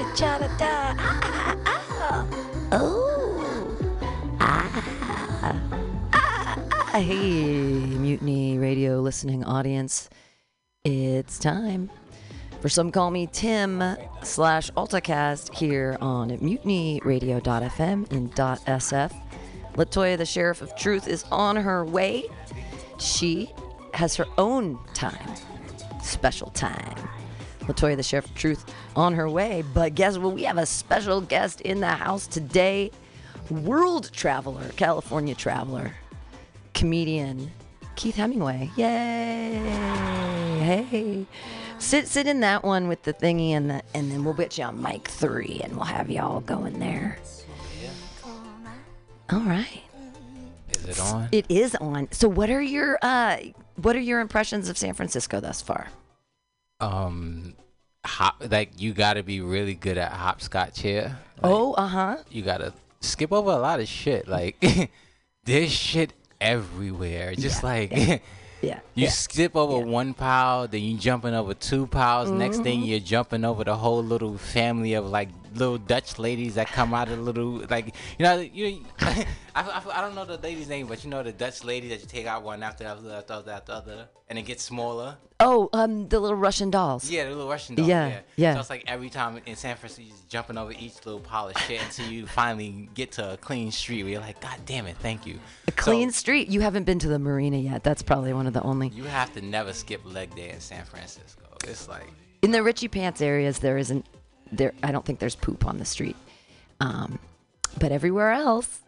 cha cha da da. Ah, ah, ah. Oh. Ah. Ah, ah. Hey, Mutiny Radio listening audience. It's time for some call me Tim slash AltaCast here on mutinyradio.fm in .sf. Latoya, the Sheriff of Truth, is on her way. She has her own time, special time. Latoya, the Sheriff of Truth, on her way. But guess what? We have a special guest in the house today. World traveler, California traveler, comedian Keith Hemingway. Yay! Hey, sit sit in that one with the thingy, and the, and then we'll get you on mic three, and we'll have you all going there. All right. Is it on? It is on. So what are your uh what are your impressions of San Francisco thus far? Um, hop like you got to be really good at hopscotch here. Like, oh, uh-huh. you got to skip over a lot of shit. Like there's shit everywhere. Just Yeah, like Yeah. you yeah. skip over yeah. one pile, then you jumping over two piles. Next Mm-hmm. thing you're jumping over the whole little family of like little Dutch ladies that come out of little like you know you. I, I, I don't know the lady's name, but you know the Dutch lady that you take out one after the other after the other, after other, and it gets smaller. Oh, um the little Russian dolls. Yeah, the little Russian dolls. Yeah, Yeah, yeah. So it's like every time in San Francisco, you're just jumping over each little pile of shit until you finally get to a clean street where you're like, God damn it, thank you. A clean So, street. You haven't been to the marina yet. That's probably one of the only. you have to never skip leg day in San Francisco. It's like In the Richie Pants areas there isn't there I don't think there's poop on the street. Um but everywhere else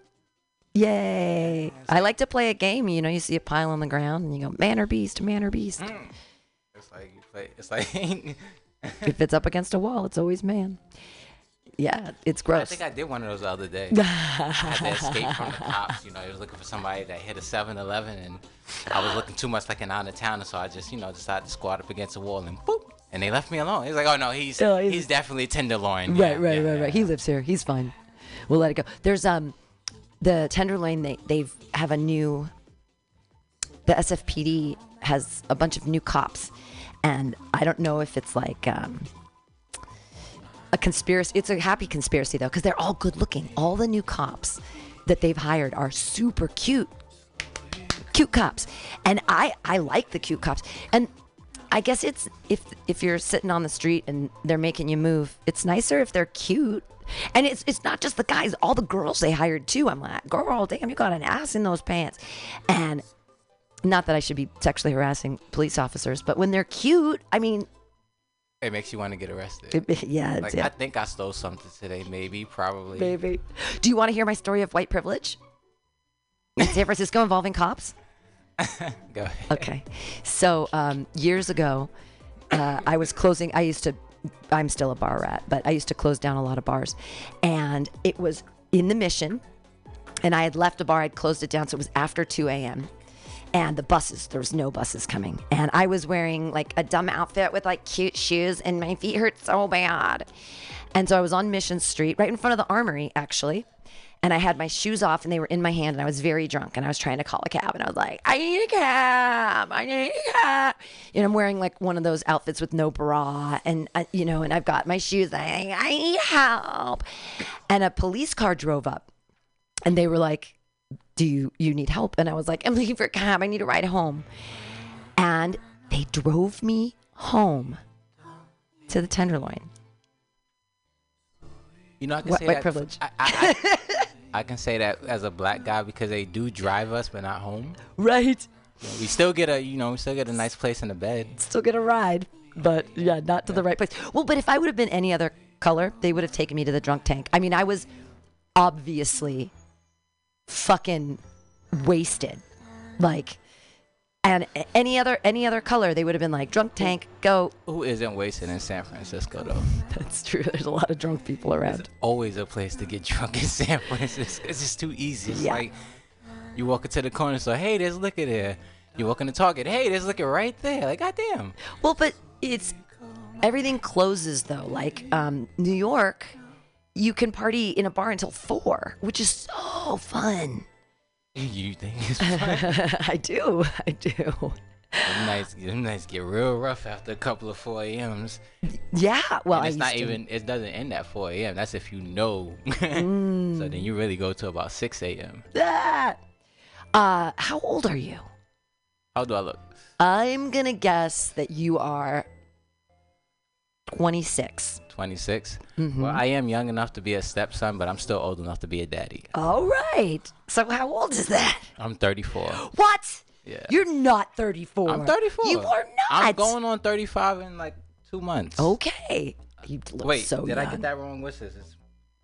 Yay. I like to play a game, you know, you see a pile on the ground and you go, man or beast, man or beast. it's like you play. It's like if it's up against a wall, it's always man. Yeah, it's gross. I think I did one of those the other day. I had to escape from the cops. You know, I was looking for somebody that hit a 7-Eleven, and I was looking too much like an out of towner, so I just, you know, decided to squat up against a wall and boop, and they left me alone. He's like, oh no, he's Oh, he's- he's, definitely tenderloin. Right, Yeah, right, yeah, right, right. He lives here. He's fine. We'll let it go. There's um the Tenderloin they they've have a new the SFPD has a bunch of new cops and I don't know if it's like um a conspiracy it's a happy conspiracy though because they're all good looking. All the new cops that they've hired are super cute cute cops and i i like the cute cops and i guess it's if if you're sitting on the street and they're making you move it's nicer if they're cute and it's it's not just the guys all the girls they hired too i'm like girl damn you got an ass in those pants and not that i should be sexually harassing police officers but when they're cute i mean It makes you want to get arrested. it, yeah, Like yeah I think I stole something today, maybe, probably. Maybe. do you want to hear my story of white privilege in san francisco involving cops Go ahead. Okay. So um, years ago, uh, I was closing. I used to. I'm still a bar rat, but I used to close down a lot of bars, and it was in the Mission, and I had left a bar. I'd closed it down, so it was after 2 a.m. And the buses, there was no buses coming, and I was wearing like a dumb outfit with like cute shoes, and my feet hurt so bad. And so I was on Mission Street, right in front of the Armory, actually and I had my shoes off and they were in my hand and I was very drunk and I was trying to call a cab and I was like, I need a cab, I need a cab. And I'm wearing like one of those outfits with no bra and uh, you know, and I've got my shoes. I, I need help. And a police car drove up and they were like, do you, you need help? And I was like, I'm looking for a cab. I need a ride home. And they drove me home to the Tenderloin. You know, I can say white that privilege. I, I, I, I can say that as a black guy because they do drive us, but not home. Right. You know, we still get a, you know, we still get a nice place in the bed. still get a ride, but yeah, not to the right place. Well, but if I would have been any other color, they would have taken me to the drunk tank. I mean, I was obviously fucking wasted. Like and any other any other color, they would have been like drunk tank, go. Who isn't wasted in San Francisco though? That's true. There's a lot of drunk people around. There's always a place to get drunk in San Francisco. It's just too easy. It's Yeah. like you walk into the corner store, hey, there's liquor there. You walk into Target, hey, there's liquor right there. Like, goddamn. Well, but it's everything closes though. Like um, New York, you can party in a bar until four, which is so fun. You think it's fun? I do. I do. Them nights, them nights get real rough after a couple of 4 a.m.s. Yeah. Well, and it's not to- even. It doesn't end at 4 a.m. That's if you know. Mm. so then you really go to about 6 a.m. Ah! Uh, how old are you? How do I look? I'm gonna guess that you are 26. 26. Mhm. Well, I am young enough to be a stepson, but I'm still old enough to be a daddy. All right. So how old is that? I'm 34. What? Yeah. You're not 34. I'm 34. You are not. I'm going on 35 in like two months. Okay. You look Wait, so did I get that wrong? What's this? It's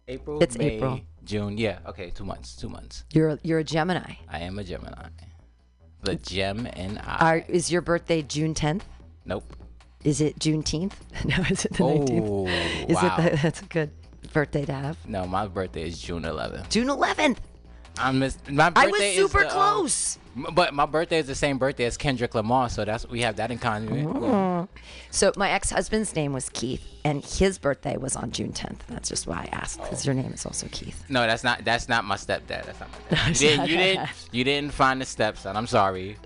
April. It's May, April. June. Yeah. Okay. Two months. Two months. You're a, you're a Gemini. I am a Gemini. The Gem and I. Are, is your birthday June 10th? nope. Is it Juneteenth? No, is it the 19th? Oh, Is wow. it the, that's a good birthday to have? no, my birthday is June 11th. June 11th. I miss my I birthday. was is super the, um, close. but my birthday is the same birthday as Kendrick Lamar, so that's we have that in common. So my ex-husband's name was Keith, and his birthday was on June 10th. That's just why I asked, because your name is also Keith. No, that's not that's not my stepdad. That's not my dad. You didn't you didn't you didn't find the stepson. I'm sorry.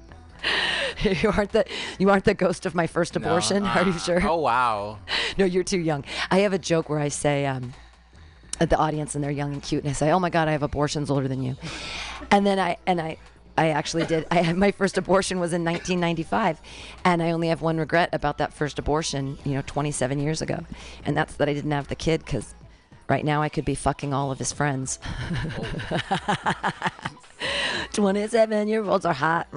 you aren't the you aren't the ghost of my first No, abortion. Are you uh, sure? Oh wow. No, you're too young. I have a joke where I say, um, at the audience and they're young and cute, and I say, "Oh my God, I have abortions older than you," and then I and I. I actually did. I had my first abortion was in 1995, and I only have one regret about that first abortion. You know, 27 years ago, and that's that I didn't have the kid because right now I could be fucking all of his friends. 27 year olds are hot.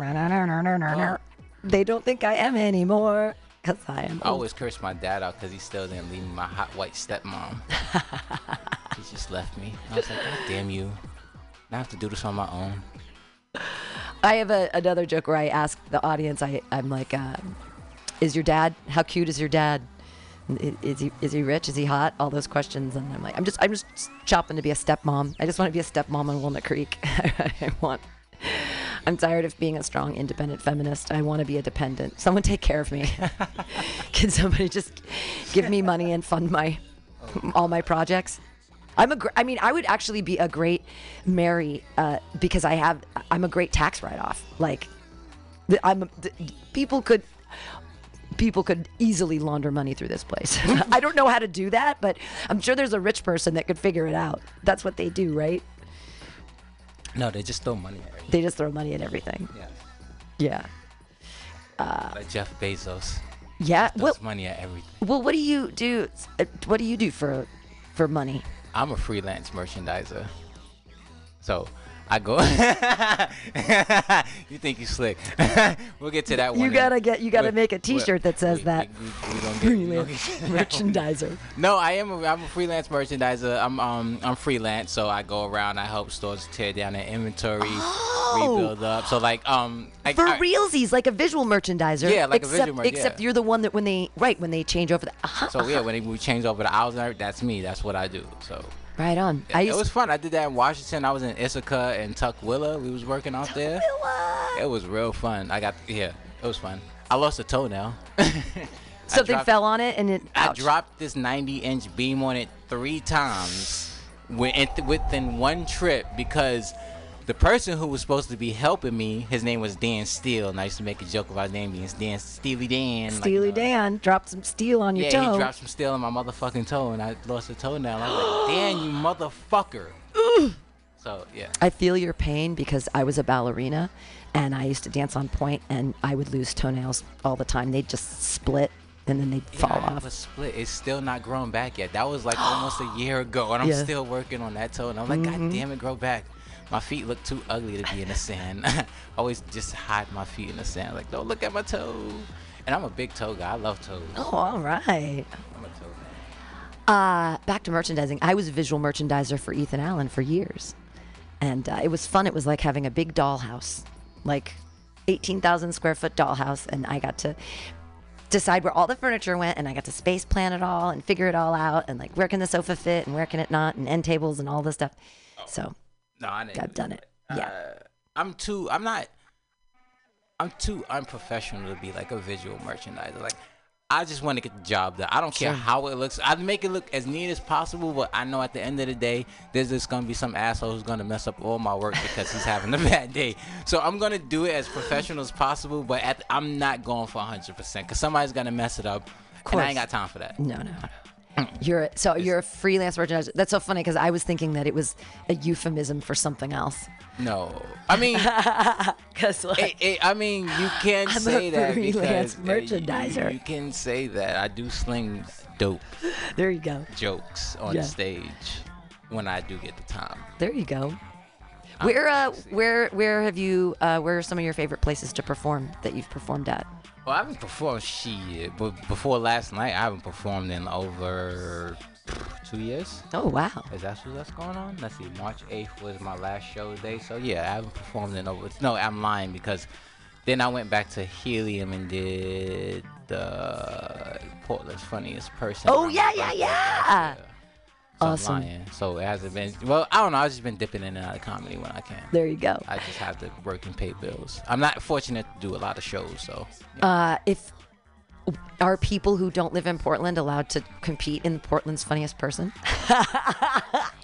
They don't think I am anymore because I am. I always curse my dad out because he still didn't leave me my hot white stepmom. he just left me. I was like, God damn you. Now I have to do this on my own. I have a, another joke where I ask the audience. I I'm like, um, "Is your dad? How cute is your dad? Is he is he rich? Is he hot? All those questions." And I'm like, I'm just I'm just chopping to be a stepmom. I just want to be a stepmom on Walnut Creek. I want. I'm tired of being a strong, independent feminist. I want to be a dependent. Someone take care of me. Can somebody just give me money and fund my all my projects? I'm a. Gr- I mean, I would actually be a great Mary uh, because I have. I'm a great tax write-off. Like, I'm. A, people could. People could easily launder money through this place. I don't know how to do that, but I'm sure there's a rich person that could figure it out. That's what they do, right? No, they just throw money at. They just throw money at everything. Yeah. Yeah. Like Jeff Bezos. Yeah. Throws Well, money at everything. well, what do you do? uh, What do you do for, for money? I'm a freelance merchandiser. So I go. you think you slick? we'll get to that one. You gotta get. You gotta wait, make a wait, T-shirt that says that. we- we- we gonna get- Freelance get that merchandiser. No, I am. A, I'm a freelance merchandiser. I'm um I'm freelance, so I go around. I help stores tear down their inventory, Oh. rebuild up. So like um like For I- realsies, like a visual merchandiser. Yeah, like a except, visual mer- Except yeah. you're the one that when they right when they change over the. Uh-huh, So yeah, when we change over the hours, that's me. That's what I do. So right on. I it was fun. I did that in Washington. I was in Issaquah and Tukwila. We was working out there. It was real fun. I got yeah, it was fun. I lost a toenail. Something dropped- fell on it and it. I dropped this 90 inch beam on it three times within one trip because the person who was supposed to be helping me, his name was Dan Steele, and I used to make a joke about his name being Dan Steely Dan. like, Steely you know. Dan dropped some steel on your Yeah, toe. Yeah, he dropped some steel on my motherfucking toe, and I lost a toenail. I was like, Dan, you motherfucker. so yeah. I feel your pain because I was a ballerina and I used to dance on pointe and I would lose toenails all the time. They'd just split and then they'd fall yeah, I have off. a split. It's still not grown back yet. That was like almost a year ago, and I'm Yeah. Mm-hmm. still working on that toe. And I'm like, God damn it, grow back. My feet look too ugly to be in the sand. I always just hide my feet in the sand. Like, don't look at my toe. And I'm a big toe guy. I love toes. Oh, all right. I'm a toe man. Uh, back to merchandising. I was a visual merchandiser for Ethan Allen for years. And uh, it was fun. It was like having a big dollhouse, like 18,000 square foot dollhouse. And I got to decide where all the furniture went and I got to space plan it all and figure it all out and like where can the sofa fit and where can it not and end tables and all this stuff. So No, I didn't. I've done it. Yeah. Uh, I'm too. I'm not. I'm too unprofessional to be like a visual merchandiser. Like, I just want to get the job done. I don't care Sure. how it looks. I'd make it look as neat as possible, but I know at the end of the day, there's just gonna be some asshole who's gonna mess up all my work because he's having a bad day. So I'm gonna do it as professional as possible, but at, I'm not going for 100 percent because somebody's gonna mess it up, and I ain't got time for that. No, no, no. You're a, so you're a freelance merchandiser. That's so funny because I was thinking that it was a euphemism for something else. No, I mean, Because like, it, it, I mean, you can I'm a say that freelance because uh, you- merchandiser. You, can say that I do sling dope there you go. jokes on Yeah. stage when I do get the time. There you go. Where uh where where have you uh where are some of your favorite places to perform that you've performed at? Well, I haven't performed shit, but before last night, I haven't performed in over two years. Oh wow. Is that what that's going on? Let's see. March 8th was my last show day. So yeah, I haven't performed in over. No, I'm lying because then I went back to Helium and did the Portland's funniest person. Oh, around yeah, yeah, yeah. Awesome. lying. So it hasn't been. Well, I don't know. I've just been dipping in and out of comedy when I can. There you go. I just have to work and pay bills. I'm not fortunate to do a lot of shows, so yeah. Uh if are people who don't live in Portland allowed to compete in Portland's funniest person?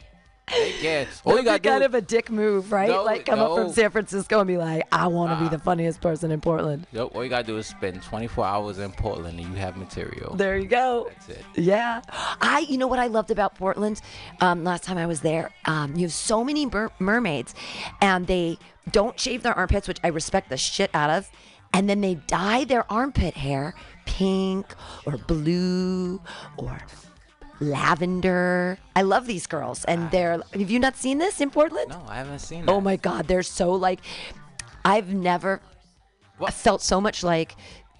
All you do kind of a dick move, right? No, like come up from. San Francisco and be like, I want to be the funniest person in Portland. Yo, all you gotta do is spend 24 hours in Portland and you have material. There you go. That's it. Yeah. I, you know what I loved about Portland? Um, last time I was there, um, you have so many mer- mermaids and they don't shave their armpits, which I respect the shit out of. And then they dye their armpit hair pink or blue or lavender. I love these girls. And they're, have you not seen this in Portland? No, I haven't seen. Oh my God. They're so like, I've never What? felt so much like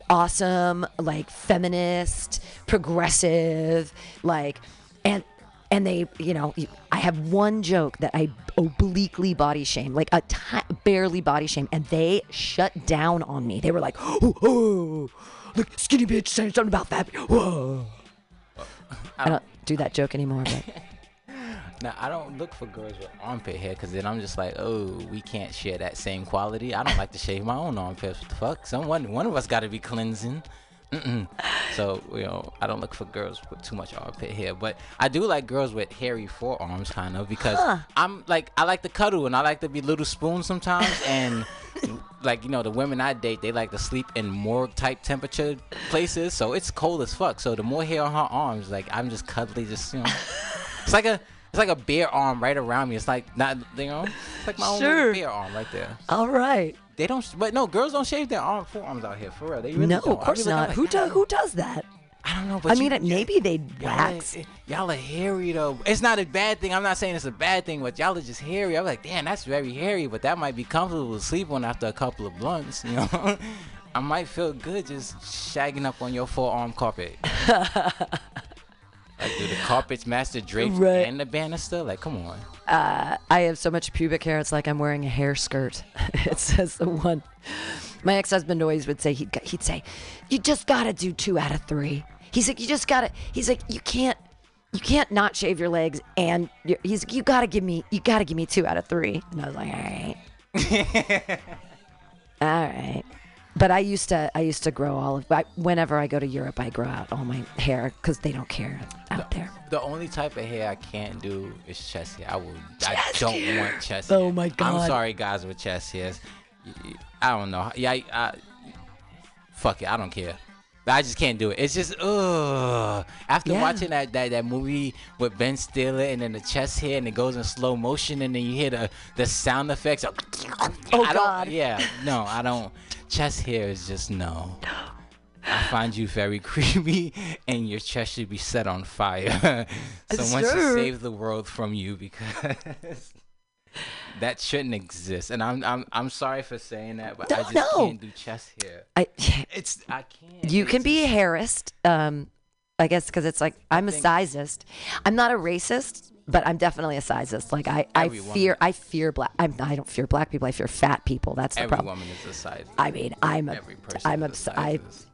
awesome, like feminist, progressive, like, and and they, you know, I have one joke that I obliquely body shame, like a barely body shame, and they shut down on me. They were like, oh, oh look, skinny bitch saying something about fat. Whoa. I don't do that joke anymore, but Now I don't look for girls with armpit hair because then I'm just like, oh, we can't share that same quality. I don't like to shave my own armpits. What the fuck? Someone, one of us got to be cleansing. So you know, I don't look for girls with too much armpit hair, but I do like girls with hairy forearms, kind of, because I'm like I like to cuddle and I like to be little spoon sometimes, and like you know the women I date, they like to sleep in morgue type temperature places, so it's cold as fuck. So the more hair on her arms, like I'm just cuddly, just you know, it's like a it's like a bear arm right around me. It's like not you know, it's like my own Sure. little bear arm right there. all right. They don't, but no, girls don't shave their arm forearms out here for real. They really no, don't. of course not. like, who does? Who does that? I don't know, but I mean, you- maybe they'd wax. Eh, y'all are hairy though. It's not a bad thing. I'm not saying it's a bad thing, but y'all are just hairy. I'm like, damn, that's very hairy, but that might be comfortable to sleep on after a couple of blunts. You know, I might feel good just shagging up on your forearm carpet. like, do the carpets match the drapes Right. and the banister? Like, come on. Uh, I have so much pubic hair. It's like I'm wearing a hair skirt. it says the one. My ex-husband always would say he'd he'd say, "You just gotta do two out of three. He's like, "You just gotta." He's like, "You can't." You can't not shave your legs, and he's like, you gotta give me, you gotta give me two out of three. And I was like, all right, all right. But I used to, I used to grow all of. I, whenever I go to Europe, I grow out all my hair because they don't care out there. The only type of hair I can't do is chest hair. I will. I don't hair. want chest Oh hair. my god! I'm sorry, guys with chest hairs. I don't know. Yeah, I, I, fuck it. I don't care. I just can't do it. It's just ugh. After Yeah. watching that, that that movie with Ben Stiller and then the chest hair and it goes in slow motion and then you hear the the sound effects. Of, Oh, I don't, God. Yeah, no, I don't. Chest hair is just no. I find you very creepy, and your chest should be set on fire. Someone should true. save the world from you because that shouldn't exist. And I'm I'm I'm sorry for saying that, but I just no. can't do chest hair. I, It's I can't. You It's can be a just- um, I guess, because it's like I'm a sizist. I'm not a racist, but I'm definitely a sizist. Like I, I Every fear, I fear black. I'm, I don't fear black people. I fear fat people. That's the Every problem. woman is a size. I mean, I'm a, Every person I'm is a obs- I, sizist.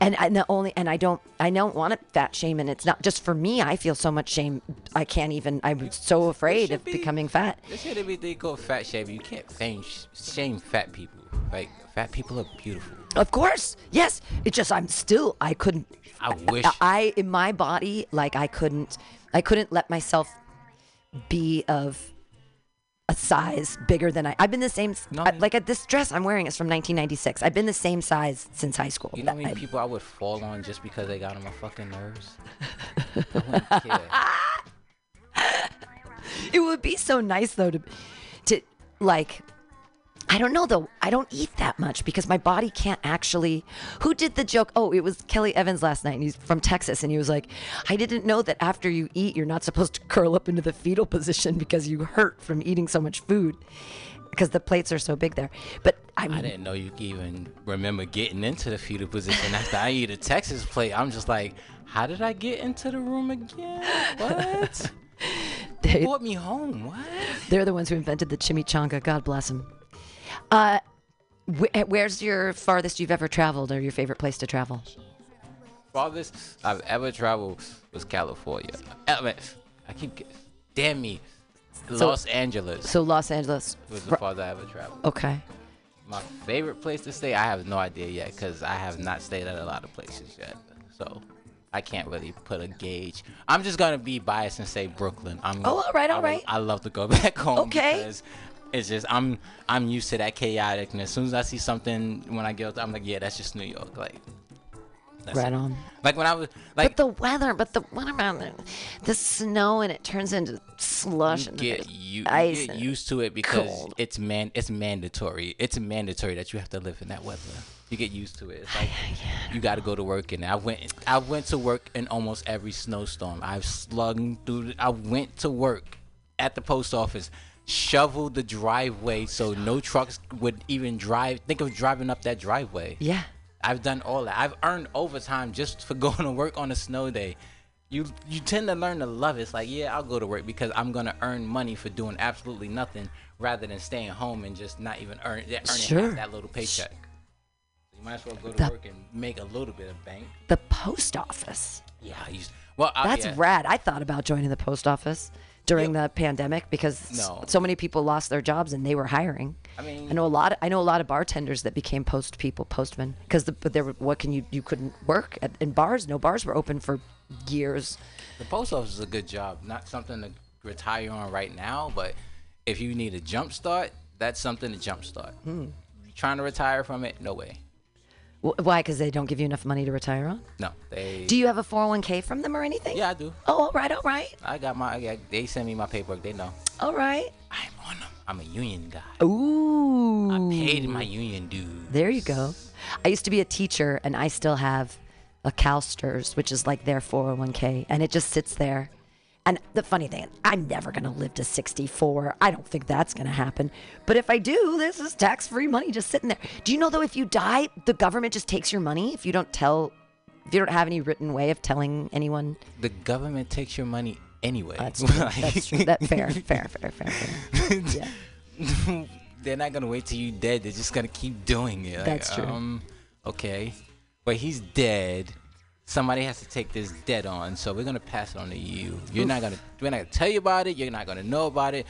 And and the only and I don't I don't want to fat shame, and it's not just for me. I feel so much shame. I can't even. I'm so afraid of be- becoming fat. This should be they call fat shaming. You can't shame shame fat people. Like fat people are beautiful. Of course, yes. It's just I'm still I couldn't. I wish. I in my body like I couldn't. I couldn't let myself be of a size bigger than I. I've been the same. No. I- like at this dress I'm wearing is from 1996. I've been the same size since high school. You know how many I- people I would fall on just because they got on my fucking nerves? I wouldn't care. It would be so nice though to, to like, I don't know though. I don't eat that much because my body can't actually. Who did the joke? Oh, it was Kelly Evans last night. And he's from Texas, and he was like, "I didn't know that after you eat, you're not supposed to curl up into the fetal position because you hurt from eating so much food." Because the plates are so big there, but I mean, I didn't know you could even remember getting into the fetal position after I eat a Texas plate. I'm just like, how did I get into the room again? What? they, Brought me home. What? they're the ones who invented the chimichanga. God bless them. Uh, wh- where's your farthest you've ever traveled, or your favorite place to travel? Farthest I've ever traveled was California. I, mean, I keep, get- damn me, So- Los Angeles So Los Angeles. was the farthest I ever traveled. okay. My favorite place to stay, I have no idea yet because I have not stayed at a lot of places yet. So I can't really put a gauge. I'm just gonna be biased and say Brooklyn. I'm, Oh, all right, I all would- right. I love to go back home Okay. because it's just I'm I'm used to that chaoticness. As soon as I see something when I get, I'm like, yeah, that's just New York. Like, that's Right it. on. Like when I was like, but the weather, but the what about the, the snow and it turns into slush you and get you, you get used to it because cold. it's man it's mandatory. It's mandatory that you have to live in that weather. You get used to it. It's like you got to go to work and I went I went to work in almost every snowstorm. I've slung through I went to work at the post office shoveled the driveway so no trucks would even drive think of driving up that driveway. Yeah. I've done all that. I've earned overtime just for going to work on a snow day. You you tend to learn to love it. It's like, yeah, I'll go to work because I'm gonna earn money for doing absolutely nothing rather than staying home and just not even earn earning Sure. that little paycheck. So you might as well go to The- work and make a little bit of bank. The post office. Yeah, I used well. That's yeah. rad. I thought about joining the post office during the pandemic because No. so many people lost their jobs and they were hiring. I mean- I know a lot. Of, I know a lot of bartenders that became post people, postmen, because the, but there were what can you you couldn't work at, in bars. No bars were open for years. The post office is a good job. Not something to retire on right now, but if you need a jump start, that's something to jump start. Hmm. Trying to retire from it, no way. Wh- Why? Because they don't give you enough money to retire on. No, they. Do you have a 401k from them or anything? yeah, I do. Oh, all right, all right, I got my. I got, they send me my paperwork. They know. all right. I'm on them. I'm a union guy. Ooh. I paid my union dues. There you go. I used to be a teacher, and I still have a CalSTRS, which is like their 401k, and it just sits there. And the funny thing, I'm never going to live to 64. I don't think that's going to happen. But if I do, this is tax free money just sitting there. Do you know, though, if you die, the government just takes your money if you don't tell, if you don't have any written way of telling anyone? The government takes your money anyway. That's true. That's true. That, fair, fair, fair, fair, fair. Yeah. They're not gonna wait till you're dead. They're just gonna keep doing it. Like, That's true. Um, okay, but he's dead. Somebody has to take this debt on, so we're gonna pass it on to you. You're not gonna. We're not gonna tell you about it. You're not gonna know about it.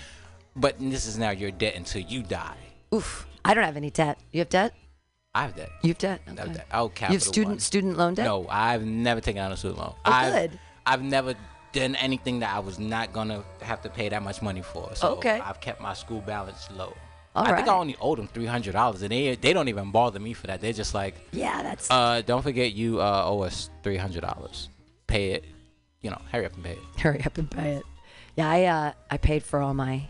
But this is now your debt until you die. Oof. I don't have any debt. You have debt? I have debt. You have debt? I have debt. Oh, You have student One. student loan debt? No, I've never taken out a student loan. Oh, I've, good. I've never done anything that I was not gonna have to pay that much money for. So Okay. I've kept my school balance low. All I think I only owed them three hundred dollars, and they they don't even bother me for that. They're just like, Yeah, that's. uh, don't forget you uh, owe us three hundred dollars. Pay it. You know, hurry up and pay it. hurry up and pay it. Yeah, I uh, I paid for all my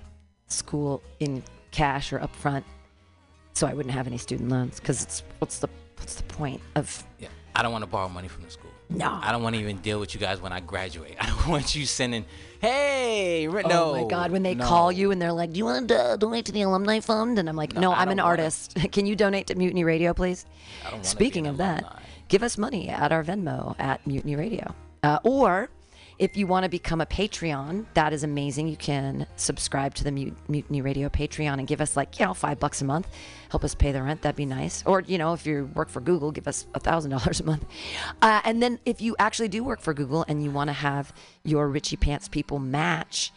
school in cash or upfront, so I wouldn't have any student loans. Because it's what's the what's the point of Yeah, I don't want to borrow money from the school. No? I don't want to even deal with you guys when I graduate. I don't want you sending, hey, no. oh my God! When they no. call you and they're like, "Do you want to donate to the alumni fund?" and I'm like, "No, I I'm an artist. Can you donate to Mutiny Radio, please?" I don't wanna be Speaking of that, give us money at our Venmo at Mutiny Radio. Uh, or if you want to become a Patreon, that is amazing. You can subscribe to the Mut- Mutiny Radio Patreon and give us like, you know, five bucks a month. Help us pay the rent. That'd be nice. Or, you know, if you work for Google, give us a thousand dollars a month. Uh, and then if you actually do work for Google and you want to have your Richie Pants people match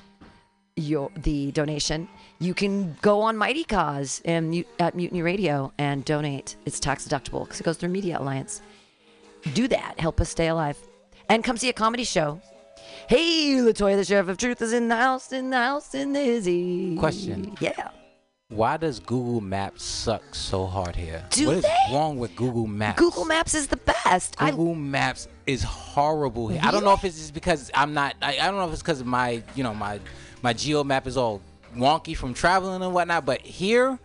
your the donation, you can go on Mightycause and at Mutiny Radio and donate. It's tax deductible because it goes through Media Alliance. Do that. Help us stay alive. And come see a comedy show. Hey, Latoya, the Sheriff of Truth is in the house, in the house, in the Izzy. Question. Yeah. Why does Google Maps suck so hard here? Do what is they? wrong with Google Maps? Google Maps is the best. I, Google Maps is horrible here. I don't know if it's just because I'm not. I, I don't know if it's because my, you know, my my geo map is all wonky from traveling and whatnot. But here,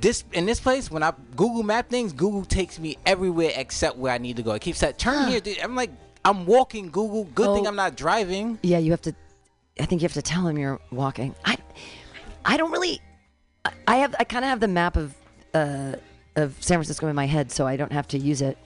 this in this place, when I Google Map things, Google takes me everywhere except where I need to go. It keeps that turn here. dude." I'm like, I'm walking. Google. Good thing Oh. I'm not driving. yeah, you have to. I think you have to tell him you're walking. I, I don't really. I- I have. I kind of have the map of, uh, of San Francisco in my head, so I don't have to use it.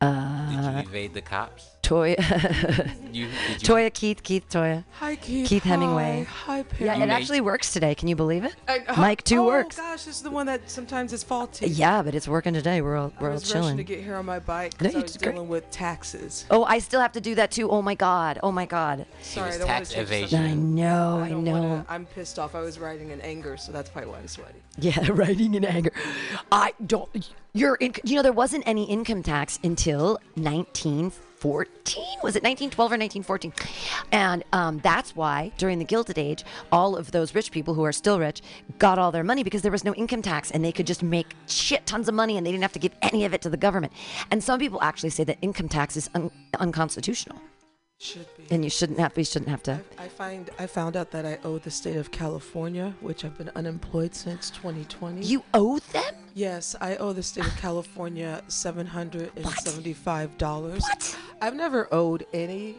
Did Uh, you evade the cops? Toya, You, you Toya, Keith, Keith, Toya. Hi, Keith. Keith Hemingway. Hi, hi Perry. Yeah, You it made- actually works today. Can you believe it? I- uh, mic two oh, works. Oh gosh, this is the one that sometimes is faulty. Yeah, but it's working today. We're all I we're all was rushing to get here on my bike No, because you I was did great. dealing with taxes. Oh, I still have to do that too. Oh my god. Oh my god. Sorry, was I don't want tax to change the evasion. I subject. know. I, don't know. Wanna, I'm pissed off. I was writing in anger, so that's probably why I'm sweaty. Yeah, writing in anger. I don't. Your in, you know there wasn't any income tax until 1914. Was it 1912 or 1914? And um, that's why during the Gilded Age, all of those rich people who are still rich got all their money because there was no income tax and they could just make shit tons of money and they didn't have to give any of it to the government. And some people actually say that income tax is un- unconstitutional Should be. and you shouldn't have. You shouldn't have to. I find I found out that I owe the state of California, which I've been unemployed since 2020. You owe them. Yes, I owe the state of California seven hundred and seventy-five dollars. What? I've never owed any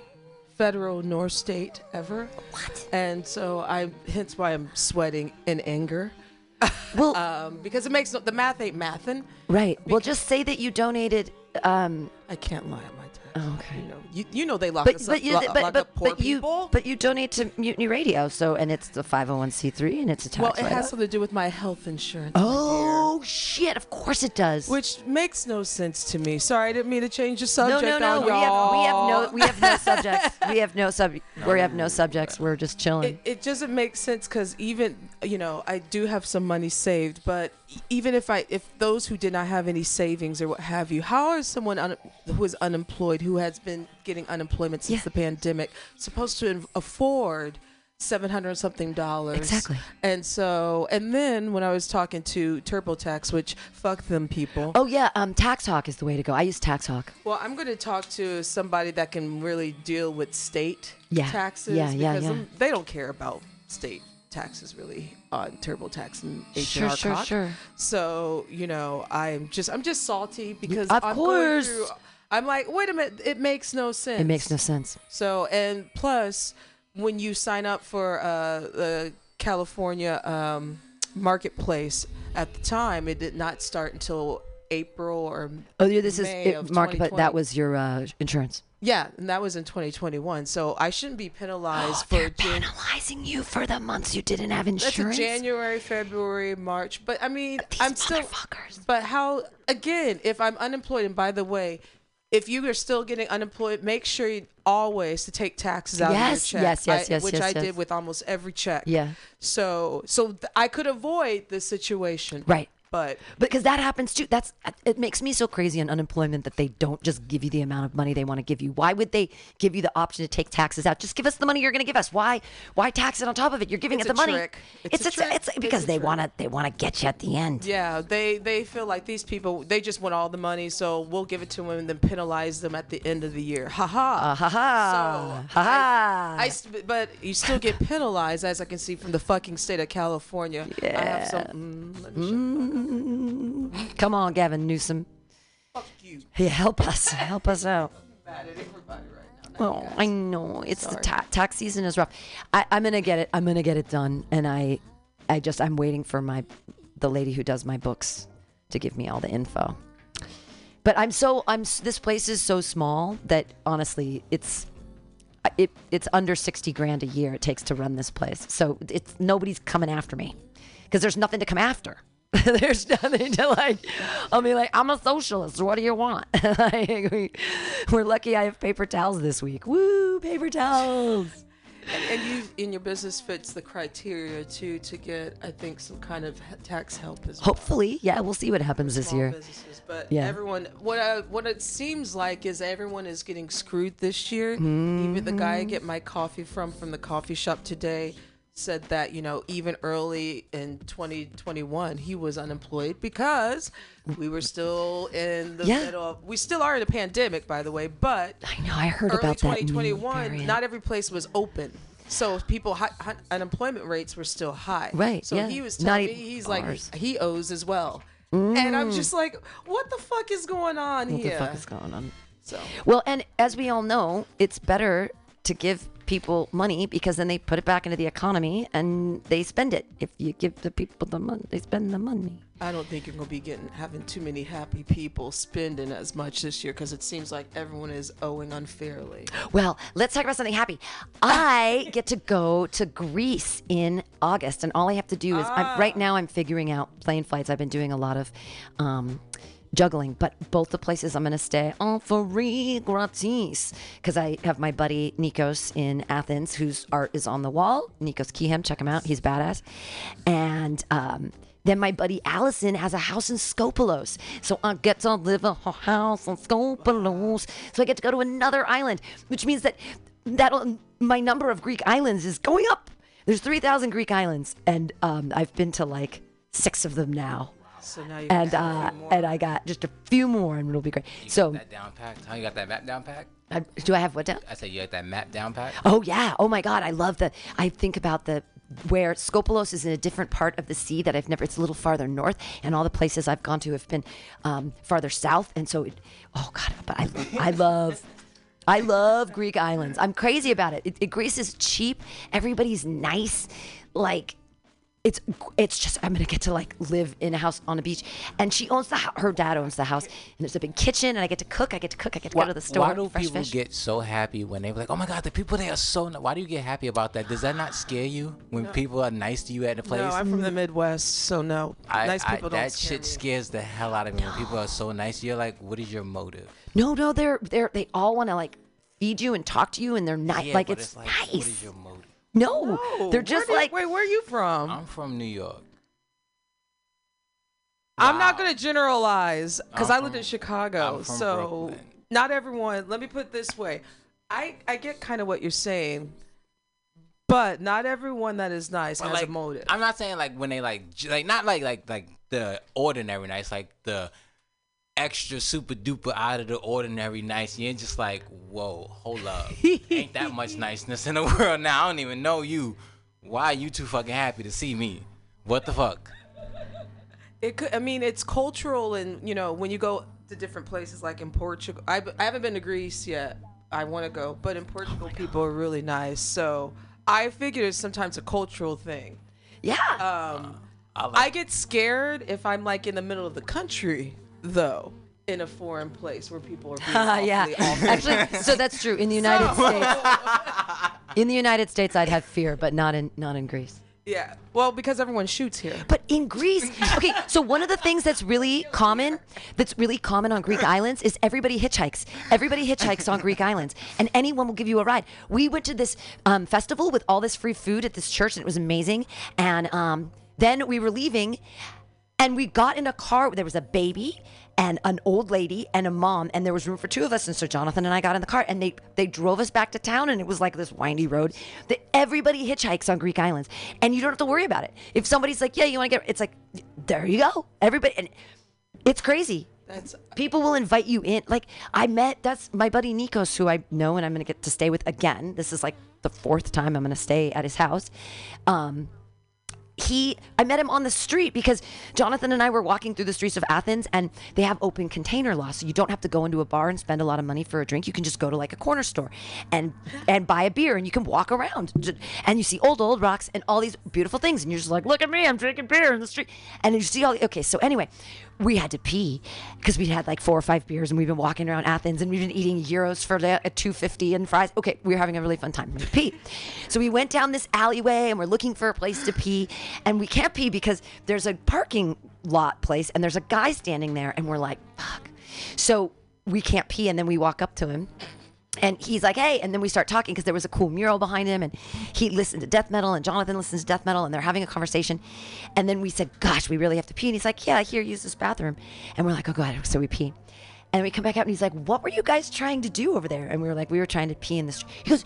federal nor state ever. What? And so I, hence why I'm sweating in anger, Well, um, because it makes no, the math ain't mathin'. right. Well, just say that you donated. Um, I can't lie on my tax. Oh, okay. You know, you, you know they lock but us but up, you lo- but lock but, up poor but you people. but you donate to Mutiny Radio, so and it's the 501c3 and it's a tax. well, it write-off. has something to do with my health insurance. Oh shit! Of course it does. Which makes no sense to me. Sorry, I didn't mean to change the subject no, no. on We have, we have no we have no subjects. We have no sub. We have no subjects. We're just chilling. it, it doesn't make sense because even you know I do have some money saved, but even if I if those who did not have any savings or what have you, how is someone un, who is unemployed who has been getting unemployment since Yeah. the pandemic supposed to afford? Seven hundred something dollars. Exactly. And so, and then when I was talking to TurboTax, which fuck them people. oh yeah, um, TaxHawk is the way to go. I use TaxHawk. Well, I'm going to talk to somebody that can really deal with state Yeah. taxes Yeah, yeah, because yeah. they don't care about state taxes really on TurboTax and H&R Sure, sure, sure. So you know, I'm just I'm just salty because Of I'm course. Through, I'm like, wait a minute, it makes no sense. It makes no sense. So and plus, when you sign up for uh, the California um, marketplace at the time, it did not start until April or Oh yeah, this May is it, market, but that was your uh, insurance. Yeah, and that was in 2021. So I shouldn't be penalized oh, They're for Jan- penalizing you for the months you didn't have insurance. a January, February, March. But I mean, These I'm still. But how? Again, if I'm unemployed, and by the way, if you are still getting unemployed, make sure you always to take taxes out Yes, of your check. yes, yes, I- yes, Which yes, I yes. did with almost every check. Yeah. So, so th- I could avoid this situation. Right. But because that happens too. That's it makes me so crazy on unemployment that they don't just give you the amount of money they want to give you. Why would they give you the option to take taxes out? Just give us the money you're going to give us. Why? Why tax it on top of it? You're giving It's it the a money. trick. It's It's a trick. it's, It's because a they want to they want to get you at the end. yeah, they they feel like these people they just want all the money, so we'll give it to them and then penalize them at the end of the year. Ha ha. Uh, ha ha. So, ha ha. I, st- but you still get penalized, as I can see from the fucking state of California. I have some. Mm, let me shut Come on, Gavin Newsom. Fuck you. Yeah, help us. help us out. Right. Oh, I know it's the ta- tax season is rough. I, I'm gonna get it. I'm gonna get it done, and I, I just I'm waiting for my, the lady who does my books, to give me all the info. But I'm so I'm this place is so small that honestly it's, it it's under sixty grand a year it takes to run this place. So it's nobody's coming after me, because there's nothing to come after. there's nothing to like. I'll be like, I'm a socialist. What do you want? like, we, we're lucky I have paper towels this week. Woo, paper towels. And you in your business fits the criteria too to get, I think, some kind of tax help as well. Hopefully, yeah, we'll see what happens this year. businesses. But Yeah. everyone, what I, what it seems like is everyone is getting screwed this year. Hmm. Even the guy I get my coffee from from the coffee shop today said that you know even early in 2021 he was unemployed because we were still in the Yeah. middle. Of, we still are in a pandemic, by the way, but I know. I heard early about that. new 2021, variant. not every place was open. So people hi, hi, unemployment rates were still high. Right, So yeah. he was Not telling me he's ours. like he owes as well. And I'm mm. just like, what the fuck is going on here? what the fuck is going on? so Well, and as we all know, it's better to give people money because then they put it back into the economy and they spend it. If you give the people the money, they spend the money. I don't think you're gonna be getting having too many happy people spending as much this year because it seems like everyone is owing unfairly. Well, let's talk about something happy. I get to go to Greece in August, and all I have to do is I'm, right now I'm figuring out plane flights. I've been doing a lot of um, juggling, but both the places I'm going to stay on free gratis because I have my buddy Nikos in Athens, whose art is on the wall. Nikos Kihem, check him out. He's badass. And um, then my buddy Allison has a house in Skopelos. So I get to live in her house in Skopelos. So I get to go to another island, which means that that my number of Greek islands is going up. There's 3,000 Greek islands, and um, I've been to like six of them now. So now you And uh, and I got just a few more, and it'll be great. So, that down packed? How you got that map down packed? I, do I have what down? I said you got that map down packed. Oh yeah. Oh my God. I love the. I think about the where Skopelos is in a different part of the sea that I've never. It's a little farther north, and all the places I've gone to have been um, farther south, and so. It, oh God. But I, I love. I love Greek islands. I'm crazy about it. It, it. Greece is cheap. Everybody's nice. Like it's it's just I'm gonna get to like live in a house on a beach, and she owns the hou- her dad owns the house, and there's a big kitchen, and I get to cook. I get to cook. I get to go to the store. Why do fresh people fish. get so happy when they're like, oh my god, the people there are so? Ni-. Why do you get happy about that? Does that not scare you when people are nice to you at the place? no, I'm from the Midwest, so no. I, nice I- people don't that scare shit me. scares the hell out of me when people are so nice. You're like, what is your motive? No, no, they're they're they all want to like feed you and talk to you, and they're nice. Yeah, like but it's, like, nice. What is your motive? no, Oh, they're where just you- like wait, where are you from? I'm from New York. I'm not going to generalize because I'm lived in Chicago. I'm from so Brooklyn. not everyone, let me put it this way. I, I get kind of what you're saying, but not everyone that is nice But, has like, a motive. I'm not saying like when they like like not like like like the ordinary nice, like the extra super duper out of the ordinary nice. You're just like, whoa, hold up, ain't that much niceness in the world now? I don't even know you. Why are you too fucking happy to see me? What the fuck? It could. I mean, it's cultural, and you know, when you go to different places, like in Portugal, I, I haven't been to Greece yet. I want to go, but in Portugal, people are really nice. So I figure it's sometimes a cultural thing. yeah. Um, I like I get scared if I'm like in the middle of the country, though, in a foreign place where people are being yeah, actually, so that's true. In the United States, in the United States, I'd have fear, but not in not in Greece. Yeah. Well, because everyone shoots here. But in Greece, okay, so one of the things that's really common, that's really common on Greek islands is everybody hitchhikes. Everybody hitchhikes on Greek islands, and anyone will give you a ride. We went to this um, festival with all this free food at this church, and it was amazing. And um, then we were leaving, and we got in a car. There was a baby and an old lady and a mom, and there was room for two of us. And so Jonathan and I got in the car, and they they drove us back to town, and it was like this windy road. That everybody hitchhikes on Greek islands, and you don't have to worry about it. If somebody's like, "Yeah, you want to get," it's like, there you go. Everybody, and it's crazy. That's People will invite you in. Like I met that's my buddy Nikos, who I know and I'm gonna get to stay with again. This is like the fourth time I'm gonna stay at his house. Um, he I met him on the street because Jonathan and I were walking through the streets of Athens and they have open container law so you don't have to go into a bar and spend a lot of money for a drink. You can just go to like a corner store and and buy a beer and you can walk around. And you see old old rocks and all these beautiful things and you're just like look at me I'm drinking beer in the street. And you see all okay so anyway we had to pee because we had like four or five beers and we've been walking around Athens and we've been eating gyros for the, uh, at 250 and fries. Okay, we were having a really fun time. We pee. So we went down this alleyway and we're looking for a place to pee and we can't pee because there's a parking lot place and there's a guy standing there and we're like, fuck. So we can't pee and then we walk up to him And he's like, hey, and then we start talking because there was a cool mural behind him, and he listened to death metal, and Jonathan listens to death metal, and they're having a conversation. And then we said, gosh, we really have to pee. And he's like, yeah, here, use this bathroom. And we're like, oh, go ahead. So we pee. And we come back out, and he's like, what were you guys trying to do over there? And we were like, we were trying to pee in the street. He goes,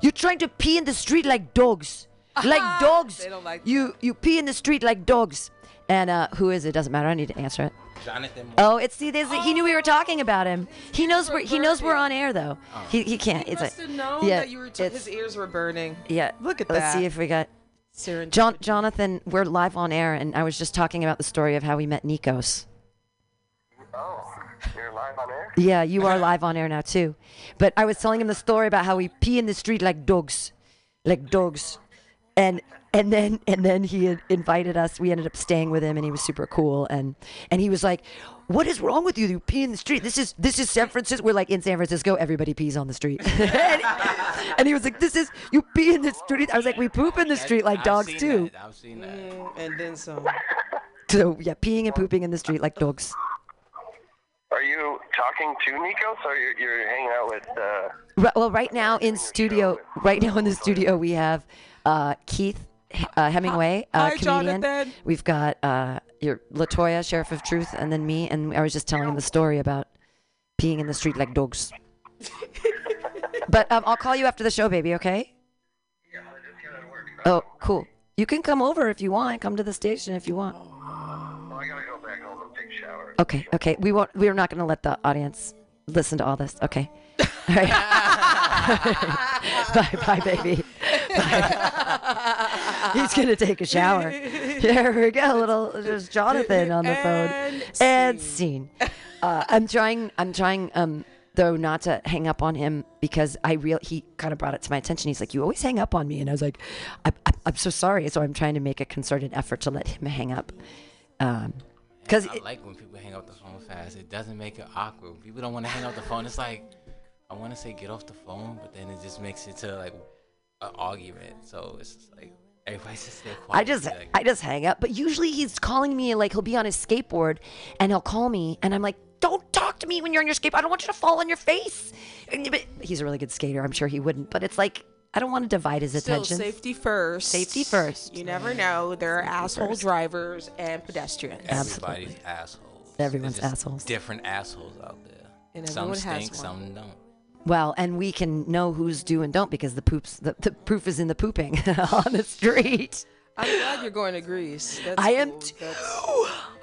you're trying to pee in the street like dogs. Like dogs. They don't like you you pee in the street like dogs. And uh, who is it? Doesn't matter. I need to answer it. Jonathan. Oh, it's see, there's, he knew we were talking oh, about him. He knows we're he knows we're on air though. Oh. He, he can't. He it's must like, have known yeah, that you were. T- his ears were burning. yeah. Look at that. Let's see if we got Serendipity. John Jonathan. We're live on air, and I was just talking about the story of how we met Nikos. Oh, you're live on air? Yeah, you are live on air now too. But I was telling him the story about how we pee in the street like dogs, like dogs, and and then and then he had invited us. We ended up staying with him, and he was super cool. And and he was like, "What is wrong with you? You pee in the street. This is this is San Francisco. We're like in San Francisco. Everybody pees on the street." and, he, and he was like, "This is you pee in the street." I was like, "We poop in the street like I've dogs seen too." That. I've seen that. Mm, and then some. So yeah, peeing and pooping in the street like dogs. Are you talking to Nikos or you're, you're hanging out with, uh, Right, well, right now in studio, right now in the studio, we have uh, Keith uh, Hemingway, uh, Hi, comedian. Jonathan. We've got uh, your Latoya, Sheriff of Truth, and then me. And I was just telling him the story about peeing in the street like dogs. but um, I'll call you after the show, baby. Okay? Oh, cool. You can come over if you want. Come to the station if you want. well, I gotta go back home and take shower. Okay, okay. We won't. We're not going to let the audience listen to all this. Okay. All right. bye, bye, baby. Bye. He's gonna take a shower. There we go. Little there's Jonathan on the phone. And And scene. Uh, I'm trying. I'm trying. Um, though not to hang up on him because I real he kind of brought it to my attention. He's like, "You always hang up on me," and I was like, I, I, "I'm so sorry." So I'm trying to make a concerted effort to let him hang up. Um, because I like when people hang up the phone fast. It doesn't make it awkward. People don't want to hang up the phone. It's like I want to say get off the phone, but then it just makes it to like an argument. So it's just like everybody's just stay quiet. I just Like, I just hang up. But usually he's calling me like he'll be on his skateboard and he'll call me and I'm like, "Don't talk to me when you're on your skateboard. I don't want you to fall on your face." And- But he's a really good skater. I'm sure he wouldn't. But it's like I don't want to divide his attention. safety first. Safety first. You never know. There are asshole drivers and pedestrians. Absolutely. everybody's assholes. Everyone's assholes. Different assholes out there. And some everyone has stink, one. some don't. Well, and we can know who's do and don't because the poops the, the proof is in the pooping on the street. I'm glad you're going to Greece. That's I am too.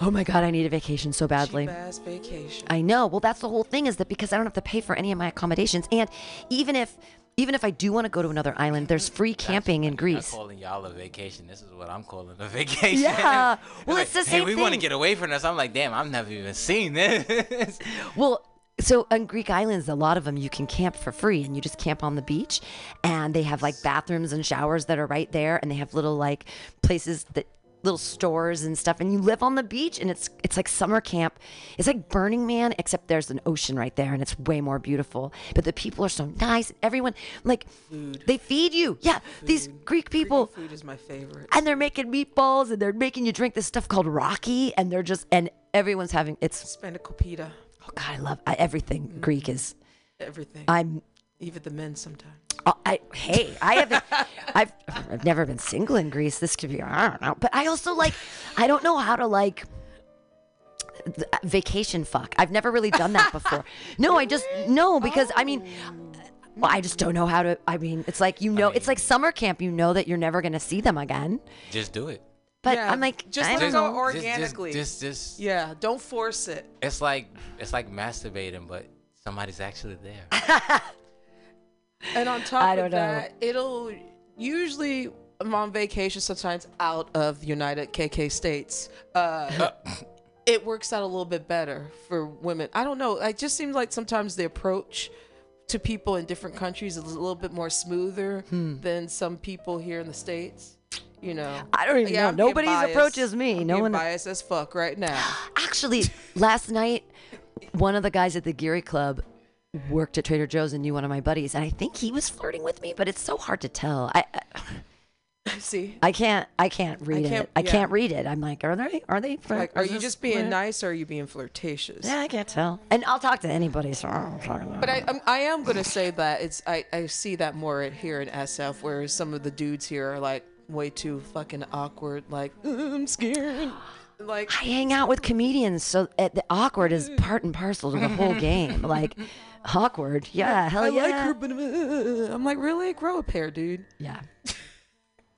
Oh my god, I need a vacation so badly. vacation. I know. Well, that's the whole thing is that because I don't have to pay for any of my accommodations, and even if even if I do want to go to another island, there's free camping in I'm Greece. calling y'all a vacation. This is what I'm calling a vacation. Yeah. Well, Like, it's the Hey, same we want to get away from this. I'm like, damn, I've never even seen this. Well, so on Greek islands, a lot of them you can camp for free, and you just camp on the beach, and they have like bathrooms and showers that are right there, and they have little like places that little stores and stuff, and you live on the beach, and it's it's like summer camp. It's like Burning Man, except there's an ocean right there, and it's way more beautiful. But the people are so nice. Everyone like they feed you. Yeah, these Greek people Greek food is my favorite. and they're making meatballs and they're making you drink this stuff called raki and they're just and everyone's having it's Spanakopita, oh god I love I, everything Greek is everything. I'm Even the men sometimes. oh, I hey I haven't I've I've never been single in Greece this could be I don't know but I also like I don't know how to like th- vacation fuck I've never really done that before no I just no because I mean well, I just don't know how to. I mean, it's like you know, it's like summer camp. You know that you're never gonna see them again. just do it. But Yeah, I'm like, just let it go know. or- Just- just- Organically. Just, just, Yeah, don't force it. It's like it's like masturbating, but somebody's actually there. And on top I of don't know. that, it'll usually I'm on vacation sometimes out of the United KK states. Uh, it works out a little bit better for women. I don't know. It just seems like sometimes the approach to people in different countries is a little bit more smoother Hmm. than some people here in the states. You know, I don't even know. I'm Nobody's biased. approaches me. I'm No one- biased as fuck right now. Actually, last night, one of the guys at the Geary Club worked at Trader Joe's and knew one of my buddies, and I think he was flirting with me, but it's so hard to tell. I, I See, I can't. I can't read can't- it. I yeah. can't read it. I'm like, are they? Are they? like, are is you just being weird? nice or are you being flirtatious? Yeah, I can't tell. And I'll talk to anybody. So I'm talking about. But I, I'm, I am gonna say that it's I, I see that more here in SF, where some of the dudes here are like way too fucking awkward. Like "Uh, I'm scared. Like I hang out with comedians, so uh, the awkward is part and parcel to the whole game. Like, awkward, yeah, hell I yeah, like her, but uh, I'm like really grow a pair, dude. yeah.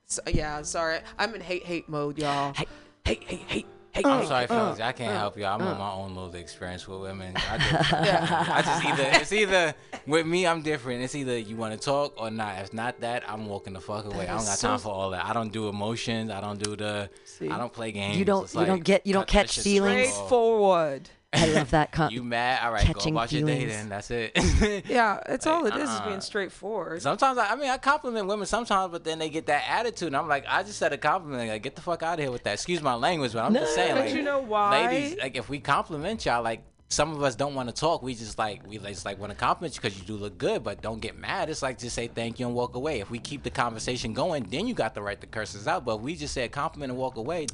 So, yeah, sorry, I'm in hate hate mode, y'all. Hey. hate hate hate hate. I'm sorry, fellas. uh, I can't help you. I'm on my own little experience with women. I just, I just either it's either with me, I'm different. It's either you want to talk or not. If not that, I'm walking the fuck away. I don't got so- time for all that. I don't do emotions. I don't do the. See. I don't play games. You don't- It's you don't get- you don't catch shit feelings? straight off. Straightforward. I love that. Con- You mad? All right, go Catching about your day feelings. then. That's it. Yeah, it's all it is is uh-uh. being straightforward. Sometimes I, I mean I compliment women sometimes, but then they get that attitude, and I'm like, I just said a compliment. Like, get the fuck out of here with that. Excuse my language, but I'm just saying. But like, you know why? ladies? Like, if we compliment y'all, like some of us don't want to talk. We just like we just like want to compliment you because you do look good, but don't get mad. It's like just say thank you and walk away. If we keep the conversation going, then you got the right to curse us out. But if we just say a compliment and walk away.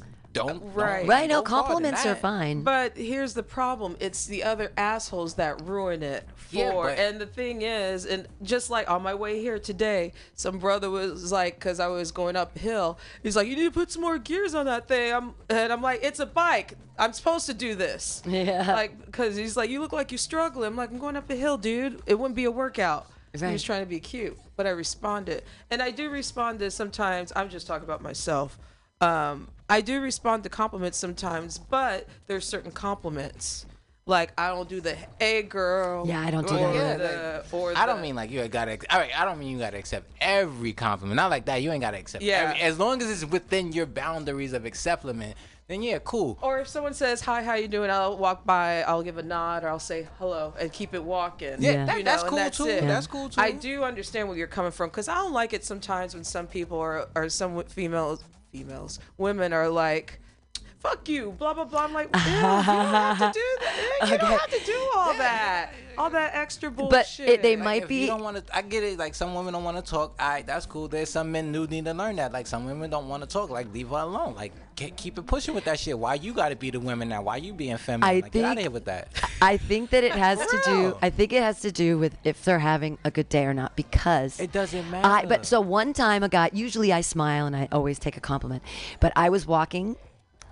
Don't Right. don't right? No, go farther than compliments are fine. But here's the problem: it's the other assholes that ruin it for. Yeah, but- and the thing is, and just like on my way here today, some brother was like, because I was going uphill, he's like, "You need to put some more gears on that thing." I'm, and I'm like, "It's a bike. I'm supposed to do this." Yeah. Like, because he's like, "You look like you're struggling." I'm like, "I'm going up a hill, dude. It wouldn't be a workout." He was trying to be cute, but I responded, and I do respond to sometimes. I'm just talking about myself. Um, I do respond to compliments sometimes, but there's certain compliments. Like I don't do the "Hey girl." Yeah, I don't do or that. The, or I don't the- mean like you gotta. All right, I don't mean you gotta accept every compliment. Not like that. You ain't gotta accept. Yeah. every- as long as it's within your boundaries of acceptance, then yeah, cool. Or if someone says hi, how you doing? I'll walk by, I'll give a nod, or I'll say hello and keep it walking. Yeah, Yeah. that- You that's and cool that's too. it. That's cool too. I do understand where you're coming from because I don't like it sometimes when some people are or some females, females, women are like. Fuck you, blah blah blah. I'm like, ew, you don't have to do that. You don't have to do all that, all that extra But bullshit. it- they Like, might be- You don't want to. I get it. Like some women don't want to talk. All right, that's cool. There's some men who need to learn that. Like some women don't want to talk. Like leave her alone. Like ke- keep it pushing with that shit. Why you got to be the women now? Why you being feminine? I like, get out of think- here with that. I think that it has to do. I think it has to do with if they're having a good day or not. Because It doesn't matter. I. But so one time, a guy. Usually, I smile and I always take a compliment. But I was walking,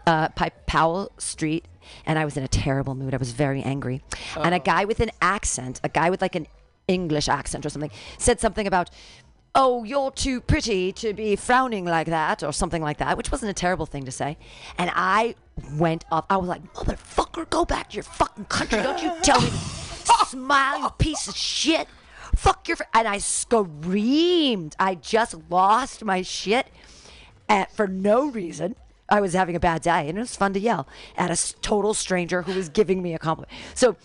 uh, by Powell Street, and I was in a terrible mood. I was very angry, and a guy with an accent, a guy with like an English accent or something, said something about. Oh, you're too pretty to be frowning like that, or something like that, which wasn't a terrible thing to say. And I went off. I was like, "Motherfucker, go back to your fucking country! Don't you tell me to smile, you piece of shit! Fuck your!" Fr-. And I screamed. I just lost my shit, at, for no reason. I was having a bad day, and it was fun to yell at a total stranger who was giving me a compliment. So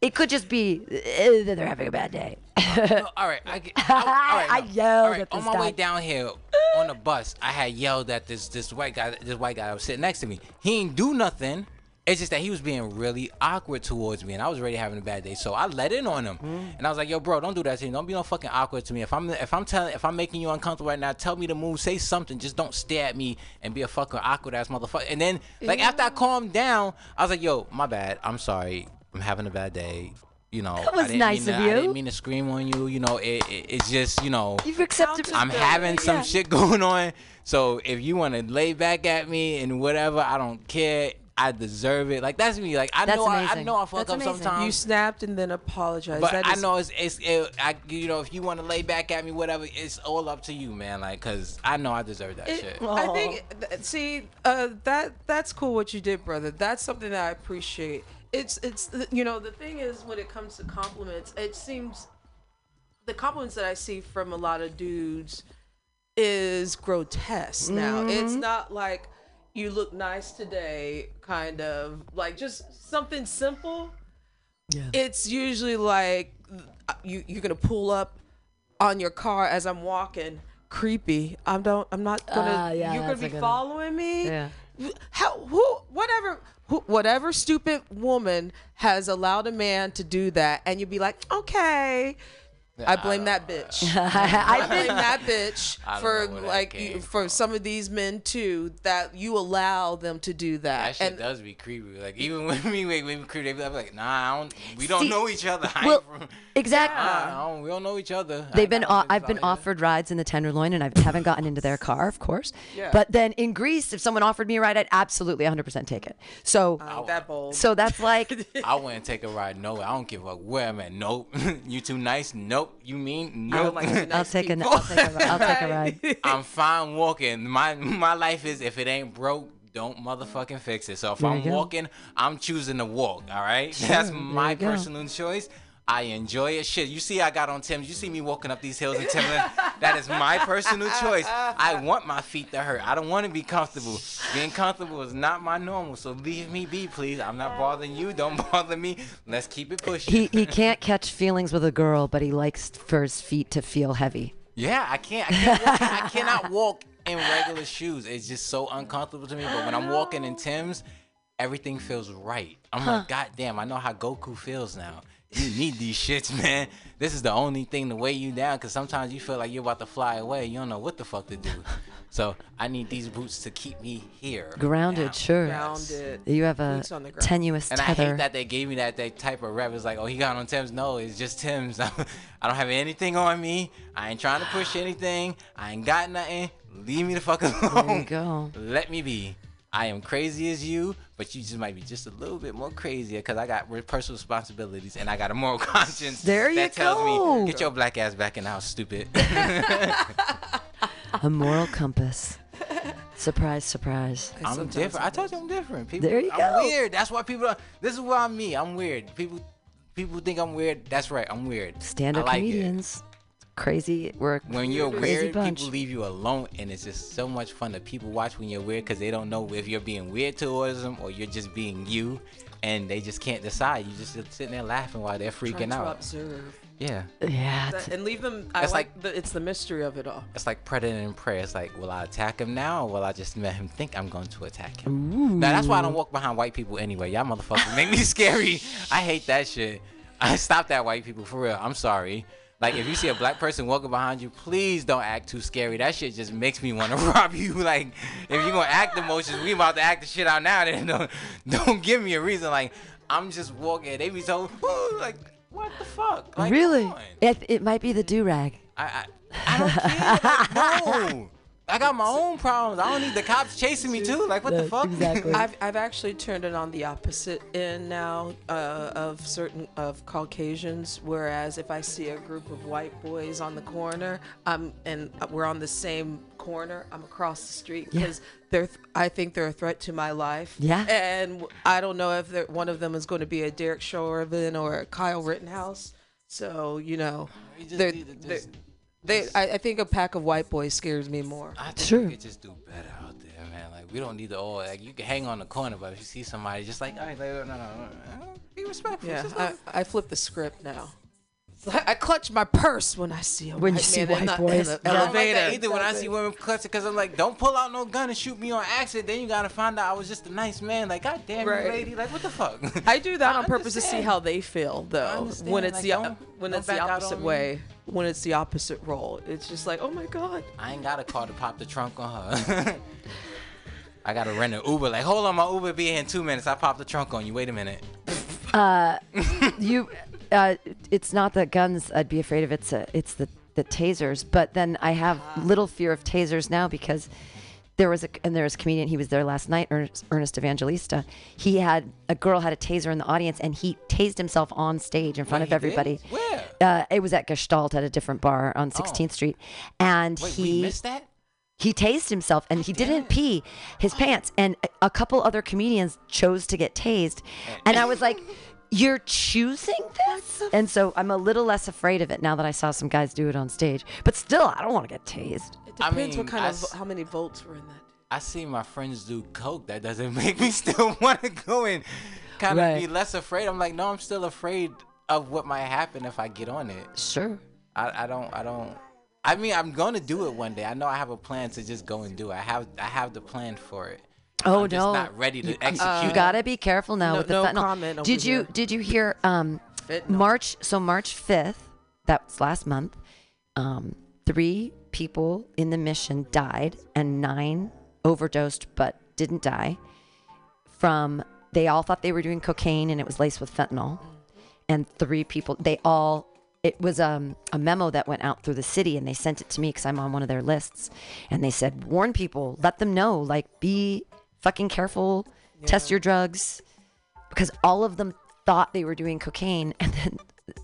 it could just be uh, that they're having a bad day. No, all right, I, I, all right, I yelled All right, at on my guy. way down here on the bus. I had yelled at this this white guy. This white guy that was sitting next to me. He ain't do nothing. It's just that he was being really awkward towards me, and I was already having a bad day. So I let in on him, Mm. and I was like, "Yo, bro, don't do that to me. Don't be no fucking awkward to me. If I'm if I'm telling if I'm making you uncomfortable right now, tell me to move. Say something. Just don't stare at me and be a fucking awkward ass motherfucker." And then like after I calmed down, I was like, "Yo, my bad. I'm sorry. I'm having a bad day." You know, that was I didn't nice mean of to, I didn't mean to scream on you. You know, it, it it's just you know. You've accepted. I'm having some Yeah. shit going on. So if you want to lay back at me and whatever, I don't care. I deserve it. Like that's me. Like I That's know I, I know I fuck That's up amazing. sometimes. you snapped and then apologized. but That I is- know it's it's it, I you know if you want to lay back at me whatever it's all up to you man like cuz I know I deserve that It- shit. I think th- see uh, that that's cool what you did, brother. That's something that I appreciate. It's it's you know the thing is when it comes to compliments, it seems the compliments that I see from a lot of dudes is grotesque. Now it's not like you look nice today, kind of like just something simple. Yeah. It's usually like uh, you you're gonna pull up on your car as I'm walking. Creepy. I'm don't. I'm not gonna. Ah, yeah, you're gonna be a good one. following me. Yeah. How? Who? Whatever. Who, whatever stupid woman has allowed a man to do that, and you'd be like, okay, I I blame don't- that bitch. I I blame that bitch for know where that like you- for some of these men too that you allow them to do That that. shit and does be creepy. Like even when me make me creepy, they be like, "Nah, I don't, we don't See, know each other. Well, from, exactly. Nah, I don't- we don't know each other." I They've been. got o- no I've been desire. offered rides in the Tenderloin, and I haven't gotten into their car, of course. Yeah. But then in Greece, if someone offered me a ride, I'd absolutely 100% take it. So, I that bold. so that's like, I wouldn't take a ride. No, I don't give a fuck where I'm at. Nope. you too nice. Nope. You mean I nope. like to I'll take a, people. I'll take a, I'll take a ride. I'm fine walking. My my life is if it ain't broke, don't motherfucking fix it. So if There I'm walking, I'm choosing to walk. All right, that's my you go. personal choice. I enjoy it. Shit, you see, I got on Tim's. You see me walking up these hills in Timberland. that is my personal choice. I want my feet to hurt. I don't want to be comfortable. Being comfortable is not my normal. So leave me be, please. I'm not bothering you. Don't bother me. Let's keep it pushing. He, he can't catch feelings with a girl, but he likes for his feet to feel heavy. Yeah, I can't. I, can't walk, I cannot walk in regular shoes. It's just so uncomfortable to me. But when I'm walking in Tim's, everything feels right. I'm like, God damn, I know how Goku feels now. You need these shits, man. This is the only thing to weigh you down. Cause sometimes you feel like you're about to fly away. You don't know what the fuck to do. So I need these boots to keep me here. Grounded, now. sure. Grounded. You have a Boots on the tenuous And I tether. hate that they gave me that, that type of rep. It's like, oh, he got on Tim's. No, it's just Tim's. I don't have anything on me. I ain't trying to push anything. I ain't got nothing. Leave me the fuck alone. There you go. Let me be. I am crazy as you, but you just might be just a little bit more crazier because I got personal responsibilities and I got a moral conscience. There you that tells me, get your black ass back in the house, stupid. A moral compass. Surprise, surprise. I I'm sometimes different. I told you I'm different. People, There you I'm go. weird. That's why people. Are, This is why I'm me. I'm weird. People, people think I'm weird. That's right. I'm weird. Stand up I like it. Comedians. Crazy. We're a When you're crazy weird, bunch. people leave you alone, and it's just so much fun that people watch when you're weird because they don't know if you're being weird towards them or you're just being you, and they just can't decide. You just sitting there laughing while they're Trying freaking to out. observe Yeah. Yeah, That- and leave them. I That's like, like- the, it's the mystery of it all. it's like predator and prey. It's like, will I attack him now, or will I just let him think I'm going to attack him? Ooh. Now that's why I don't walk behind white people anyway. Y'all motherfuckers make me scary. I hate that shit. I stop that white people for real. I'm sorry. Like if you see a black person walking behind you, please don't act too scary. That shit just makes me want to rob you. Like if you're gonna act emotions, we about to act the shit out now. Then don't don't give me a reason. Like I'm just walking. They be so like what the fuck? Like, really? It, it might be the do rag. I, I, I don't care. Like, no. I got my own problems. I don't need the cops chasing me too. Like, what the fuck? exactly. I've, I've actually turned it on the opposite end now uh, of certain of Caucasians. Whereas if I see a group of white boys on the corner, um, and we're on the same corner, I'm across the street Yeah. because they're. I think they're a threat to my life. Yeah. And I don't know if one of them is going to be a Derek Chauvin or a Kyle Rittenhouse. So you know, We just they're, need to they're, just- they. I, I think a pack of white boys scares me more. I think Sure. we could just do better out there, man. Like, we don't need the all, like, you can hang on the corner, but if you see somebody, just like, all right, like, no, no, no, no, be respectful. Yeah, Just I, I flip the script now. I clutch my purse when I see a When you see man in white the- boys. in the Yeah. I don't like that elevator. either when I see women clutching because I'm like, don't pull out no gun and shoot me on accident. Then you gotta find out I was just a nice man. Like, god damn Right. you, lady. Like, what the fuck? I do that I on purpose to see how they feel, though. When it's like, the don't- when don't it's the back out opposite me. way, when it's the opposite role, it's just like, oh my god. I ain't got a car to pop the trunk on her. I gotta rent an Uber. Like, hold on, my Uber be here in two minutes. I pop the trunk on you. Wait a minute. Uh, you uh, it's not the guns I'd be afraid of it's a, it's the the tasers but then I have little fear of tasers now because there was a and there was a comedian he was there last night Ernest, Ernest Evangelista. He had a girl had a taser in the audience and he tased himself on stage in front Wait, of he did? everybody. Where? uh, it was at Gestalt at a different bar on 16th Street. And Wait, he we missed that? he tased himself and he didn't pee his pants. And a- a couple other comedians chose to get tased. And i was like you're choosing this and so i'm a little less afraid of it now that i saw some guys do it on stage but still i don't want to get tased It I depends mean, what kind I of s- how many volts were in that. I see my friends do coke. That doesn't make me still want to go and kind of Right. be less afraid. I'm like, no, I'm still afraid of what might happen if I get on it. sure I, I don't I don't I mean I'm gonna do it one day. I know I have a plan to just go and do it. I have I have the plan for it. Oh I'm just no not ready to you, execute. you gotta be careful now No- with the no fentanyl comment over did you here. did you hear um march so march 5th that was last month. Um, three people in the mission died, and nine overdosed but didn't die. From they all thought they were doing cocaine, and it was laced with fentanyl. And three people, they all. It was um, a memo that went out through the city, and they sent it to me because I'm on one of their lists. And they said, warn people, let them know, like, be fucking careful, test your drugs, because all of them thought they were doing cocaine, and then,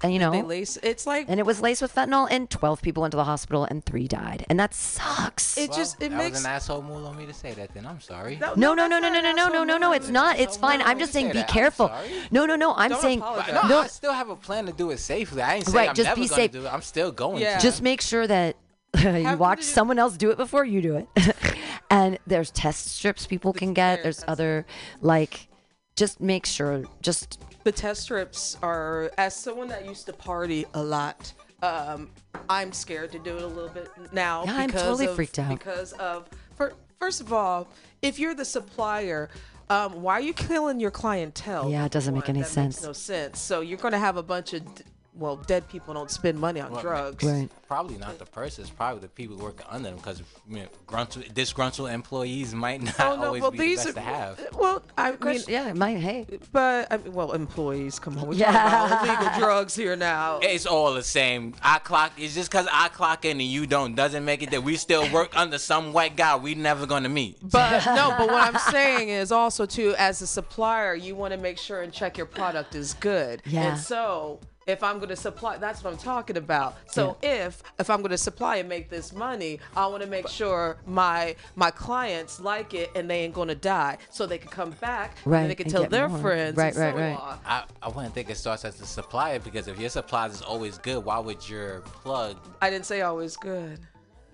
and, you know, They lace. It's like and it was laced with fentanyl, and 12 people went to the hospital, and three died, and that sucks. it just it that makes was an asshole move on me to say that. Then I'm sorry. no, no, no, that's no, no, no, no, no, no, no. It's not. It's fine. I'm just saying, be that. Careful. No, no, no. I'm Don't saying, apologize. No, no, I still have a plan to do it safely. I ain't saying Right, I'm just never be gonna safe. do it. I'm still going Yeah. to. just make sure that you watch someone else do it before you do it. and there's test strips people can get. There's that's other like just make sure just the test strips are as someone that used to party a lot um i'm scared to do it a little bit now Yeah, I'm totally of, freaked out. because of for, first of all if you're the supplier um, why are you killing your clientele? Yeah, it doesn't make any that sense. Makes no sense. So you're going to have a bunch of, d- well, dead people don't spend money on Well, drugs. right. Probably not the person. It's probably the people working under them because you know, gruntled, disgruntled employees might not Oh no! always Well, be these the best are to have. well. I mean, yeah, it might hey. but I mean, well, employees. Come on, we're Yeah. talking about illegal drugs here now. It's all the same. I clock. It's just because I clock in and you don't doesn't make it that we still work under some white guy we never gonna meet. But no, but what I'm saying is also too, as a supplier, you want to make sure and check your product is good. Yeah. And so if I'm going to supply, that's what I'm talking about. So if if I'm going to supply and make this money, I want to make sure my my clients like it and they ain't going to die, so they can come back Right, and they can and tell their more. friends. Right, and right, so right. on. I, I wouldn't think it starts as the supplier because if your supplies is always good, why would your plug? I didn't say always good.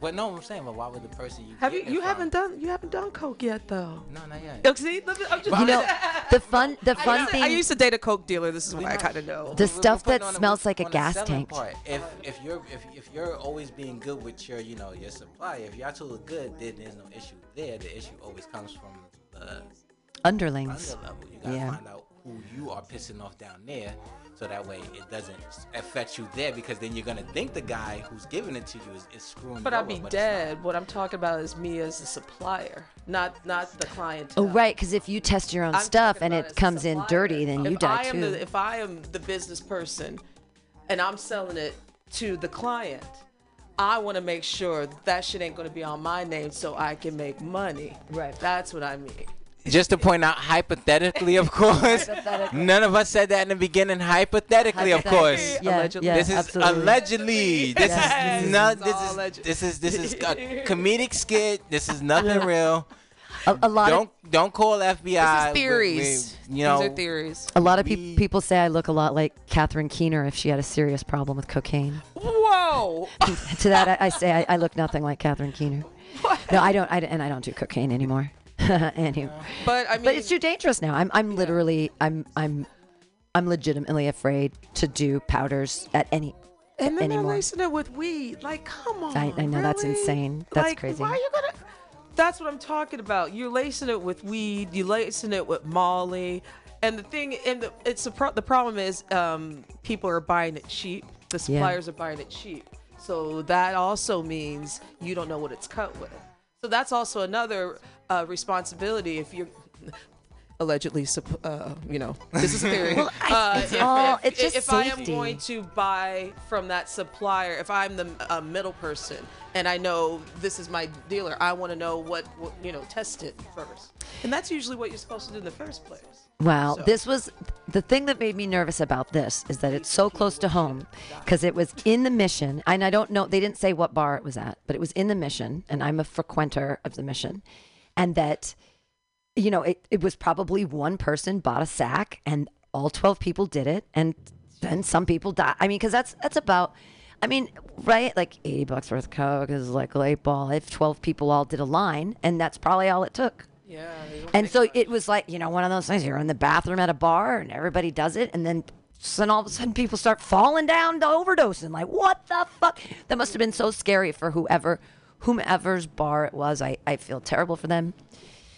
Well, no, I'm saying, but why would the person you Have you? You from- haven't done. You haven't done coke yet, though. No, not yet. See, Look, I'm just, You know, the fun the I fun used, to, I used to date a coke dealer. This is why I kind of know. The We're- we're stuff that on the- smells like a on the gas tank. part. If if you're if, if you're always being good with your you know your supply, if y'all two are good, then there's no issue there. The issue always comes from the underlings. under level. You gotta Yeah. find out who you are pissing off down there, so that way it doesn't affect you there. Because then you're gonna think the guy who's giving it to you is, is screwing But I'd be but dead. What I'm talking about is me as the supplier, not not the client. Oh right, because if you test your own I'm stuff and it as a comes in dirty, then you die I am too. The, if I am the business person, and I'm selling it to the client, I want to make sure that, that shit ain't going to be on my name, so I can make money. Right. That's what I mean. Just to point out, hypothetically, of course, none of us said that in the beginning. Hypothetically, of course. Yeah, Allegedly. yeah, This is absolutely. allegedly. This Yes, is not. This is alleged. this is this is a comedic skit. This is nothing uh, real. a, a lot of Don't don't call FBI. This is We- we- theories. you know, These are theories. a lot of we- peop people say I look a lot like Catherine Keener if she had a serious problem with cocaine. Whoa! to that I, I say I, I look nothing like Catherine Keener. What? No, I don't. I, and I don't do cocaine anymore. anyway, But I mean, but it's too dangerous now. I'm I'm literally I'm I'm I'm legitimately afraid to do powders at any and then they're anymore. lacing it with weed. Like, come on. I- I know, that's insane. That's like, crazy. Why are you gonna? That's what I'm talking about. You're lacing it with weed. You're lacing it with Molly. And the thing, and the, it's a pro- the problem is, um, people are buying it cheap. The Yeah. suppliers are buying it cheap. So that also means you don't know what it's cut with. So that's also another uh, responsibility if you're allegedly, uh, you know, this is a theory. Well, I- uh, it's if, all- if, it's just if I am going to buy from that supplier, if I'm the uh, middle person and I know this is my dealer, I want to know what, what you know, test it first. And that's usually what you're supposed to do in the first place. Wow, So- this was the thing that made me nervous about this is that it's so close to home because it was in the mission, and I don't know. They didn't say what bar it was at, but it was in the mission, and I'm a frequenter of the mission, and that you know it, it was probably one person bought a sack, and all twelve people did it, and then some people died. I mean, because that's that's about. I mean, right? Like 80 bucks worth of Coke is like a light ball. If 12 people all did a line, and that's probably all it took. Yeah. And so much. it was like, you know, one of those things. You're in the bathroom at a bar and everybody does it. And then, then all of a sudden people start falling down to overdosing. Like, what the fuck? That must have been so scary for whoever, whomever's bar it was. I, I feel terrible for them.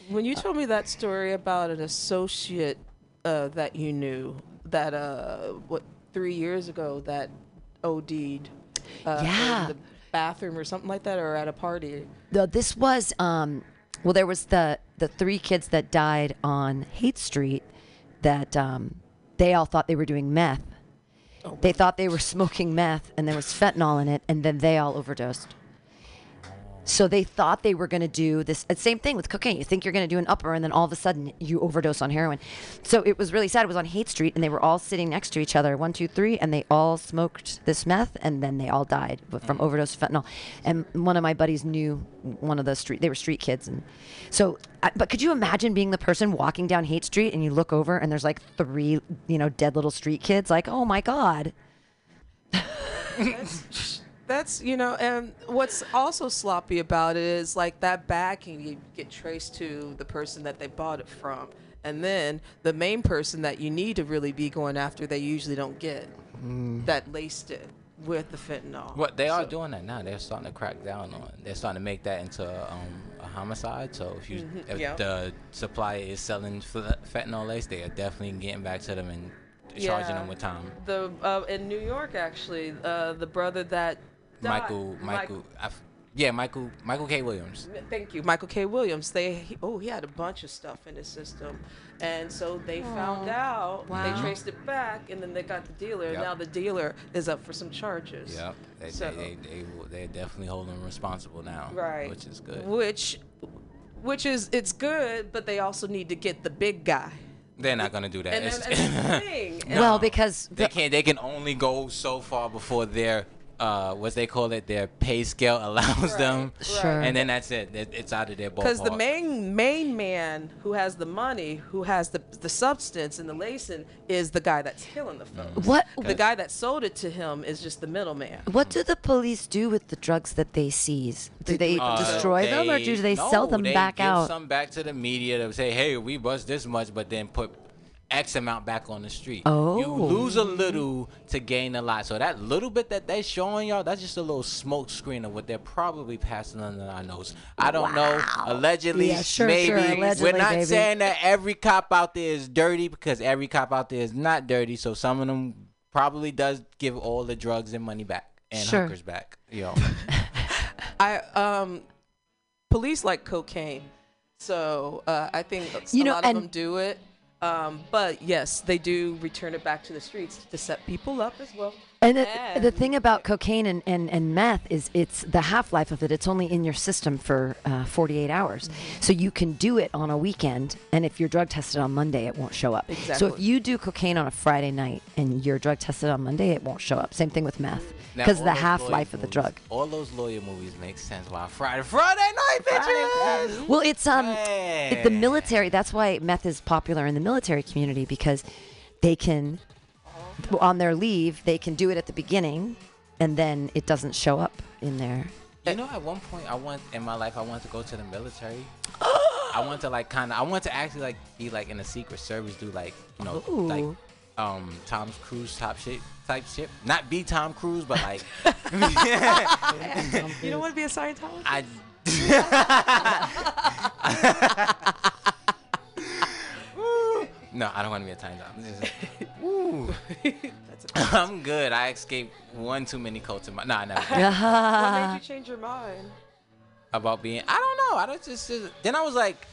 When you told me that story about an associate uh, that you knew that uh, what three years ago that OD'd. Uh, Yeah. In the bathroom or something like that, or at a party. the, this was um, well, there was the the three kids that died on Haight Street that um, they all thought they were doing meth. They thought they were smoking meth, and there was fentanyl in it, and then they all overdosed. So they thought they were going to do this uh, same thing with cocaine. You think you're going to do an upper, and then all of a sudden you overdose on heroin. So it was really sad. It was on Haight Street, and they were all sitting next to each other, one, two, three, and they all smoked this meth, and then they all died from overdose of fentanyl. And one of my buddies knew one of the street. They were street kids, and so. But could you imagine being the person walking down Haight Street, and you look over, and there's like three, you know, dead little street kids? Like, oh my god. That's you know, and what's also sloppy about it is like that bag can get- get traced to the person that they bought it from, and then the main person that you need to really be going after, they usually don't get that laced it with the fentanyl. What they are So- doing that now. They're starting to crack down on. They're starting to make that into um, a homicide. So if you Mhm, if yeah. the supplier is selling fentanyl lace, they are definitely getting back to them and charging Yeah. them with time. The uh, in New York actually, uh, the brother that died- Michael, Mike- Michael, I f- yeah, Michael, Michael K. Williams. Thank you, Michael K. Williams. They he, oh he had a bunch of stuff in his system, and so they found out. Wow. They traced it back, and then they got the dealer. Yep. Now the dealer is up for some charges. Yep, they, So- they, they, they, will- they're definitely holding him responsible now, Right. Which is good. Which, which is it's good, but they also need to get the big guy. They're not gonna do that. And, and, and that's the thing. And Well, because they the- can't. They can only go so far before their uh, what they call it, their pay scale allows Right, them, Sure. and then that's it. It- It's out of their ballpark. Because the main main man who has the money, who has the the substance and the lacing, is the guy that's killing the folks. what The guy that sold it to him is just the middleman. What do the police do with the drugs that they seize? Do they Uh, destroy them or do they no, sell them they back give out? some back to the media to say, "Hey, we bust this much," but then put X amount back on the street. Oh. You lose a little to gain a lot. So that little bit that they showing y'all, that's just a little smoke screen of what they're probably passing under our nose. I don't know. Allegedly, Yeah, sure, maybe. sure, allegedly, We're not baby. saying that every cop out there is dirty because every cop out there is not dirty. So some of them probably does give all the drugs and money back and Sure. hookers back. Yo. I um, police like cocaine, so uh, I think You a know, lot of and- them do it. Um, but yes, they do return it back to the streets to set people up as well. And the, the thing about cocaine and, and, and meth is it's the half life of it. It's only in your system for uh, 48 hours. Mm-hmm. So you can do it on a weekend. And if you're drug tested on Monday, it won't show up. Exactly. So if you do cocaine on a Friday night and you're drug tested on Monday, it won't show up. Same thing with meth. Because the half life of the movies- drug. All those lawyer movies make sense. Why Friday, Friday night, bitches. Well, it's um, it, the military. That's why meth is popular in the military community because they can, on their leave, they can do it at the beginning, and then it doesn't show up in there. You know, at one point, I want in my life, I wanted to go to the military. I want to like kind of, I want to actually like be like in the Secret Service, do like you know, like um Tom Cruise top shit type shit. Not be Tom Cruise, but like You don't want to be a Scientologist? I. no, I don't want to be a time Ooh. I'm good. I escaped one too many cults in my. Nah, nah. what made you change your mind? about being I don't know. I don't just, just- then I was like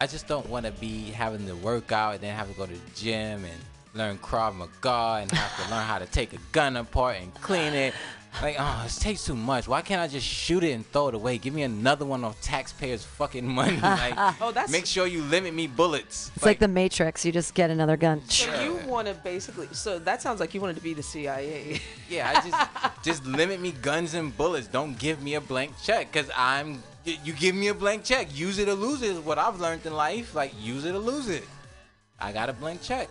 I just don't want to be having to work out and then have to go to the gym and learn Krav Maga and have to learn how to take a gun apart and clean it. Like, oh, it takes too much. Why can't I just shoot it and throw it away? Give me another one of taxpayers' fucking money. Like, Oh, that's- make sure you limit me bullets. It's like, the Matrix. You just get another gun. So you want to basically? So that sounds like you wanted to be the CIA. Yeah, I just just limit me guns and bullets. Don't give me a blank check because I'm. You give me a blank check. Use it or lose it is what I've learned in life. Like use it or lose it. I got a blank check.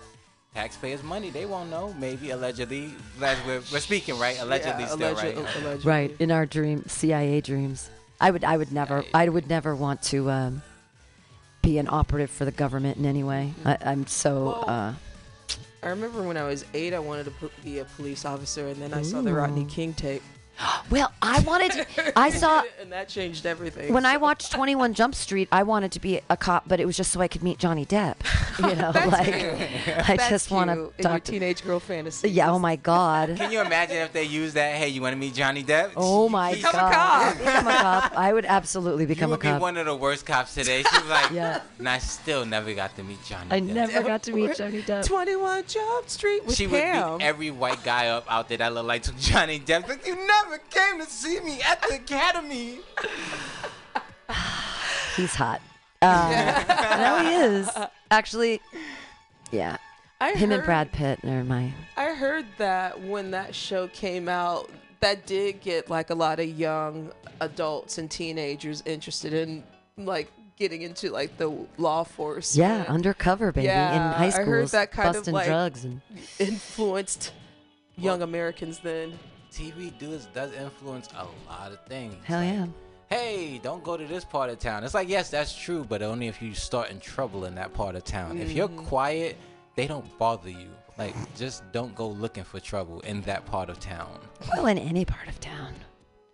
Taxpayers' money. They won't know. Maybe allegedly. As we're, we're speaking right. Allegedly Yeah, still alleged- right. allegedly. Right in our dream, CIA dreams. I would, I would never, I would never want to um, be an operative for the government in any way. I, I'm so. Well, Uh, I remember when I was eight, I wanted to po- be a police officer, and then I saw the Rodney King tape, Well, I wanted. To, I saw and that changed everything. when I watched 21 Jump Street. I wanted to be a cop, but it was just so I could meet Johnny Depp. You know, like I That's just want cute to in your talk. To, teenage girl fantasy. yeah. Oh my God. Can you imagine if they use that? Hey, you want to meet Johnny Depp? Oh my Become God. a cop. Become a cop. I would absolutely You become a would be one of the worst cops today. She was like, Yeah. and I still never got to meet Johnny I Depp. never got to meet Johnny Depp. 21 Jump Street with She Pam. would beat every white guy up out there that looked like Johnny Depp. Like, you never came to see me at the academy. He's hot. Uh, no, he is. Actually, yeah. I Him and heard- Brad Pitt are my. I heard that when that show came out, that did get like a lot of young adults and teenagers interested in like getting into like the law force. Yeah, and undercover baby Yeah, in high school. I heard that kind of, busting like- drugs and influenced young Americans then. TV does does influence a lot of things. hell Like, yeah. Hey, don't go to this part of town. It's like yes, that's true, but only if you start in trouble in that part of town. If you're mm. quiet, they don't bother you. Like just don't go looking for trouble in that part of town. Well, in any part of town,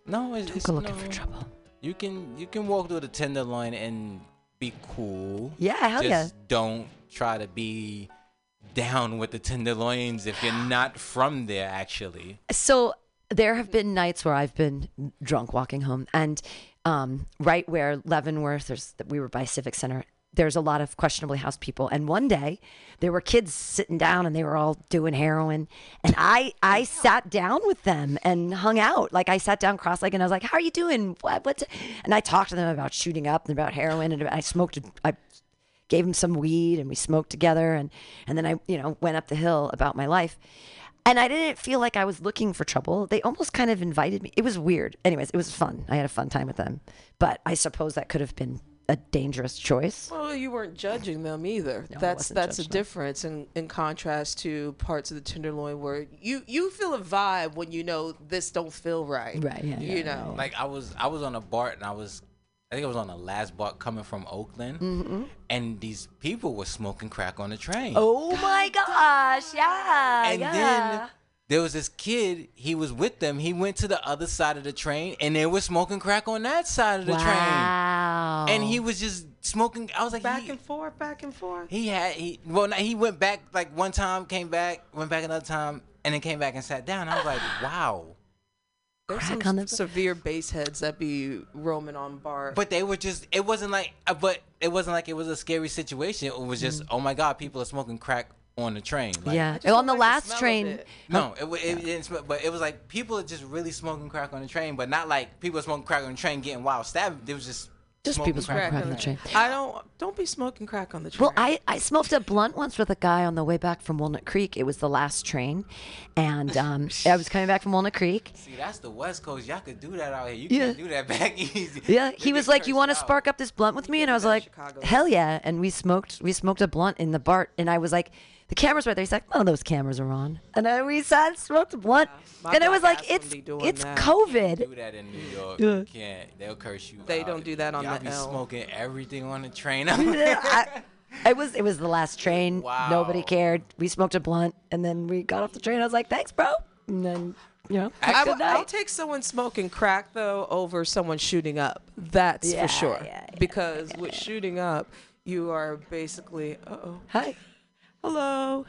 No, it's, don't it's go looking no. for trouble. You can you can walk through the tenderloin and be cool. Yeah, hell Just yeah. don't try to be down with the tenderloins if you're not from there actually. So there have been nights where I've been drunk walking home, and um, right where Leavenworth, there's we were by Civic Center. There's a lot of questionably housed people, and one day there were kids sitting down, and they were all doing heroin, and I I sat down with them and hung out. Like I sat down cross-legged, and I was like, "How are you doing? What what's?" And I talked to them about shooting up and about heroin, and I smoked. I gave him some weed and we smoked together and and then I you know went up the hill about my life and I didn't feel like I was looking for trouble. They almost kind of invited me. It was weird. Anyways, it was fun. I had a fun time with them. But I suppose that could have been a dangerous choice. Well, you weren't judging them either. No, I that's wasn't that's a difference in, in contrast to parts of the tenderloin where you you feel a vibe when you know this don't feel right. Right, yeah, You yeah, know. Like I was I was on a BART and I was I think it was on the last BART coming from Oakland mm-hmm. and these people were smoking crack on the train. Oh my gosh. Yeah. and yeah. then there was this kid, he was with them. He went to the other side of the train and they were smoking crack on that side of the train. wow. train. And he was just smoking I was like back he, and forth, back and forth. he had he well he went back like one time, came back, went back another time, and then came back and sat down. I was like, wow. There's Crack some on the- severe base heads that be roaming on BART. But they were just it wasn't like uh, but it wasn't like it was a scary situation. It was just oh my god, people are smoking crack on the train. Like, yeah. On the like the last smell of train. it. No, it, wa- it, didn't smell, but it was like people are just really smoking crack on the train, but not like people are smoking crack on the train getting wild stabbed. It was just Just smoking people crack. smoking crack on the train. I don't don't be smoking crack on the train. Well, I, I smoked a blunt once with a guy on the way back from Walnut Creek. It was the last train. And um, I was coming back from Walnut Creek. See, that's the West Coast. Y'all could do that out here. You Yeah. can't do that back easy. Yeah, he was like, "You want to spark up this blunt with me?" And I was do that in like, Chicago. "Hell yeah!" And we smoked. We smoked a blunt in the BART, and I was like, "The camera's right there." He's like, "Oh, those cameras are on." And then we sat, smoked a blunt, my and it was like, ass "It's wouldn't be doing it's that. COVID." Do that in New York. You can't. They'll curse you. They out. don't do that on Y'all the be L. smoking everything on the train. I, it was it was the last train. Wow. Nobody cared. We smoked a blunt, and then we got off the train. I was like, "Thanks, bro." And then you know, I, good I'll take someone smoking crack though over someone shooting up. That's Yeah, for sure. yeah, yeah, because with shooting up, you are basically, uh oh, Hi. Hello,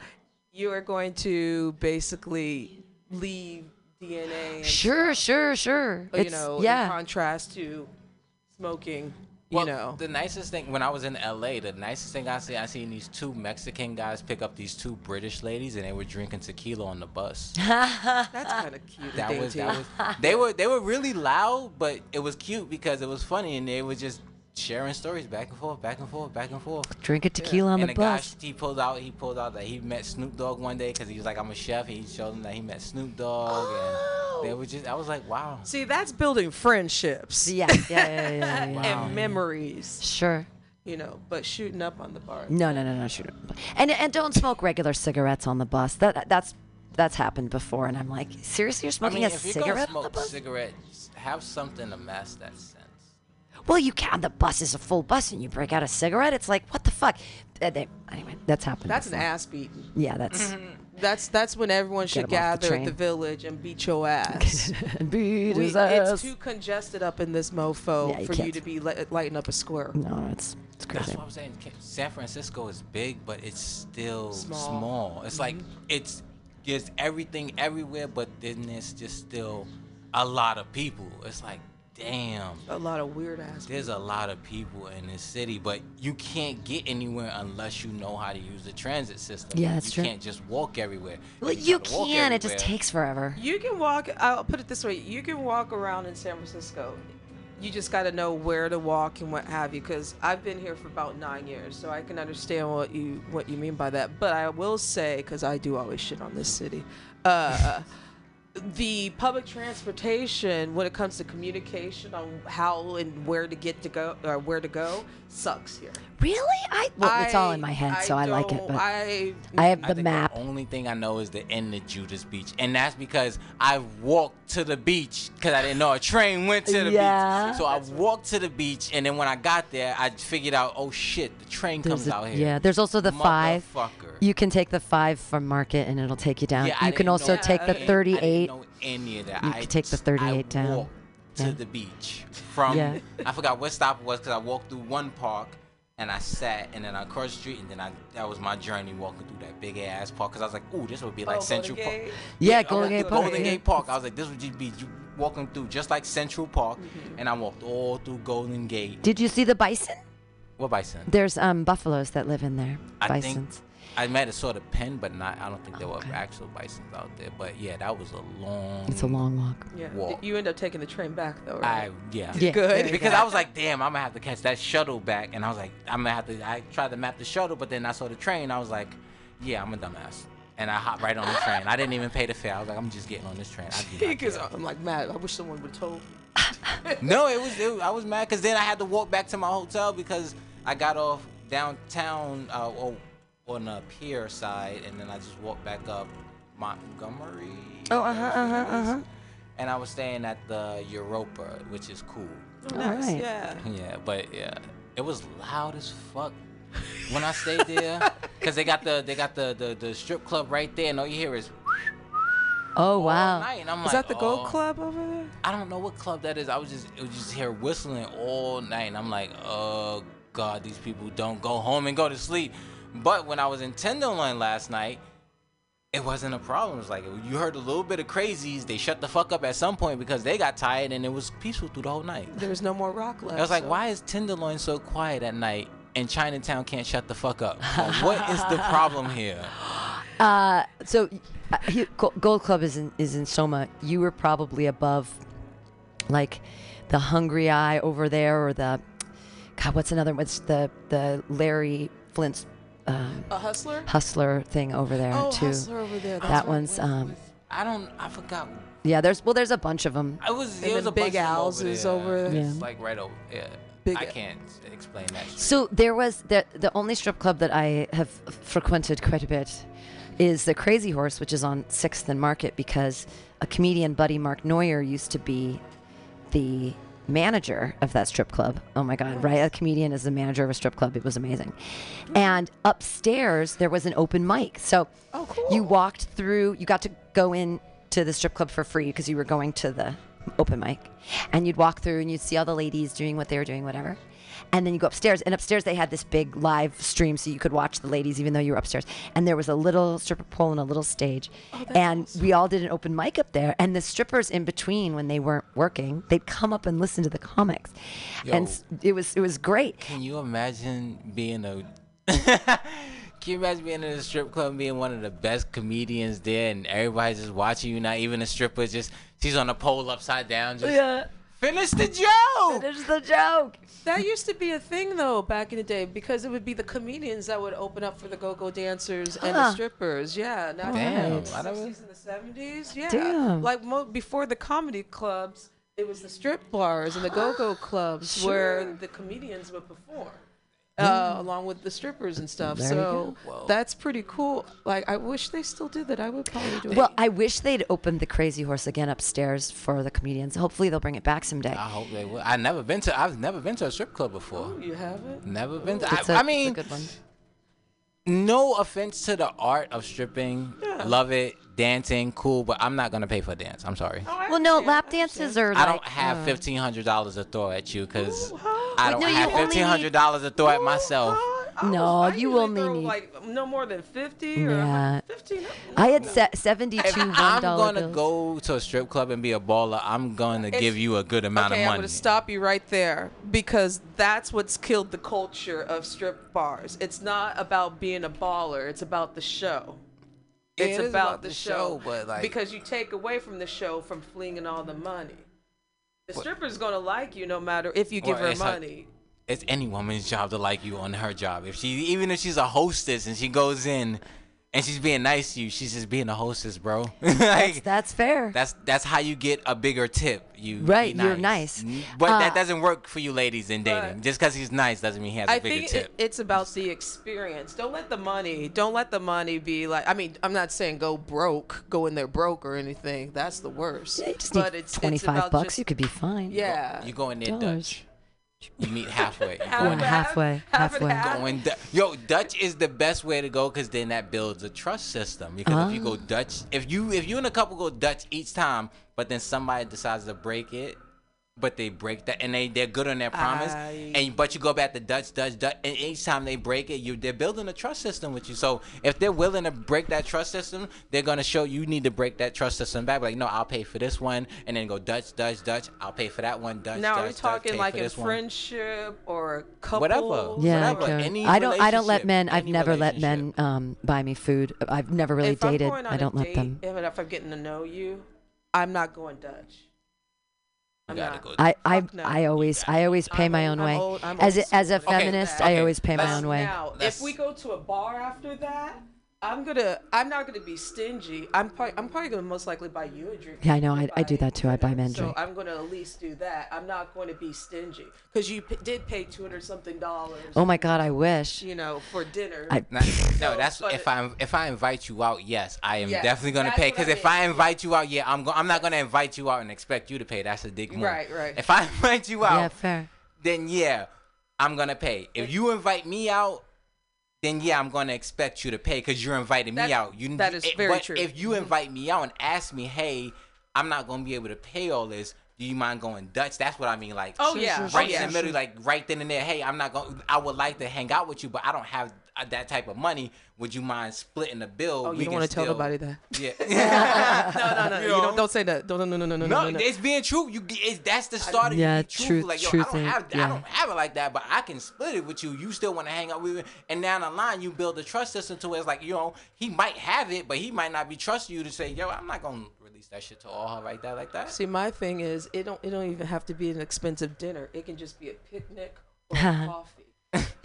you are going to basically leave DNA. And, Sure, sure, sure. you It's know, in yeah. contrast to smoking. You know, the nicest thing when I was in LA, the nicest thing I see, I seen these two Mexican guys pick up these two British ladies, and they were drinking tequila on the bus. that's kind of cute. That was that was. They were they were really loud, but it was cute because it was funny, and they were just sharing stories back and forth, back and forth, back and forth. Drink a tequila on and the the guy bus. he pulled out he pulled out that he met Snoop Dogg one day because he was like I'm a chef. He showed him that he met Snoop Dogg, and oh! they were just I was like wow. See, that's building friendships Yeah, yeah, yeah, yeah, yeah, yeah. and memories. Sure. You know, but shooting up on the bar. No, no, no, no, shoot. And and don't smoke regular cigarettes on the bus. That that's that's happened before, and I'm like, seriously, you're I smoking mean, a if you're gonna cigarette on the smoke bus? cigarettes, have something to mask that sense. Well, you can. The bus is a full bus, and you break out a cigarette. It's like, what the fuck? Uh, they- Anyway, that's happened. That's an ass beating. Yeah, that's That's that's when everyone should him off the gather at the village and beat your ass. Beat We- his it's too congested up in this mofo Yeah, you for you can't. to be li- lighting up a square. No, it's it's That's what I'm saying. San Francisco is big, but it's still Small. small. It's like it's there's everything everywhere, but then there's just still a lot of people. It's like, damn, A lot of weird ass. there's a lot of people in this city, but you can't get anywhere unless you know how to use the transit system. Yeah, that's you true. can't just walk everywhere. Well, If you try to can. It just takes forever. You can walk. I'll put it this way: you can walk around in San Francisco. You just got to know where to walk and what have you. Because I've been here for about nine years, so I can understand what you what you mean by that. But I will say, because I do always shit on this city, uh, the public transportation when it comes to communication on how and where to get to go or where to go sucks here. Really? I well, it's all in my head, so I like it. But I I have I the think map. The only thing I know is the end of Judas Beach, and that's because I walked to the beach because I didn't know a train went to the Yeah. beach. So I walked to the beach, and then when I got there, I figured out, oh shit, the train There's comes a- out here. yeah, there's also the five. You can take the five from Market, and it'll take you down. Yeah, you can also know take the any- I 38. know any of that. You I could take the 38 I down. walked to Yeah. the beach from. Yeah. I forgot what stop it was because I walked through one park. And I sat, and then I crossed the street, and then I that was my journey walking through that big ass park. Cause I was like, "Ooh, this would be like Oh, Central Park." Gate? Yeah, Golden Gate Park, Golden. Gate Park. I was like, "This would just be walking through just like Central Park," Mm-hmm. and I walked all through Golden Gate. Did you see the bison? What bison? There's um buffaloes that live in there. I think Bisons. I might have saw the pen, but not. I don't think there were actual bisons out there. But yeah, that was a long. It's a long walk. Yeah. walk. You end up taking the train back though, I right? yeah. Yeah. Good. because I was like, damn, I'm gonna have to catch that shuttle back, and I was like, I'm gonna have to. I tried to map the shuttle, but then I saw the train. I was like, yeah, I'm a dumbass, and I hopped right on the train. I didn't even pay the fare. I was like, I'm just getting on this train. I do not Because care. I'm like mad. I wish someone would have told. me. no, it was. It, I was mad because then I had to walk back to my hotel because I got off downtown uh, oh, on the pier side, and then I just walked back up Montgomery. Oh, uh-huh, uh-huh, uh-huh. And I was staying at the Europa, which is cool. Oh, nice. right. Yeah. Yeah, but yeah, it was loud as fuck when I stayed there, cause they got the they got the the, the strip club right there, and all you hear is Oh all wow. night. And I'm Is like, that the Gold oh. Club over there? I don't know what club that is. I was just it was just here whistling all night, and I'm like, oh god, these people don't go home and go to sleep. But when I was in Tenderloin last night, it wasn't a problem. It was like you heard a little bit of crazies. They shut the fuck up at some point because they got tired, and it was peaceful through the whole night. There's no more rock left. I was like, so- why is Tenderloin so quiet at night and Chinatown can't shut the fuck up? Like, what is the problem here? Uh, so uh, he, Gold Club is in is in Soma. You were probably above, like, the Hungry Eye over there, or the God. What's another? What's the the Larry Flynt's um, A hustler? Hustler thing over there Oh, too? hustler over there. That's That right. one's um. I don't. I forgot. Yeah, there's well, there's a bunch of them. It was. And It was a Big bunch of them Al's over there. over- It's Yeah. like right over. Yeah. Big- I can't explain that. shit. So there was the the only strip club that I have frequented quite a bit is the Crazy Horse, which is on Sixth and Market, because a comedian buddy Mark Neuer used to be the manager of that strip club. Oh my God, right? A comedian is the manager of a strip club. It was amazing. Mm-hmm. And upstairs there was an open mic, so Oh, cool. you walked through. You got to go in to the strip club for free because you were going to the open mic, and you'd walk through and you'd see all the ladies doing what they were doing, whatever. And then you go upstairs, and upstairs they had this big live stream, so you could watch the ladies even though you were upstairs. And there was a little stripper pole and a little stage, oh, and we all did an open mic up there. And the strippers in between, when they weren't working, they'd come up and listen to the comics, and Yo. s- it was it was great. Can you imagine being a? Can you imagine being in a strip club and being one of the best comedians there, and everybody's just watching you? Not even a stripper, just she's on a pole upside down. Just Yeah, finish the joke. Finish the joke. That used to be a thing though back in the day because it would be the comedians that would open up for the go-go dancers and the Huh. strippers. Yeah, not Damn, in the I never- 60s and the 70s. Yeah, Damn. like mo- before the comedy clubs, it was the strip bars and the go-go clubs where the comedians would perform. Uh, along with the strippers and stuff. There so that's pretty cool. Like I wish they still did that. I would probably do it. Well, I wish they'd opened the Crazy Horse again upstairs for the comedians. Hopefully, they'll bring it back someday. I hope they will. I've never been to. I've never been to a strip club before. you haven't? Never been to. It's I, a- I it's a mean, good one. no offense to the art of stripping, love it, dancing, cool, but I'm not gonna pay for a dance. I'm sorry. Well, no, lap dances are. I don't have uh, fifteen hundred dollars to throw at you because Ooh, huh? I don't no, have fifteen hundred dollars to throw at oh, myself. I No, was- I you usually only throw, need- like no more than fifty or Yeah. fifteen. I had se- seventy-two If one I'm gonna bills. go to a strip club and be a baller, I'm gonna It's- give you a good amount okay, of money. I'm gonna stop you right there because that's what's killed the culture of strip bars. It's not about being a baller; it's about the show. It's it is about, about the the show, show, but, like- because you take away from the show from flinging all the money. The stripper's gonna like you no matter if you give Well, her it's like- money. it's any woman's job to like you on her job. If she even if she's a hostess and she goes in and she's being nice to you, she's just being a hostess, bro. That's, like that's fair. that's that's how you get a bigger tip. You be Right, you're nice. But Uh, that doesn't work for you ladies in dating. But- Just because he's nice doesn't mean he has a I bigger think tip. it, it's about the experience. Don't let the money. Don't let the money be like. I mean, I'm not saying go broke, go in there broke or anything. That's the worst. Yeah, you just but need it's it's twenty-five about bucks. just- you could be fine. yeah. you go in there Dollars. Dutch. You meet halfway. You Half go Yeah, halfway, halfway. going Du- yo dutch is the best way to go because then that builds a trust system. Because if you go oh. dutch if you if you and a couple go dutch each time but then somebody decides to break it but they break that and they they're good on their promise I- and but you go back to dutch dutch dutch and each time they break it you they're building a trust system with you so if they're willing to break that trust system they're going to show you need to break that trust system back like no i'll pay for this one and then go dutch dutch dutch i'll pay for that one dutch Now dutch, are we Dutch, talking pay like a in this one. friendship or a couple? Whatever. Yeah, Whatever, okay. any I don't. I don't let men. I've never let men um, buy me food. I've never really if I'm dated. going on I a don't let date, them. Even if I'm getting to know you, I'm not going Dutch. You I'm gotta not. Go I I, no. I always I always pay I'm my own I'm way. old- As a, as a school like feminist. I always pay my own way. Now, if we go to a bar after that, I'm gonna. I'm not gonna be stingy. I'm probably. I'm probably gonna most likely buy you a drink. Yeah, I know, I- I do that too. I buy dinner. men So drink. I'm gonna at least do that. I'm not going to be stingy because you p- did pay two hundred something dollars. Oh my God, I wish. You know, for dinner. I- Nah, no, that's but- if I if I invite you out, yes, I am Yes, definitely gonna that's pay. what I Because if mean. I invite you out, yeah, I'm go- I'm not gonna invite you out and expect you to pay. That's a dick move. Right, right. If I invite you out, Yeah, fair. then yeah, I'm gonna pay. If you invite me out, then yeah, I'm gonna expect you to pay because you're inviting me out. You that is it- eh, very but true. If you mm-hmm. invite me out and ask me, hey, I'm not gonna be able to pay all this. Do you mind going Dutch? That's what I mean. Like, Oh, yeah. right Oh, in the middle, like right then and there. Hey, I'm not going. I would like to hang out with you, but I don't have Uh, that type of money. Would you mind splitting the bill? oh, We you don't want to tell still- nobody that. Yeah. no, no, no. You You, know? don't. Don't say that. Don't. No, no, no, no, no, No, no. no. it's being true. You, it's, that's the start of Yeah, you truth- Like, yo, truth I don't have, yeah. I don't have it like that, but I can split it with you. You still want to hang out with me, and down the line, you build a trust system to where it's like, you know, he might have it, but he might not be trusting you to say, yo, I'm not gonna release that shit to all her like that, like that. See, my thing is, it don't. It don't even have to be an expensive dinner. It can just be a picnic or a coffee.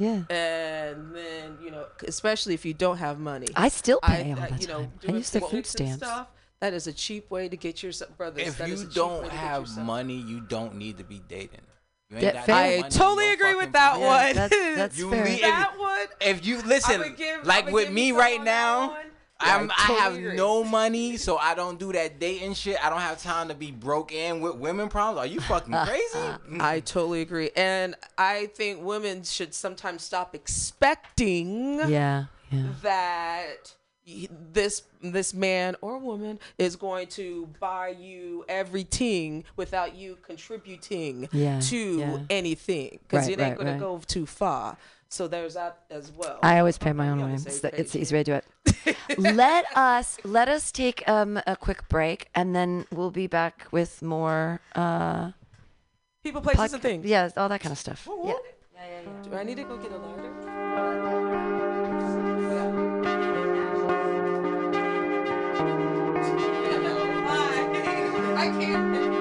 Yeah. and then you know, especially if you don't have money. I still I, pay all uh, the you know, time. I use the food stamps. Stuff, that is a cheap way to get yourself, brothers. If that is you a don't way to get have money, you don't need to be dating. You ain't Yeah, got fair. no I totally no agree with fucking that problem. Yeah, one. that's- that's You fair. leave- if- that one. If you listen, give- like with me right now, one. I'm, Yeah, I, I have agree. no money, so I don't do that dating shit. I don't have time to be broke in with women problems. Are you fucking uh, crazy? Uh, mm. I totally agree, and I think women should sometimes stop expecting Yeah. Yeah. that this this man or woman is going to buy you everything without you contributing Yeah, to yeah. anything because Right, it ain't right, gonna go too far. So there's that as well. I always pay my own way. It's the, it's way to do it. let us let us take um a quick break and then we'll be back with more uh People, places, podca- and things. Yeah, all that kind of stuff. Woo, Yeah. woo. Do I need to go get a lighter? I can't.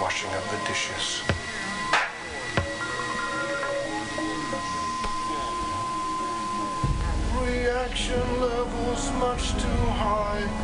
washing up the dishes. Reaction levels much too high.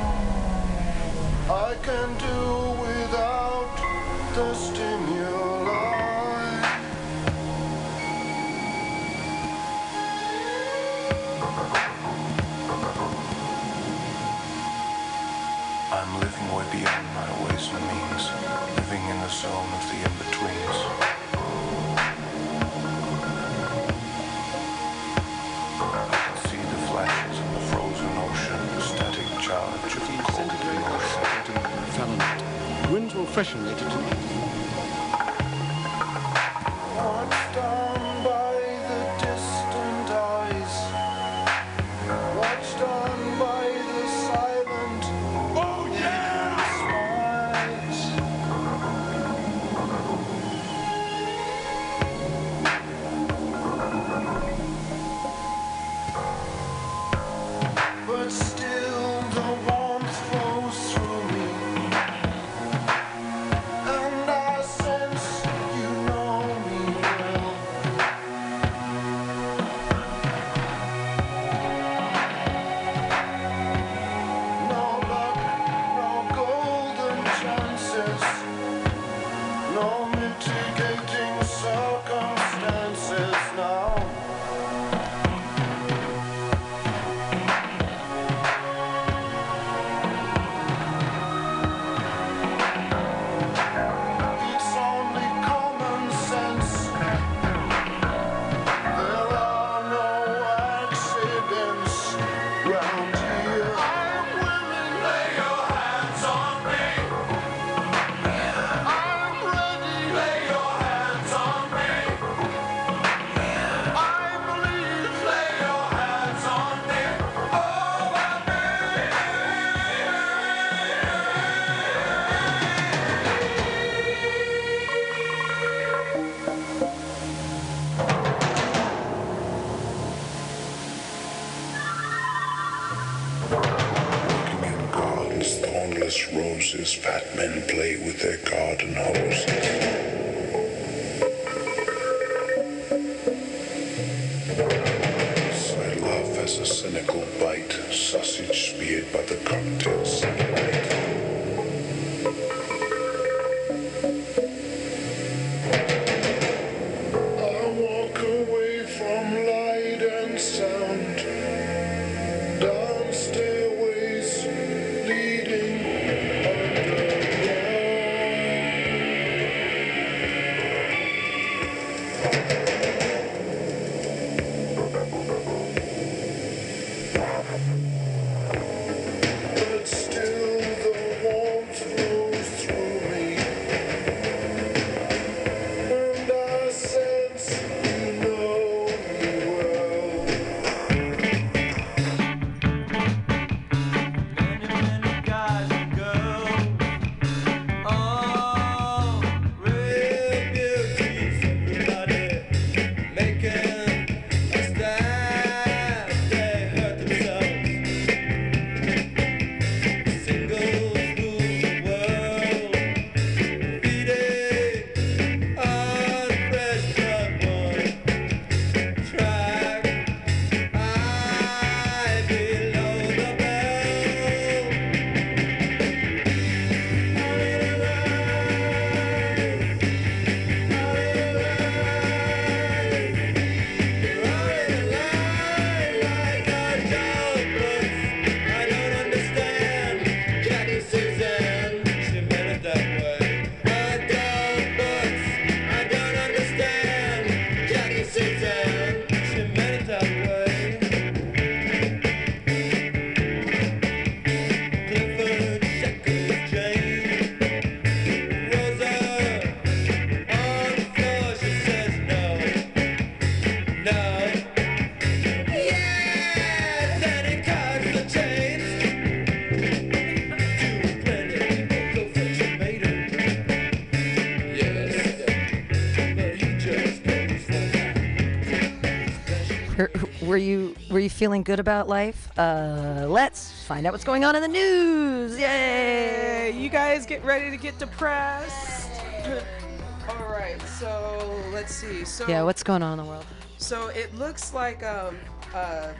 You you feeling good about life? Uh, let's find out what's going on in the news. Yay! Hey, you guys get ready to get depressed. All right, so let's see. So Yeah, what's going on in the world? So it looks like um, uh,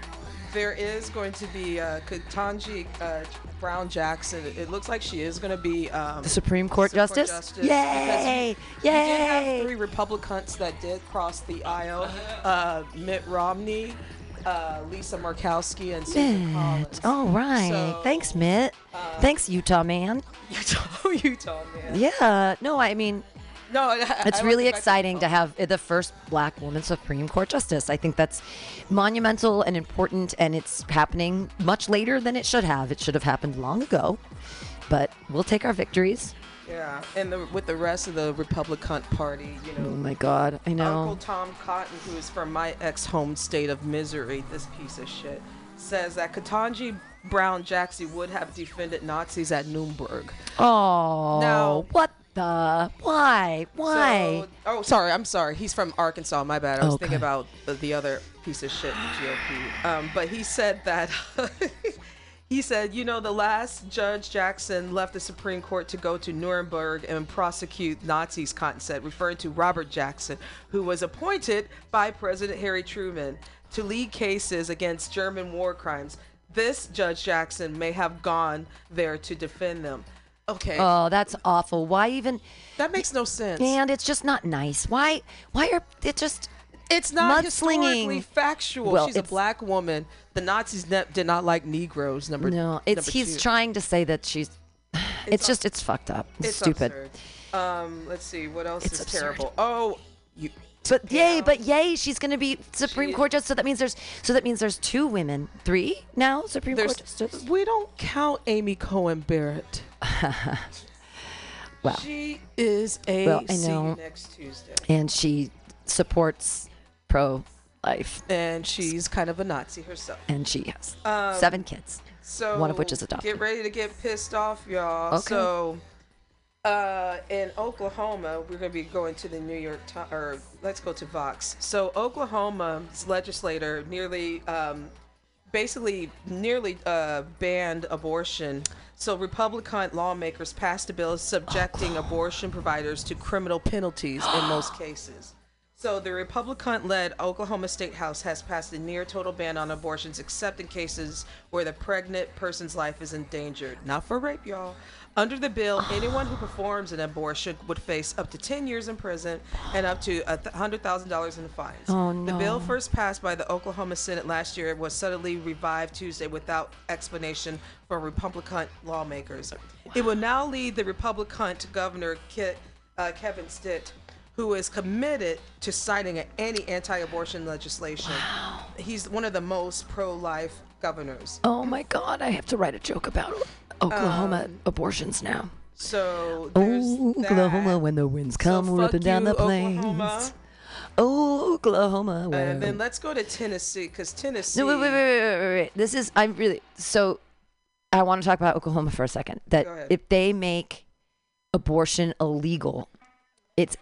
there is going to be uh, Ketanji uh, Brown Jackson. It looks like she is going to be um, The Supreme Court Supreme Justice? because Yay! we- we did have three Republicans that did cross the aisle: uh, Mitt Romney, uh, Lisa Murkowski, and Susan Mitt. Collins. All right. So, Thanks, Mitt. Thanks, Utah man. Utah, Utah man. Yeah. No, I mean, No, I- I it's like really exciting to have the first black woman Supreme Court justice. I think that's monumental and important, and it's happening much later than it should have. It should have happened long ago, but we'll take our victories. Yeah, and the, with the rest of the Republican Party, you know, Oh my God, I know. Uncle Tom Cotton, who is from my ex home state of Missouri, this piece of shit, says that Ketanji Brown Jackson would have defended Nazis at Nuremberg. Oh, Now- what the? Why? Why? So, oh, sorry, I'm sorry. He's from Arkansas. My bad. I was Okay. thinking about the, the other piece of shit, the GOP. Um, but he said that. He said, you know, the last Judge Jackson left the Supreme Court to go to Nuremberg and prosecute Nazis, Cotton said, referring to Robert Jackson, who was appointed by President Harry Truman to lead cases against German war crimes. This Judge Jackson may have gone there to defend them. Okay, oh, that's awful. Why even? that makes no sense. And it's just not nice. Why? Why are it just? It's not historically factual. Well, She's a black woman. The Nazis ne- did not like Negroes. Number No, it's number he's two. trying to say that she's. It's, just it's fucked up. It's, It's stupid. Um, let's see what else It's is absurd. terrible. Oh, you. But yay, but yay, she's going to be Supreme She- Court justice. So that means there's so that means there's two women, three now Supreme Court justice. we don't count Amy Coney Barrett. Well, She is a Well, I know. next Tuesday, and she supports pro-life, and she's kind of a Nazi herself. and she has Um, seven kids. So One of which is adopted. Get ready to get pissed off, y'all. Okay. So, uh, in Oklahoma, we're going to be going to the New York Times, or let's go to Vox. So, Oklahoma's legislator nearly, um, basically, nearly uh, banned abortion. So, Republican lawmakers passed a bill subjecting abortion providers to criminal penalties in most cases. So the Republican-led Oklahoma State House has passed a near total ban on abortions, except in cases where the pregnant person's life is endangered. Not for rape, y'all. Under the bill, anyone who performs an abortion would face up to 10 years in prison and up to $100,000 in fines. Oh, no. The bill first passed by the Oklahoma Senate last year was suddenly revived Tuesday without explanation from Republican lawmakers. It will now lead the Republican governor Ke- uh, Kevin Stitt, who is committed to signing any anti-abortion legislation. He's one of the most pro-life governors. Oh my God, I have to write a joke about Oklahoma Um, abortions now. So Oh, Oklahoma, that. when the winds So come fuck ripping down you, the plains. Oklahoma. Oh, Oklahoma. Where And then let's go to Tennessee, because Tennessee. No, wait, wait, wait, wait, wait, wait. This is I'm really so. I want to talk about Oklahoma for a second. That if they make abortion illegal, it's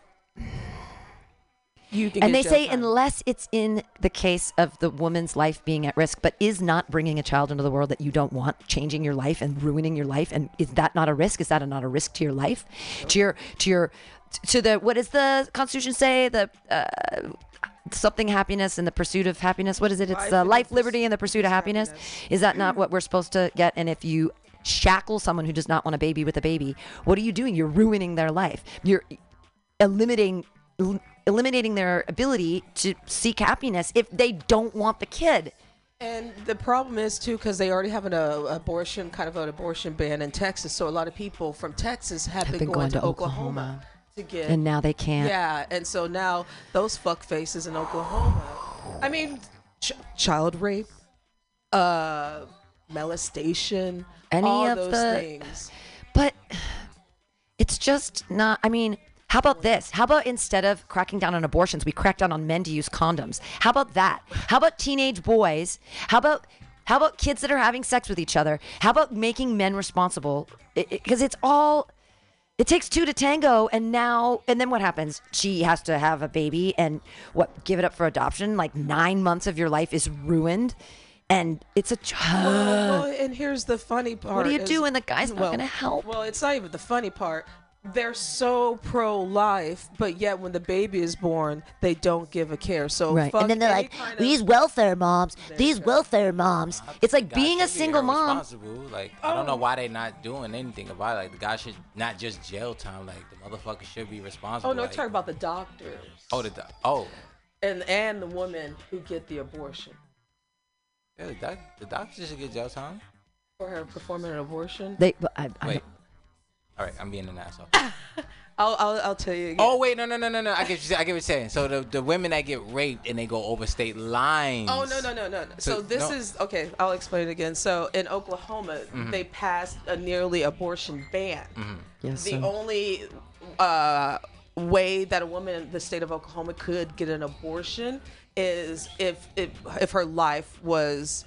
and they say time. unless it's in the case of the woman's life being at risk, but is not bringing a child into the world that you don't want, changing your life and ruining your life, and is that not a risk? Is that not a risk to your life, to your to your to the what does the Constitution say? The uh, something happiness and the pursuit of happiness. What is it? It's Life uh, life, liberty, and the pursuit of of happiness. happiness. Is that not what we're supposed to get? And if you shackle someone who does not want a baby with a baby, what are you doing? You're ruining their life. You're eliminating el- eliminating their ability to seek happiness if they don't want the kid. And the problem is too because they already have an uh, abortion kind of an abortion ban in Texas, so a lot of people from Texas have, been, going, to Oklahoma, to get. And now they can't. yeah, and so now those fuck faces in Oklahoma. I mean, ch- child rape, uh, molestation, Any all of those the- things. But it's just not. I mean, how about this? How about instead of cracking down on abortions, we crack down on men to use condoms? How about that? How about teenage boys? How about how about kids that are having sex with each other? How about making men responsible? Because it's all It takes two to tango, and now, and then what happens? She has to have a baby, and what? Give it up for adoption? Like nine months of your life is ruined, and it's a child. Well, and here's the funny part. What do you is- do when the guy's not well, gonna help? Well, it's not even the funny part. They're so pro-life, but yet when the baby is born, they don't give a care. So Right, fuck and then they're like, kind of- "These welfare moms, these welfare moms." It's like Guys being a should be single mom. irresponsible. Like I don't know oh. why they're not doing anything about it. Like the guy should not just jail time. Like the motherfucker should be oh, responsible. Oh no, like, talking about the doctors Oh, the doc- oh, and and the women who get the abortion yeah, the, doc- the doctor should get jail time. for her performing an abortion. They, I, I, Wait. All right, I'm being an asshole. I'll I'll, I'll tell you. Again. Oh wait, no, no, no, no, no. I get what you, I get what you're saying. So the the women that get raped and they go over state lines. Oh no no no no! no. So, So, this no. Mm-hmm. is okay. I'll explain it again. So in Oklahoma, they passed a nearly abortion ban. yes, The sir. only uh, way that a woman in the state of Oklahoma could get an abortion is if if if her life was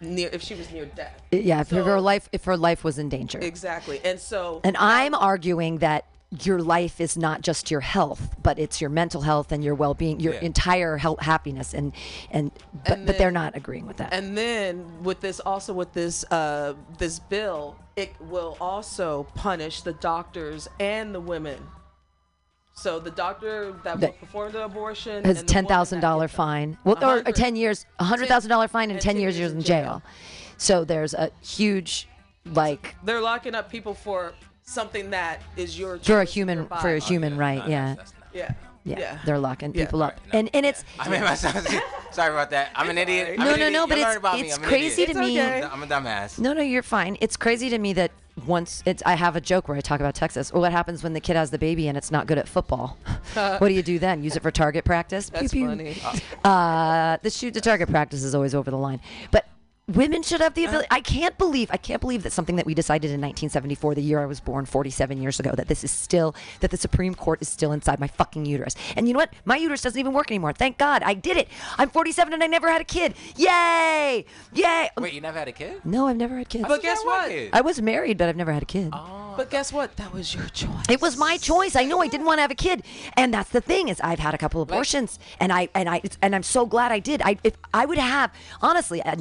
near if she was near death. yeah, if her life, if her life was in danger. Exactly. And so And I'm arguing that your life is not just your health, but it's your mental health and your well-being, your Yeah. entire health, happiness, and and but, And but they're not agreeing with that. And then with this, also with this, uh, this bill, it will also punish the doctors and the women. So the doctor that That- will perform the abortion has and the ten woman thousand that dollar gets it. fine, well, or, or hundred- ten years, a hundred thousand dollar fine, and and ten 10 years years in in jail. jail. So there's a huge, like, They're locking up people for something that is your for a choice, your human, for a human No, right, that's- yeah. that's not- Yeah. yeah, Yeah. they're locking Yeah. people up, Alright, no. and and it's I mean myself. Sorry about that. I'm an idiot. I'm No, an no, idiot. no, You but learn it's- it's crazy idiot. to me- okay. I'm a dumbass. No, no, you're fine. It's crazy to me that once it's I have a joke where I talk about Texas. Well, what happens when the kid has the baby and it's not good at football? what do you do then? Use it for target practice? That's Pew, pew. funny. Uh, the shoot to target practice is always over the line. But women should have the uh, ability. I can't believe I can't believe that something that we decided in 1974, the year I was born, 47 years ago, that this is still that the Supreme Court is still inside my fucking uterus. And you know what? My uterus doesn't even work anymore. Thank God I did it. I'm 47 and I never had a kid. Yay! Yay! Um, Wait, you never had a kid? No, I've never had kids. But guess what? I was married, but I've never had a kid. Oh, But guess what? That was your choice. It was my choice. I know I didn't want to have a kid, and that's the thing is I've had a couple abortions, and I and I and I'm so glad I did. I if I would have honestly at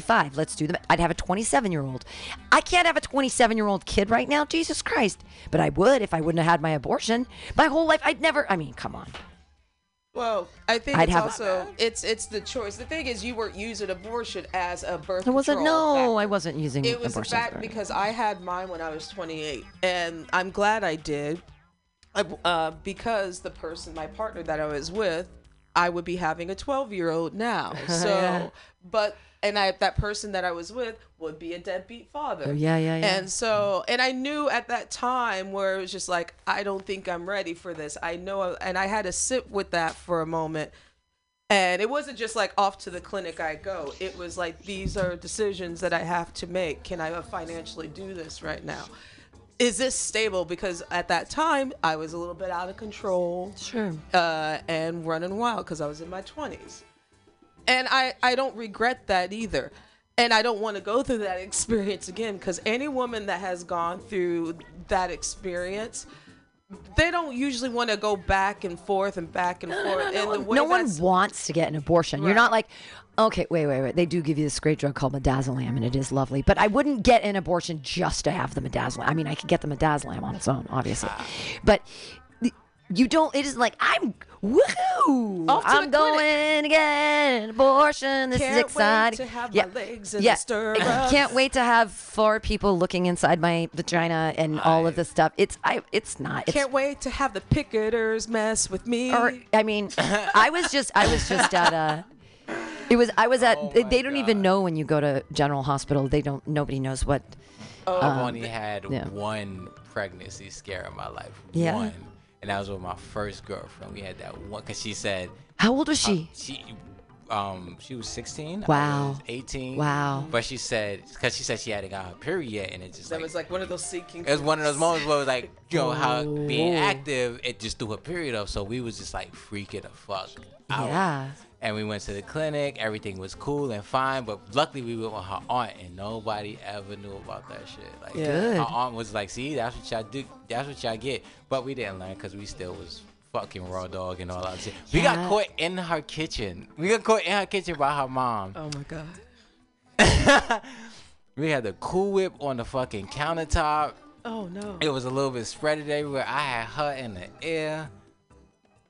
1995, let's do the. I'd have a 27 year old. I can't have a 27 year old kid right now. Jesus Christ! But I would if I wouldn't have had my abortion. My whole life, I'd never. I mean, come on. Well, I think I'd it's have- also it's it's the choice. The thing is, you weren't using abortion as a birth. I wasn't. control No, factor. I wasn't using It was abortion. fact because I had mine when I was 28, and I'm glad I did, uh, because the person, my partner that I was with, I would be having a 12 year old now. So, but and I that person that I was with would be a deadbeat father. Oh, yeah, yeah, yeah. And so, and I knew at that time where it was just like, I don't think I'm ready for this. I know, and I had to sit with that for a moment. And it wasn't just like off to the clinic I go. It was like these are decisions that I have to make. Can I financially do this right now? Is this stable? Because at that time I was a little bit out of control Sure. uh, and running wild because I was in my 20s. And I, I don't regret that either. And I don't want to go through that experience again because any woman that has gone through that experience, they don't usually want to go back and forth and back and forth. and the way no one wants to get an abortion. You're not like, okay, wait, wait, wait. They do give you this great drug called midazolam, and it is lovely. But I wouldn't get an abortion just to have the midazolam. I mean, I could get the midazolam on its own, obviously, but you don't. It isn't like I'm woohoo. Off to I'm the clinic. going to get an abortion. This Can't is wait exciting. to have my yeah. legs in yeah. the stirrups. I can't wait to have four people looking inside my vagina and all of this stuff. It's I. It's not. It's Can't wait to have the picketers mess with me. or I mean, I was just I was just at a. It was I was at. Oh they, they don't even know when you go to General Hospital. They don't. Nobody knows what. Oh, I've um, only had yeah. one pregnancy scare in my life. Yeah. One. And that was with my first girlfriend. We had that one because she said, How old was she? she um she was 16. I Wow. was 18. Wow. But she said because she said she hadn't got her period yet, and it just That like, was like one of those seeking. it was one of those moments where it was like you know how being active it just threw her period up, so we was just like freaking the fuck out. Yeah. And we went to the clinic. Everything was cool and fine, but luckily we went with her aunt, and nobody ever knew about that shit. Like, Good. her aunt was like, "See, that's what y'all do. That's what y'all get." But we didn't learn because we still was fucking raw dog and all that shit. We got caught in her kitchen. We got caught in her kitchen by her mom. Oh my god. We had the Cool Whip on the fucking countertop. Oh no. It was a little bit spreaded everywhere. I had her in the air.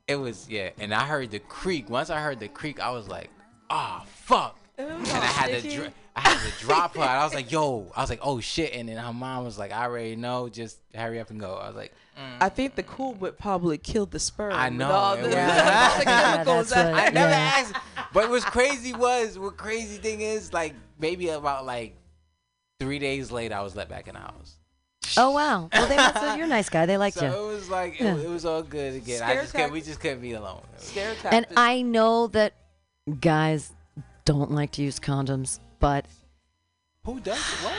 It was yeah, and I heard the creak. Once I heard the creak, I was like, "Ah, fuck!" And I had to, dr- I had to drop her. I was like, "Yo," I was like, "Oh shit!" And then her mom was like, "I already know. Just hurry up and go." I was like, I think the Cool Whip probably killed the sperm. I know, all the, Yeah, chemicals what- I never Yeah. asked. But what's crazy was, what crazy thing is, like maybe about like three days later, I was let back in the house. Oh wow. Well, they must have, you're a nice guy. They liked So you. it was like Yeah. it, it was all good again. I just couldn't, we just couldn't be alone. Scare And. I know that guys don't like to use condoms, but Who does what?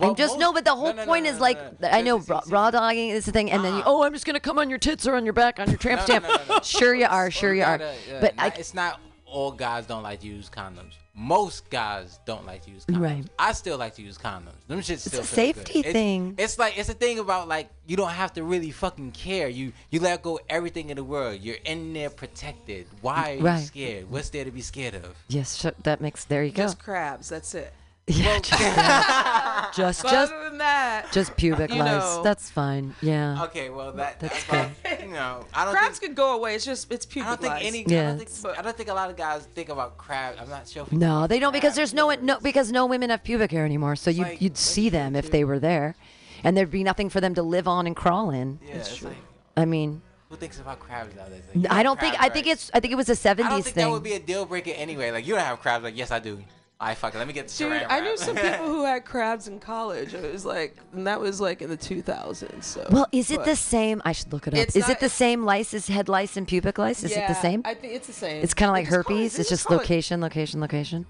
I'm just most- no. But the whole no, no, no, point no, is no, like no. I know See, see, raw, raw dogging is the thing, and then you, Ah. oh, I'm just gonna come on your tits or on your back on your tramp No, stamp. no, no, no. Sure you are, sure you are. gotta- yeah, But not- I, it's not all guys don't like to use condoms. Most guys don't like to use condoms. Right. I still like to use condoms. Them shits It's still a safety good. Thing. It's, like it's a thing about like you don't have to really fucking care. You you let go everything in the world. You're in there protected. Why are you scared? What's there to be scared of? yes, sh- that makes there you go. just crabs. That's it. Yeah, just But just other than that, just pubic you lice. know. That's fine. Yeah. Okay, well that That's that's, you know I don't crabs think, could go away. It's just it's pubic I don't think lice. any I Yeah. don't think I don't think a lot of guys think about crab. I'm not sure. If No, they don't because there's no no because no women have pubic hair anymore. So you like- you'd see them if they were there, and there'd be nothing for them to live on and crawl in. Yeah, it's like, I mean, who thinks about crabs nowadays? Like, you I have don't think crabs, I think right? it's I think it was a I don't 70s think thing. that would be a deal breaker anyway. Like you don't have crabs. Like yes, I do. All right, fuck it. Let me get the Dude, saran I knew some people who had crabs in college. It was like, and that was like in the 2000s. So. well, is it but- the same? I should look it up. Is not- it the same lice as head lice and pubic lice? Is it the same? I think it's the same. It's kind of like just herpes. they It's just call it- location, location, location.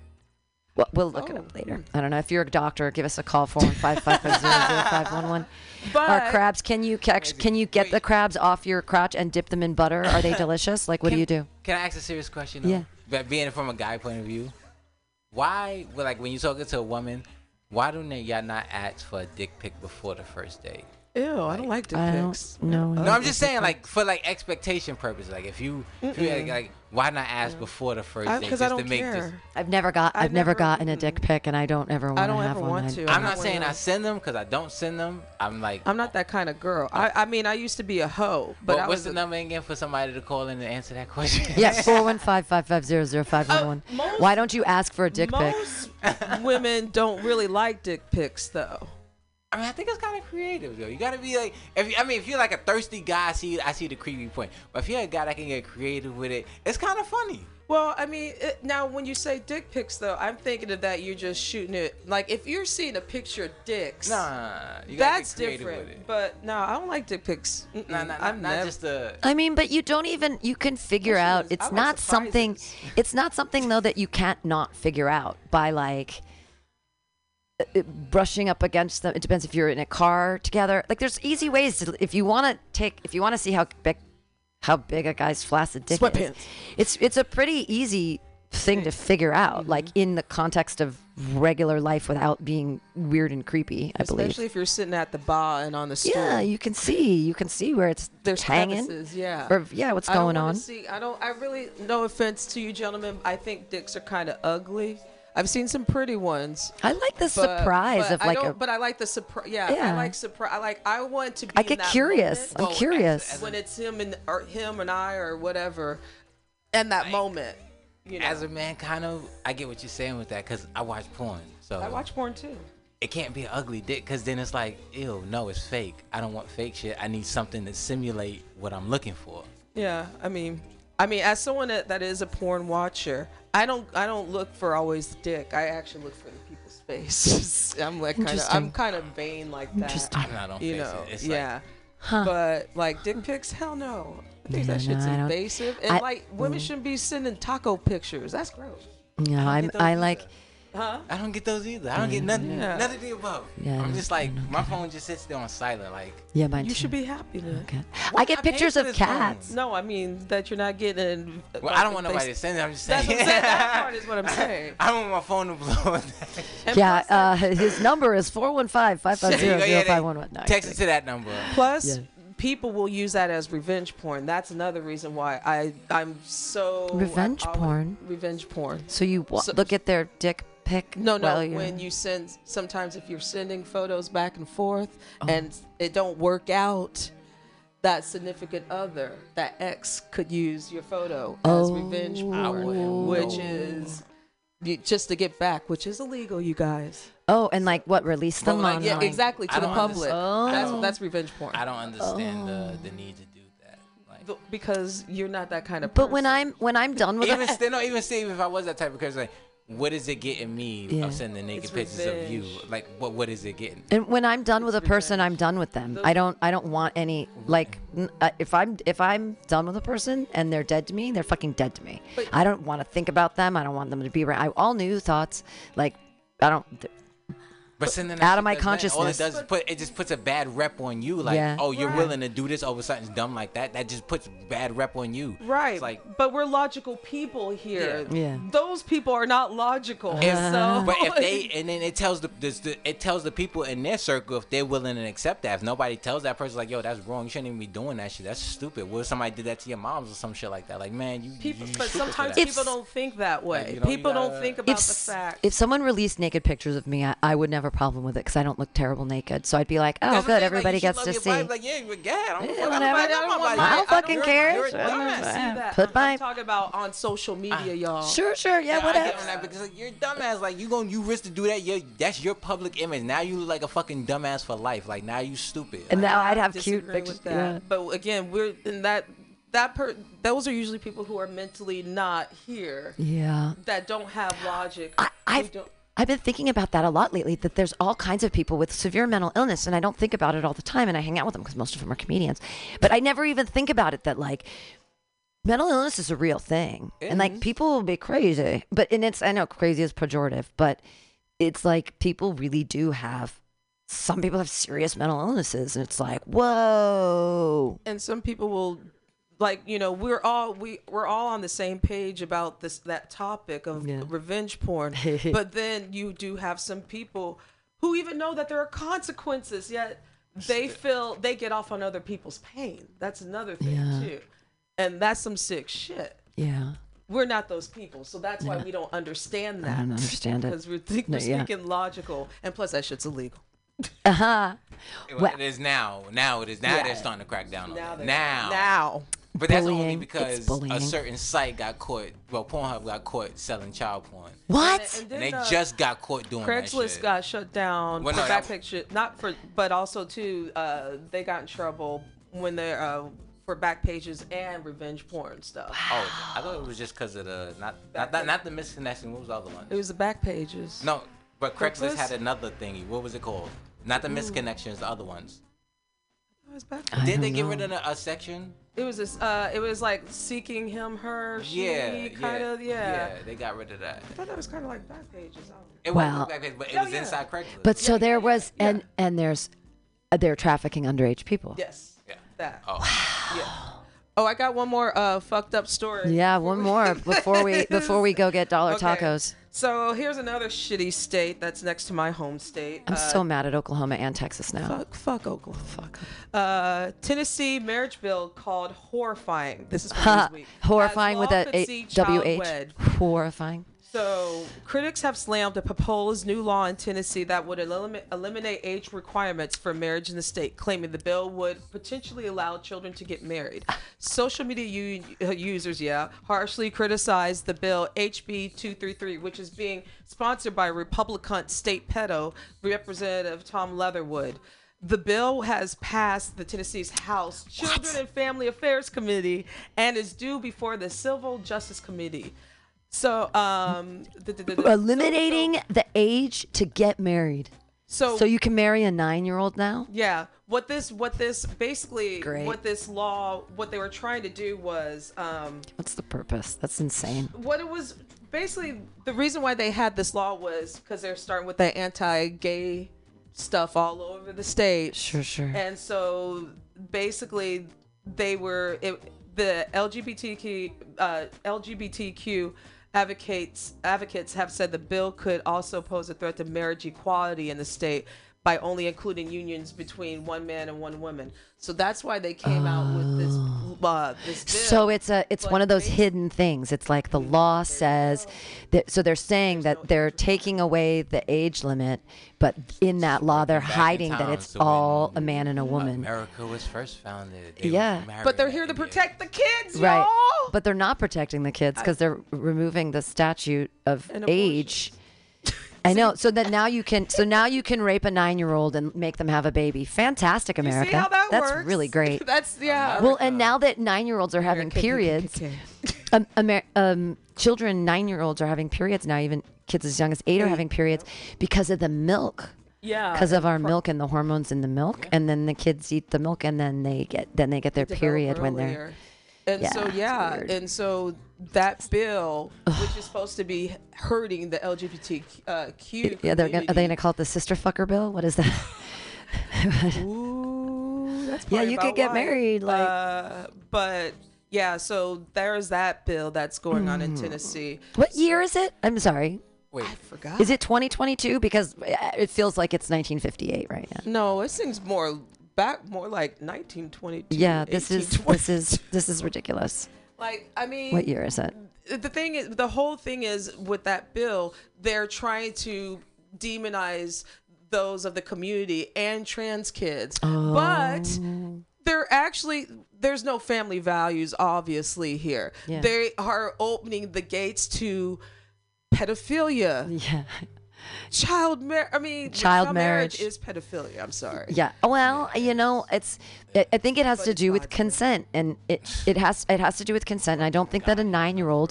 Well, we'll look it Oh, up later. I don't know. If you're a doctor, give us a call four one five five five zero zero five one one. Are But- crabs? Can you catch? Can you get the crabs off your crotch and dip them in butter? Are they delicious? Like, what do you do? Can I ask a serious question? Though? Yeah. But being from a guy point of view, why, like when you're talking to a woman, why don't they, y'all not ask for a dick pic before the first date? Ew, I don't like dick I don't pics. know. No, I'm just saying, like for like expectation purposes. Like if you, if you had, like, why not ask before the first date Because just I, don't to make care. this? I've never got. I've, I've never never- gotten a dick pic, and I don't ever want to. I don't have ever one. want I- to. I'm I'm not not saying one I send them because I don't send them. I'm like, I'm not that kind of girl. I, I mean, I used to be a hoe, but but I what's was the a- number again for somebody to call in and answer that question? Yeah, four one five five five zero zero five one one. Uh, most- Why don't you ask for a dick pic? Most women don't really like dick pics, though. I mean, I think it's kind of creative though. You gotta be like, if you, I mean, if you're like a thirsty guy, I see, I see the creepy point. But if you're a guy that can get creative with it, it's kind of funny. Well, I mean, it, now when you say dick pics, though, I'm thinking of that you're just shooting it. Like if you're seeing a picture of dicks, Nah, you gotta that's get different. with it. But no, I don't like dick pics. Mm-mm. Nah, nah, nah, I'm not never. just the. I mean, but you don't even you can figure out it's I like not something it's not something though that you can't not figure out by like brushing up against them. It depends if you're in a car together. Like there's easy ways to if you want to take if you want to see how big how big a guy's flaccid dick is. Sweatpants. It's it's a pretty easy thing to figure out like Mm-hmm. in the context of regular life without being weird and creepy, I believe. Especially if you're sitting at the bar and on the stool. Yeah, you can see. You can see where it's There's hanging. crevices, yeah. Or yeah, what's I don't going on? See, I don't. I really. No offense to you, gentlemen. I think dicks are kind of ugly. I've seen some pretty ones. I like the But, surprise but of I like don't, a. but I like the surprise. Yeah, Yeah. I like surprise. I like. I want to be. I in get that curious. moment I'm Well, curious. as when it's him and or him and I or whatever, and that moment. You know, As a man, kind of, I get what you're saying with that because I watch porn, so I watch porn too. it can't be an ugly dick because then it's like, ew, no, it's fake. I don't want fake shit. I need something to simulate what I'm looking for. Yeah, I mean, I mean, as someone that, that is a porn watcher, I don't, I don't look for always the dick. I actually look for the people's faces. I'm like kind of, I'm kind of vain like that. Interesting. I'm not on You face know, it. It's yeah. like, But like dick pics, hell no. I think that Yeah, shit's no, invasive, and I- like women mm. shouldn't be sending taco pictures. That's gross. No, I I'm. get those I either. Like. Huh? I don't get those either. I don't get nothing. Yeah. None of the above. Yeah, I'm just like my phone just sits there on silent. Like Yeah, mine You too. should be happy then. Okay. What? I get I pictures of this phone. cats. No, I mean that you're not getting. well, I don't want nobody to send it. I'm just saying. That's what I'm saying. That part is what I'm saying. I don't want my phone to blow. And Yeah, uh, his number is 415-550-0511. No, Text it to that number. Plus, Yeah. people will use that as revenge porn. That's another reason why I I'm so Revenge I- I porn? Revenge porn. So you wa- So- look at their dick pic? No, no. while you're- when you send, sometimes if you're sending photos back and forth Oh. and it don't work out, that significant other, that ex, could use your photo as Oh. revenge I porn, which is just to get back, which is illegal, you guys. Oh, and like what? Release them But, like, on? Yeah, like, exactly to the public. understand- That's oh. that's revenge porn. I don't understand the oh. the need to do that. Like because you're not that kind of. Person. But when person. I'm when I'm done with even it, still, no, even still, even if I was that type of person, like, what is it getting me Yeah. of sending the naked It's pictures of you? Like, what what is it getting? and when I'm done with a It's person, I'm done with them. Those- I don't I don't want any like n- uh, if I'm if I'm done with a person and they're dead to me, they're fucking dead to me. But- I don't want to think about them. I don't want them to be around. I, all new thoughts like I don't. Th- But sending that out of my does that. All it does is put it just puts a bad rep on you. Like, Yeah. oh, you're Right. willing to do this All of over something dumb like that. That just puts bad rep on you. Right. It's like, but we're logical people here. Yeah. Yeah. Those people are not logical. If, so, uh-huh. but if they and then it tells the, this, the it tells the people in their circle if they're willing to accept that. If nobody tells that person like, yo, that's wrong. You shouldn't even be doing that shit. That's stupid. What if somebody did that to your moms or some shit like that? Like, man, you. people, you, you but sometimes that. people don't think that way. you know, you people don't think about If, the s- fact. if someone released naked pictures of me, I, I would never have a problem with it because I don't look terrible naked. So I'd be like, oh, That's good, thing, like, everybody gets to see. wife, Like, yeah, but God, I don't Yeah, whatever. I I don't don't want want I don't I don't fucking want- care. you're a I don't see that. Put I'm, my- I'm talking about on social media, ah. y'all. Sure, sure, yeah, Yeah, I whatever. get on that because like, you're dumbass. Like you going you risk to do that. You that's your public image. Now you look like a fucking dumbass for life. Like now you stupid. And now I I'd have cute pictures. with that. Yeah. But again, we're in that that per those are usually people who are mentally not here Yeah. that don't have logic. I, I've, don't- I've been thinking about that a lot lately. That there's all kinds of people with severe mental illness, and I don't think about it all the time. And I hang out with them because most of them are comedians, but I never even think about it that like mental illness is a real thing, and like mm-hmm. people will be crazy. But and it's I know crazy is pejorative, but it's like people really do have. Some people have serious mental illnesses, and it's like whoa. and some people will like you know we're all we we're all on the same page about this that topic of Yeah. revenge porn but then you do have some people who even know that there are consequences yet they feel they get off on other people's pain that's another thing Yeah. too and that's some sick shit Yeah. we're not those people so that's why we don't understand that I don't understand it. because we're, think, No, we're yeah. speaking logical and plus that shit's illegal Uh huh. It, Well- it is now. Now it is. Now Yeah. they're starting to crack down on now it. Now. now But that's only Bullying. It's because a certain site got caught. Well, Pornhub got caught selling child porn, What? And- and and they then, uh, just got caught doing that Craigslist got shut down Well, for no, back that- picture, not for, but also too, uh, they got in trouble when they're uh, for back pages and revenge porn stuff. Oh, I thought it was just because of the not not, not not the misconnection. What was the other one? It was the back pages. No, but Craigslist Craigslist? had another thingy. What was it called? Not the misconnections. The other ones. It was back. I Did they don't get know. rid of a, a section? It was this. Uh, it was like seeking him, her, she, Yeah, kind of. yeah, of. Yeah. They got rid of that. I thought that was kind of like back pages. It Well- wasn't back page, but it Oh, was yeah. inside Craigslist. But so Yeah, there yeah, was, yeah. and and there's, uh, they're trafficking underage people. Yes. Yeah. That. oh, Yeah. Oh, I got one more uh, fucked up story. Yeah, one more before we before we go get dollar Okay. tacos. So here's another shitty state that's next to my home state. I'm Uh, so mad at Oklahoma and Texas now. Fuck, fuck Oklahoma. Fuck. Uh, Tennessee marriage bill called horrifying. This is from Ha, Newsweek. horrifying with a, a W H. Horrifying. So critics have slammed a proposed new law in Tennessee that would eliminate, eliminate age requirements for marriage in the state, claiming the bill would potentially allow children to get married. Social media u- uh, users, yeah, harshly criticized the bill HB 233, which is being sponsored by Republican state pedo Representative Tom Leatherwood. The bill has passed the Tennessee's House Children and Family Affairs Committee and is due before the Civil Justice Committee. So, um, th- th- th- th- Eliminating the age to get married. So, So you can marry a nine-year-old now? yeah, what this what this basically Great. what this law what they were trying to do was um What's the purpose? That's insane. what it was basically the reason why they had this law was because they're starting with the anti-gay stuff all over the state. Sure, sure. And so basically, they were it, the LGBTQ uh, LGBTQ advocates advocates have said the bill could also pose a threat to marriage equality in the state by only including unions between one man and one woman. So that's why they came out with this uh, this bill. So it's a it's But one of those basi- hidden things. It's like the law says that so they're saying that they're taking away the age limit, but in that law they're hiding that it's so all a man and a woman. America was first founded. They Yeah. But they're here to at protect the kids, Right. y'all. But they're not protecting the kids because they're removing the statute of And age. I know. So that now you can so now you can rape a 9-year-old and make them have a baby. Fantastic You America. see how that That's works? really great. That's yeah. Well, and now that 9-year-olds are having periods, um, Amer- um, children 9-year-olds are having periods now even kids as young as 8 are having periods because of the milk. yeah. Because of our milk and the hormones in the milk, and then the kids eat the milk, and then they get then they get their develop period when they're earlier. And Yeah, so yeah, and so that bill, which is supposed to be hurting the LGBTQ uh, Q yeah they're gonna, are they gonna call it the sister fucker bill? What is that? Ooh, that's Yeah, you could get right. married, like- Uh, but yeah, so there's that bill that's going on Hmm. in Tennessee. what year is it? I'm sorry. Wait, I forgot. Is it 2022? Because uh, it feels like it's 1958 right now. No, it seems more back, more like 1922. Yeah, this is this is this is ridiculous. like I mean, What year is it? the thing is the whole thing is with that bill they're trying to demonize those of the community and trans kids oh. but they're actually there's no family values obviously here Yeah. they are opening the gates to pedophilia Yeah. Child mar- i mean Child marriage marriage. is pedophilia i'm sorry Yeah. Well, you know, it's. I I think it has But to do with consent, and it it has it has to do with consent. And I don't think that a nine year old.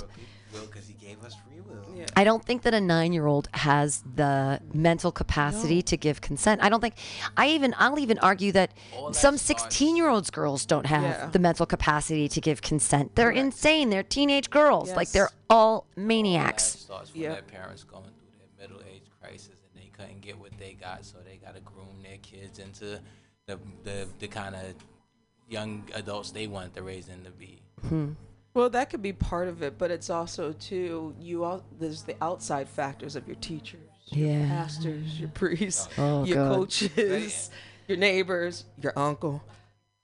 because he gave us free will. Yeah. I don't think that a nine year old has the mental capacity to give consent. I don't think. I even I'll even argue that All that some sixteen year olds girls don't have Yeah. the mental capacity to give consent. They're insane. They're teenage girls. Like they're all That maniacs. starts when Yep. their parents going couldn't get what they got, so they got to groom their kids into the the, the kind of young adults they want to raise them to be. Hmm. Well, that could be part of it, but it's also too you all there's the outside factors of your teachers, your Yeah. pastors, your priests, Oh, oh your God. coaches, your neighbors, your uncle.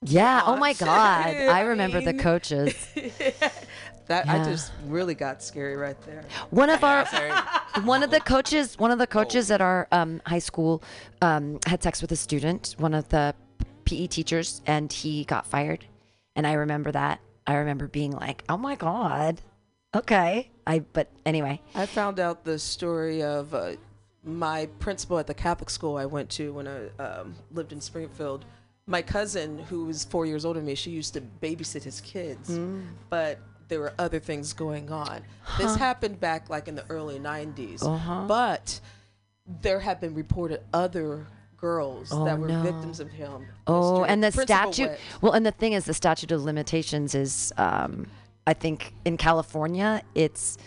Yeah. Oh my. God. I I remember the coaches. That I just really got scary right there. One of our one of the coaches one of the coaches at our um, high school um, had sex with a student one of the pe teachers and he got fired. And i remember that. I remember being like oh my god. Okay. I but anyway. I found out the story of uh, my principal at the Catholic school I went to when I um, lived in Springfield. My cousin, who was four years older than me, she used to babysit his kids, but there were other things going on. This happened back like in the early 90s, Uh-huh. but there have been reported other girls Oh, that were no. victims of him. oh and the Principal statute well and the thing is the statute of limitations is um, i think in california it's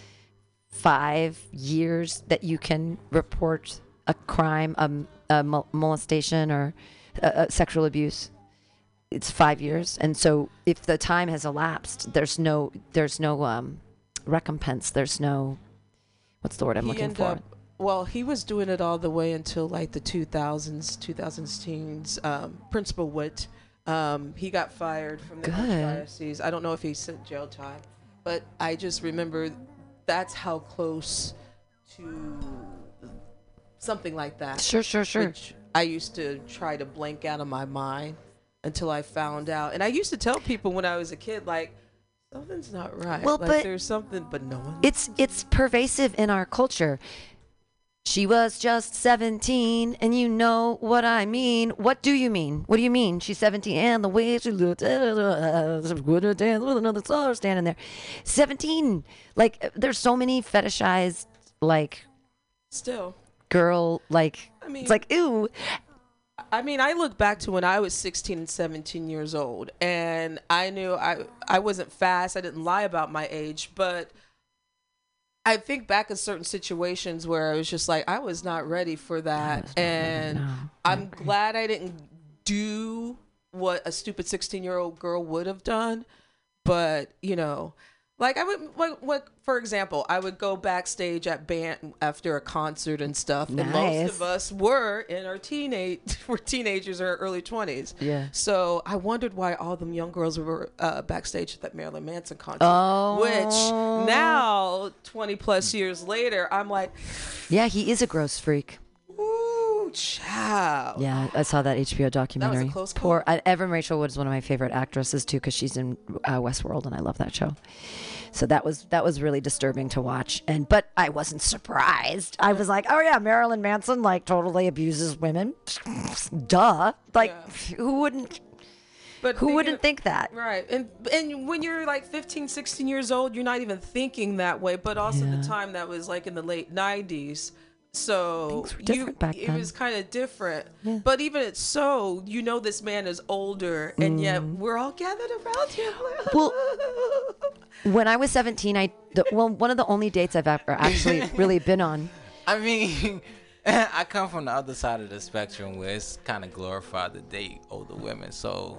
five years that you can report a crime, um, a molestation or uh, uh, sexual abuse. It's five years, and so if the time has elapsed, there's no there's no um, recompense. There's no what's the word I'm he looking for? up well he was doing it all the way until like the 2000s 2000s teens um, principal Witt um, he got fired from the Good. diocese i don't know if he sent jail time but i just remember that's how close to something like that Sure, sure, sure. which i used to try to blank out of my mind until i found out and i used to tell people when i was a kid like something's not right Well, like but- there's something but no one it's it's pervasive in our culture. She was just 17, and you know what I mean. What do you mean? What do you mean? She's 17, and the way she looked, would have danced with another star standing there. 17. Like, there's so many fetishized, like, still girl like I mean- it's like ew. I mean, I look back to when I was 16 and 17 years old, and I knew I I wasn't fast. I didn't lie about my age, but I think back in certain situations where I was just like, I was not ready for that, and no, I'm glad I didn't do what a stupid 16 year old girl would have done. But you know, like I would, like, what for example, I would go backstage at band after a concert and stuff, and most of us were in our teenage, were teenagers or early 20s. Yeah. So I wondered why all them young girls were uh, backstage at that Marilyn Manson concert. Oh. Which now, 20 plus years later, I'm like, Yeah, he is a gross freak. Child. Yeah, I saw that HBO documentary. close call. Poor uh, Evan Rachel Wood is one of my favorite actresses too, because she's in uh, Westworld, and I love that show. So that was that was really disturbing to watch, and but I wasn't surprised. I was like, oh yeah, Marilyn Manson like totally abuses women. Duh, like who wouldn't But who wouldn't think that? Right. And and when you're like 15, 16 years old, you're not even thinking that way, but also Yeah. the time that was like in the late 90s. So were you, back it then. was kind of different. Yeah. But even it's so, you know this man is older and yet Mm. we're all gathered around him. Well, When I was 17, I the, well one of the only dates I've ever actually really been on. I mean, I come from the other side of the spectrum where it's kind of glorified to date older women. So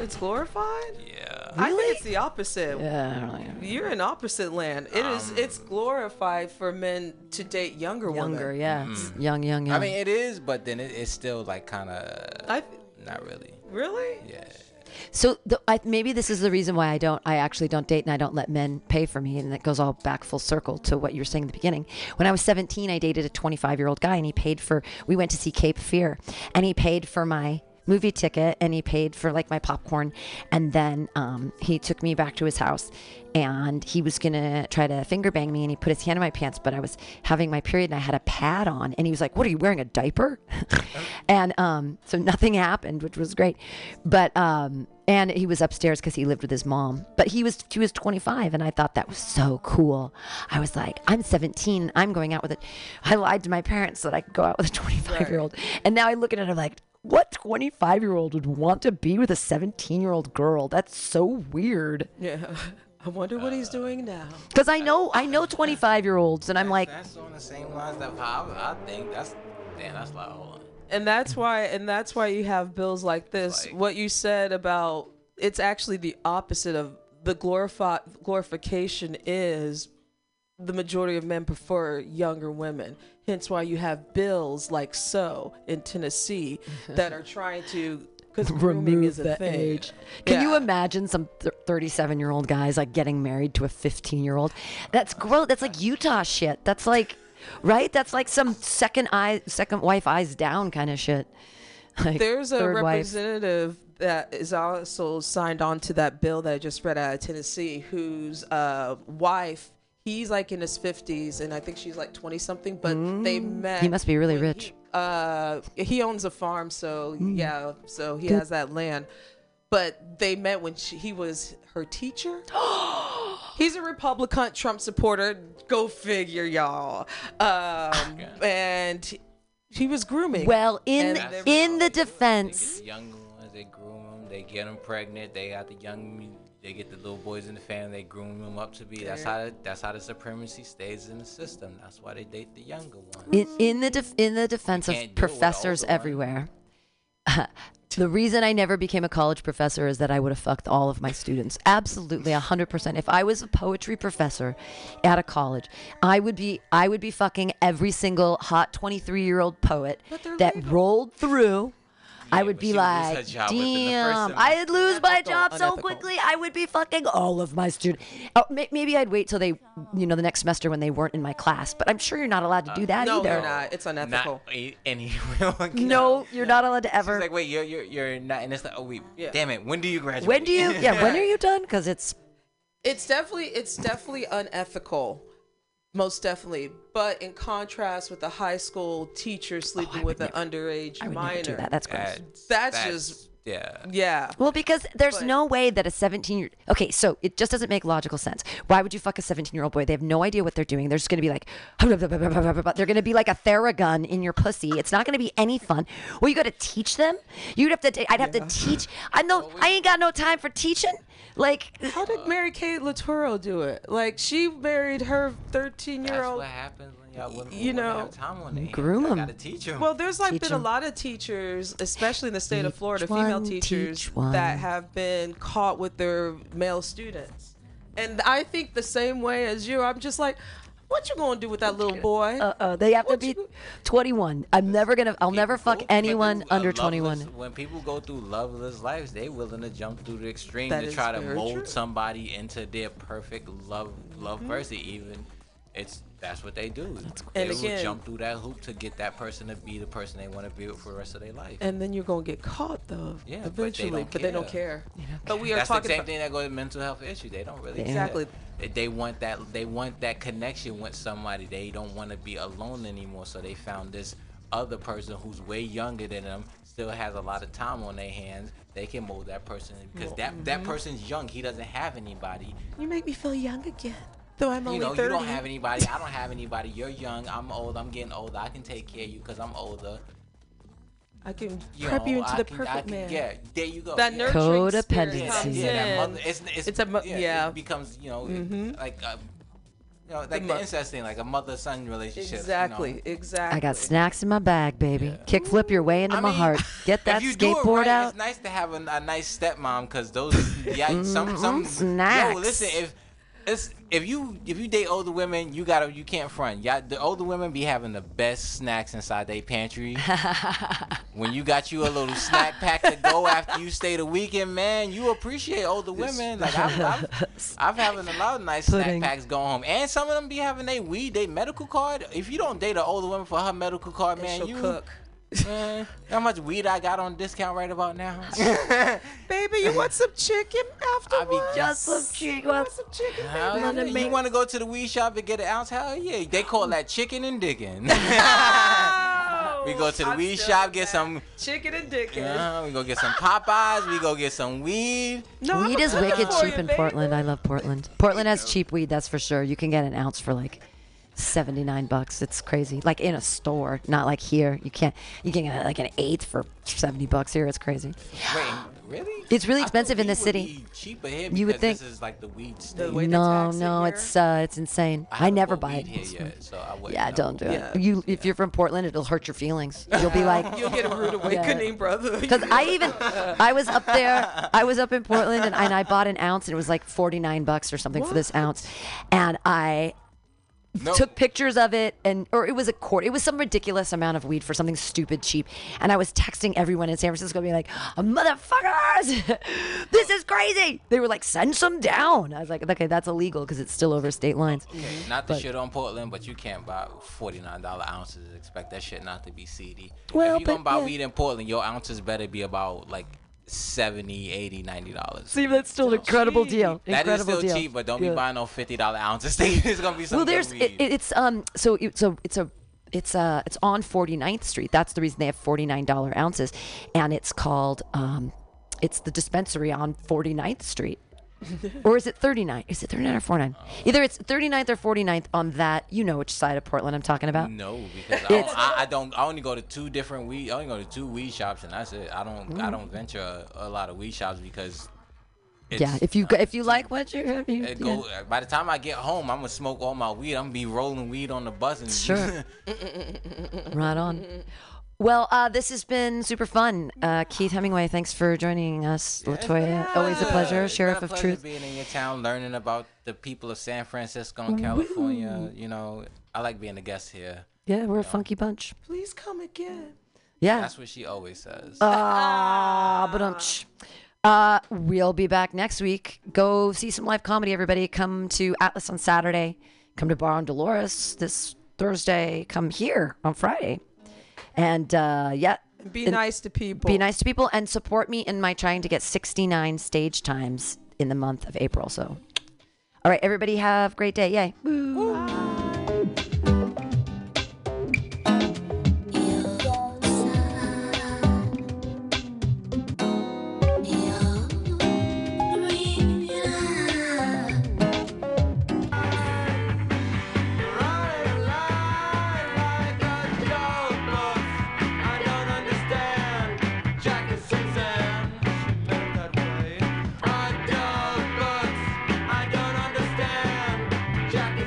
it's glorified? yeah, I Really? think it's the opposite. Yeah, I don't. You're in opposite land. It is. Um, It's glorified for men to date younger, Younger, women. yeah, it's young, young, young. I mean it is, but then it, it's still like kind of I not really. really. Yeah. So the, I, maybe this is the reason why I don't. I actually don't date, and I don't let men pay for me, and it goes all back full circle to what you were saying in the beginning. When I was 17, I dated a 25 year old guy, and he paid for. We went to see Cape Fear, and he paid for my movie ticket, and he paid for like my popcorn, and then um, he took me back to his house, and he was gonna try to finger bang me, and he put his hand in my pants, but I was having my period, and I had a pad on, and he was like, "What are you wearing a diaper?" and um, so nothing happened, which was great, but um, and he was upstairs because he lived with his mom. But he was he was 25, and I thought that was so cool. I was like, I'm 17, I'm going out with it. I lied to my parents that I could go out with a 25 year old, and now I look at it, I'm like, what 25 year old would want to be with a 17 year old girl? That's so weird. Yeah. I wonder what he's doing now. Because I know I know 25 year olds, and I'm like, that's on the same lines that how I, I think that's damn that's like hold on. And that's why and that's why you have bills like this. Like- what you said about it's actually the opposite of the glorify glorification is the majority of men prefer younger women. Hence why you have bills like so in Tennessee that are trying to because grooming is a thing. Can you imagine some 37 year old guys like getting married to a 15 year old? That's gross. That's like Utah shit. That's like, right? That's like some second eye, second wife eyes down kind of shit. Like There's a third wife. representative that is also signed on to that bill that I just read out of Tennessee, whose uh, wife, he's like in his 50s, and I think she's like 20 something, but they met. Mm. He must be really rich. He, uh, he owns a farm, so Mm. yeah, so he Good. has that land. But they met when she, he was her teacher. He's a Republican Trump supporter. Go figure, y'all. Um, and he was grooming. Well, in in the They get defense, the younger ones, they groom them, they get them pregnant. They got the young, they get the little boys in the family, they groom them up to be. That's how the, that's how the supremacy stays in the system. That's why they date the younger ones. in, in the def, in the defense of can't do it with the professors everywhere. the reason I never became a college professor is that I would have fucked all of my students. Absolutely, hundred percent. If I was a poetry professor at a college, I would be I would be fucking every single hot twenty three year old poet that rolled through. I would be she would lose her like, job within the first damn. I'd lose my job so unethical. quickly. I would be fucking all of my students. Oh, may- maybe I'd wait till they, you know, the next semester when they weren't in my class. But I'm sure you're not allowed to do uh, that no, either. you're not. It's unethical. Not, he- and he will. No, you're not allowed to She's ever. like, wait, you're you're you're not, and it's like, oh wait, Yeah. damn it, when do you graduate? when do you? Yeah, when are you done? Because it's It's definitely it's definitely unethical, most definitely. But in contrast with a high school teacher oh, sleeping Oh, with would an underage I would minor, never do that. That's gross. That's, That's just Yeah. Yeah. Well, because there's But- no way that a 17 year okay, so it just doesn't make logical sense. Why would you fuck a 17 year old boy? They have no idea what they're doing. They're just going to be like, they're going to be like a theragun in your pussy. It's not going to be any fun. Well, you got to teach them. You'd have to. I'd have to teach. I know. I ain't got no time for teaching. Like, How did uh. Mary Kay Letourneau do it? Like she married her 13 year old. That's old. what happens when y'all women, You women know, have time on their groom I 'em. gotta teach them. Well, there's like Teach been a lot of teachers, especially in the state of Teach Florida, female teachers teach that have been caught with their male students. And I think the same way as you, I'm just like, what you gonna do with that little boy? uh, uh, they have to be you- 21. I'm never gonna. I'll never fuck anyone through a under loveless- 21. When people go through loveless lives, they willing to jump through the extreme That to try to mold true. somebody into their perfect love love Mm-hmm. person. Even it's that's what they do. And they will jump through that hoop to get that person to be the person they want to be with for the rest of their life. and then you're gonna get caught though, Yeah, but they eventually. don't But they don't care. But we are talking. That's the same about thing that goes with mental health issues. They don't really. Exactly. They, they want that. They want that connection with somebody. They don't want to be alone anymore. So they found this other person who's way younger than them, still has a lot of time on their hands. They can mold that person because that that mm-hmm. person's young. He doesn't have anybody. you make me feel young again. Though I'm You only know, 30. you don't have anybody. I don't have anybody. You're young. I'm old. I'm getting older. I can take care of you because I'm older. I can You prep you into I the can- perfect can- man. Yeah, there you go. That yeah. nurturing Codependency. comes yeah, that in. mother. It's it's, It's a mo- yeah. It becomes you know Mhm. like uh, you know like the, mo- incest thing, like a mother son relationship. Exactly, You know? exactly. I got snacks in my bag, baby. Kick flip your way into I my mean, heart. Get that if you do it skateboard right, out. It's nice to have a, a nice stepmom because those yeah some some Mm, snacks. Yo, listen if. It's, if you if you date older women, you gotta you can't front. Yeah, the older women be having the best snacks inside their pantry. when you got you a little snack pack to go after you stay the weekend, man, you appreciate older women. Like I've, I've, I've having a lot of nice Pudding. snack packs going home, and some of them be having they weed, they medical card. If you don't date an older woman for her medical card, man, you cook. Man, how much weed I got on discount right about now? Baby, you want some chicken afterwards? Just some chicken. Want some chicken? Baby? Wanna yeah. You want to go to the weed shop and get an ounce? Hell yeah. They call that chicken and digging. we go to the I'm weed shop, get some. chicken and dickens. Uh, we go get some Popeyes. We go get some weed. No, I'm Weed is wicked cheap you, in baby. Portland. I love Portland. Portland has cheap weed, that's for sure. You can get an ounce for like 79 bucks. It's crazy. Like in a store, not like here. You can't you can get like an eighth for 70 bucks here. It's crazy. Wait, really? It's really I expensive in weed the would city. be cheaper here You would think- this is like the weed state. way they No, tax it no, here? it's uh it's insane. I, haven't never buy it. here yet, so I Yeah, know. don't do it. Yeah. You if you're from Portland, it'll hurt your feelings. You'll be like You'll get a rude awakening, brother. Because I even, I was up there, I was up in Portland, and, and I bought an ounce, and it was like forty nine bucks or something for this ounce, and I No. took pictures of it, and or it was a quart, it was some ridiculous amount of weed for something stupid cheap, and I was texting everyone in San Francisco, being like, "Motherfuckers, this is crazy!" They were like, "Send some down." I was like, "Okay, that's illegal because it's still over state lines." okay, Not the But- shit on Portland, but you can't buy forty nine dollar ounces. Expect that shit not to be seedy. Well, if you gonna buy yeah. weed in Portland, your ounces better be about like 70 80 90 dollars. See, that's still an incredible cheap. deal. That is incredible still deal. cheap, but don't Yeah. be buying no fifty dollar ounces. it's gonna be some well there's it, it's um so it's a it's a it's uh it's on 49th street that's the reason they have $49 ounces and it's called um it's the dispensary on 49th street or is it 39 is it 39 or 49 either it's 39th or 49th on that you know which side of portland i'm talking about no, because I, don't, I, I don't. I only go to two different weed. I only go to two weed shops, and that's it. I don't. I mm. don't venture a, a lot of weed shops because. It's, yeah if you go- if you like what you have you, It yeah. go, By the time I get home, I'm gonna smoke all my weed. I'm gonna be rolling weed on the bus and Sure. right on well, uh, this has been super fun. Uh, Keith Hemingway, thanks for joining us. Latoya, always a pleasure. It's Sheriff been a of pleasure Truth. Being in your town, learning about the people of San Francisco and California. You know, I like being a guest here. Yeah, we're a funky bunch. Please come again. Yeah. That's what she always says. Ah, but uh, we'll be back next week. Go see some live comedy, everybody. Come to Atlas on Saturday. Come to Bar on Dolores this Thursday. Come here on Friday. And uh, yeah, Be and nice to people. be nice to people and support me in my trying to get 69 stage times in the month of April. So, all right, everybody, have a great day. Yay.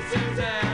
Suzanne.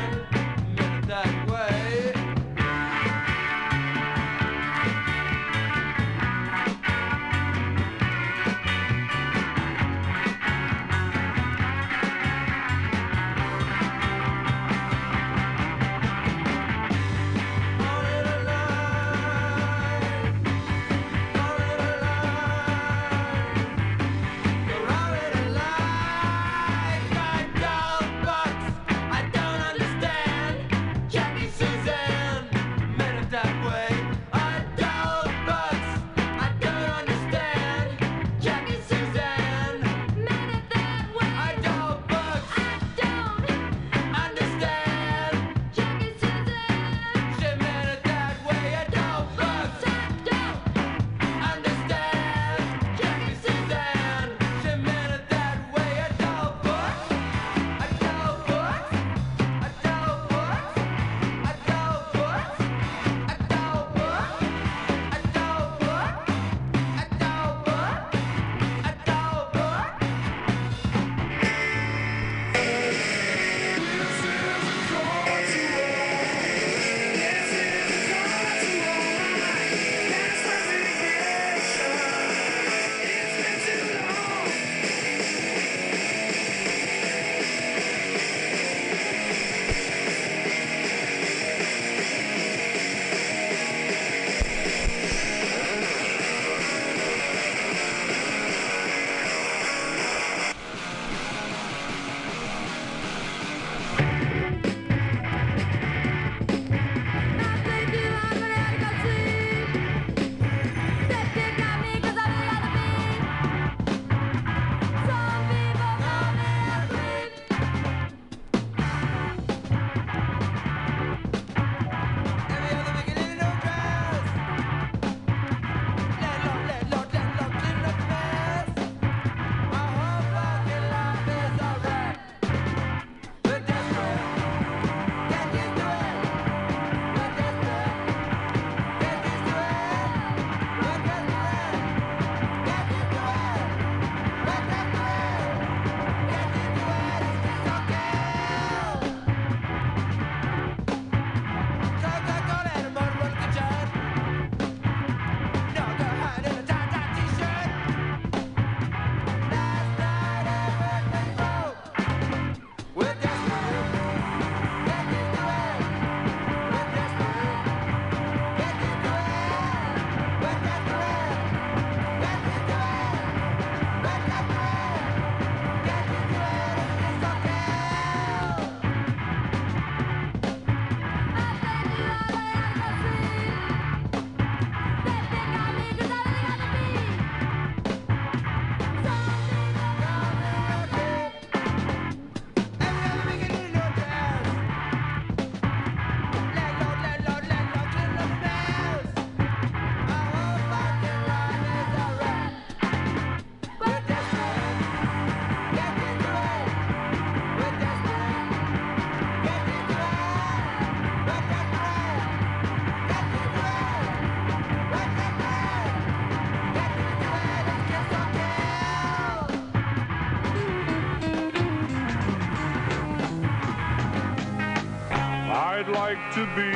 I'd like to be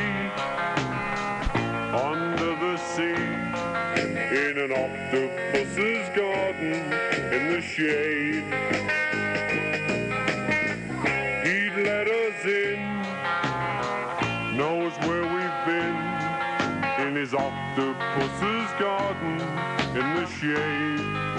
under the sea in an octopus's garden in the shade. He'd let us in, knows where we've been in his octopus's garden in the shade.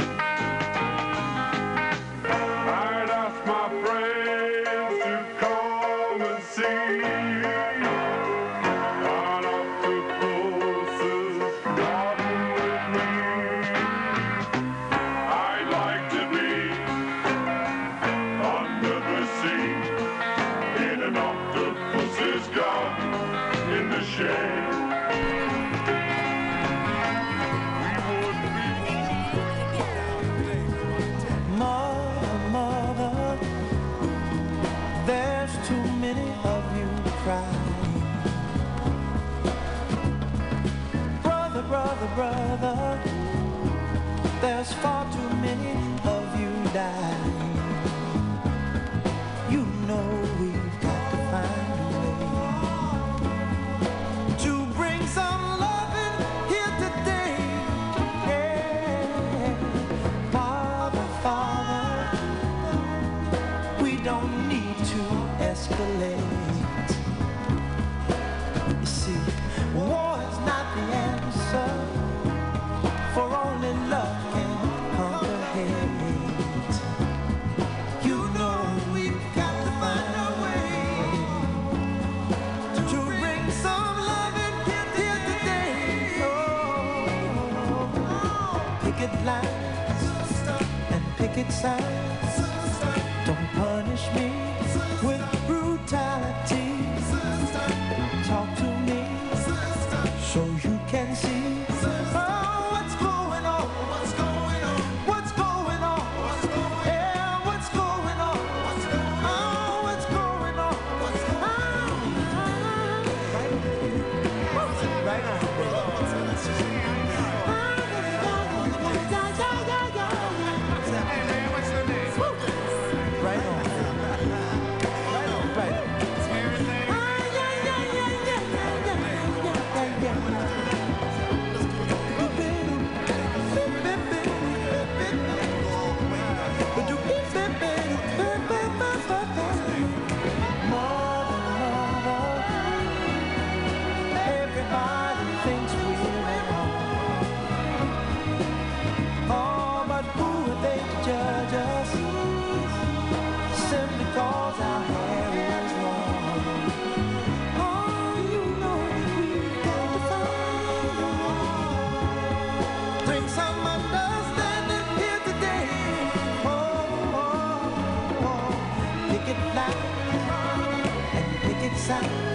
세상 oh,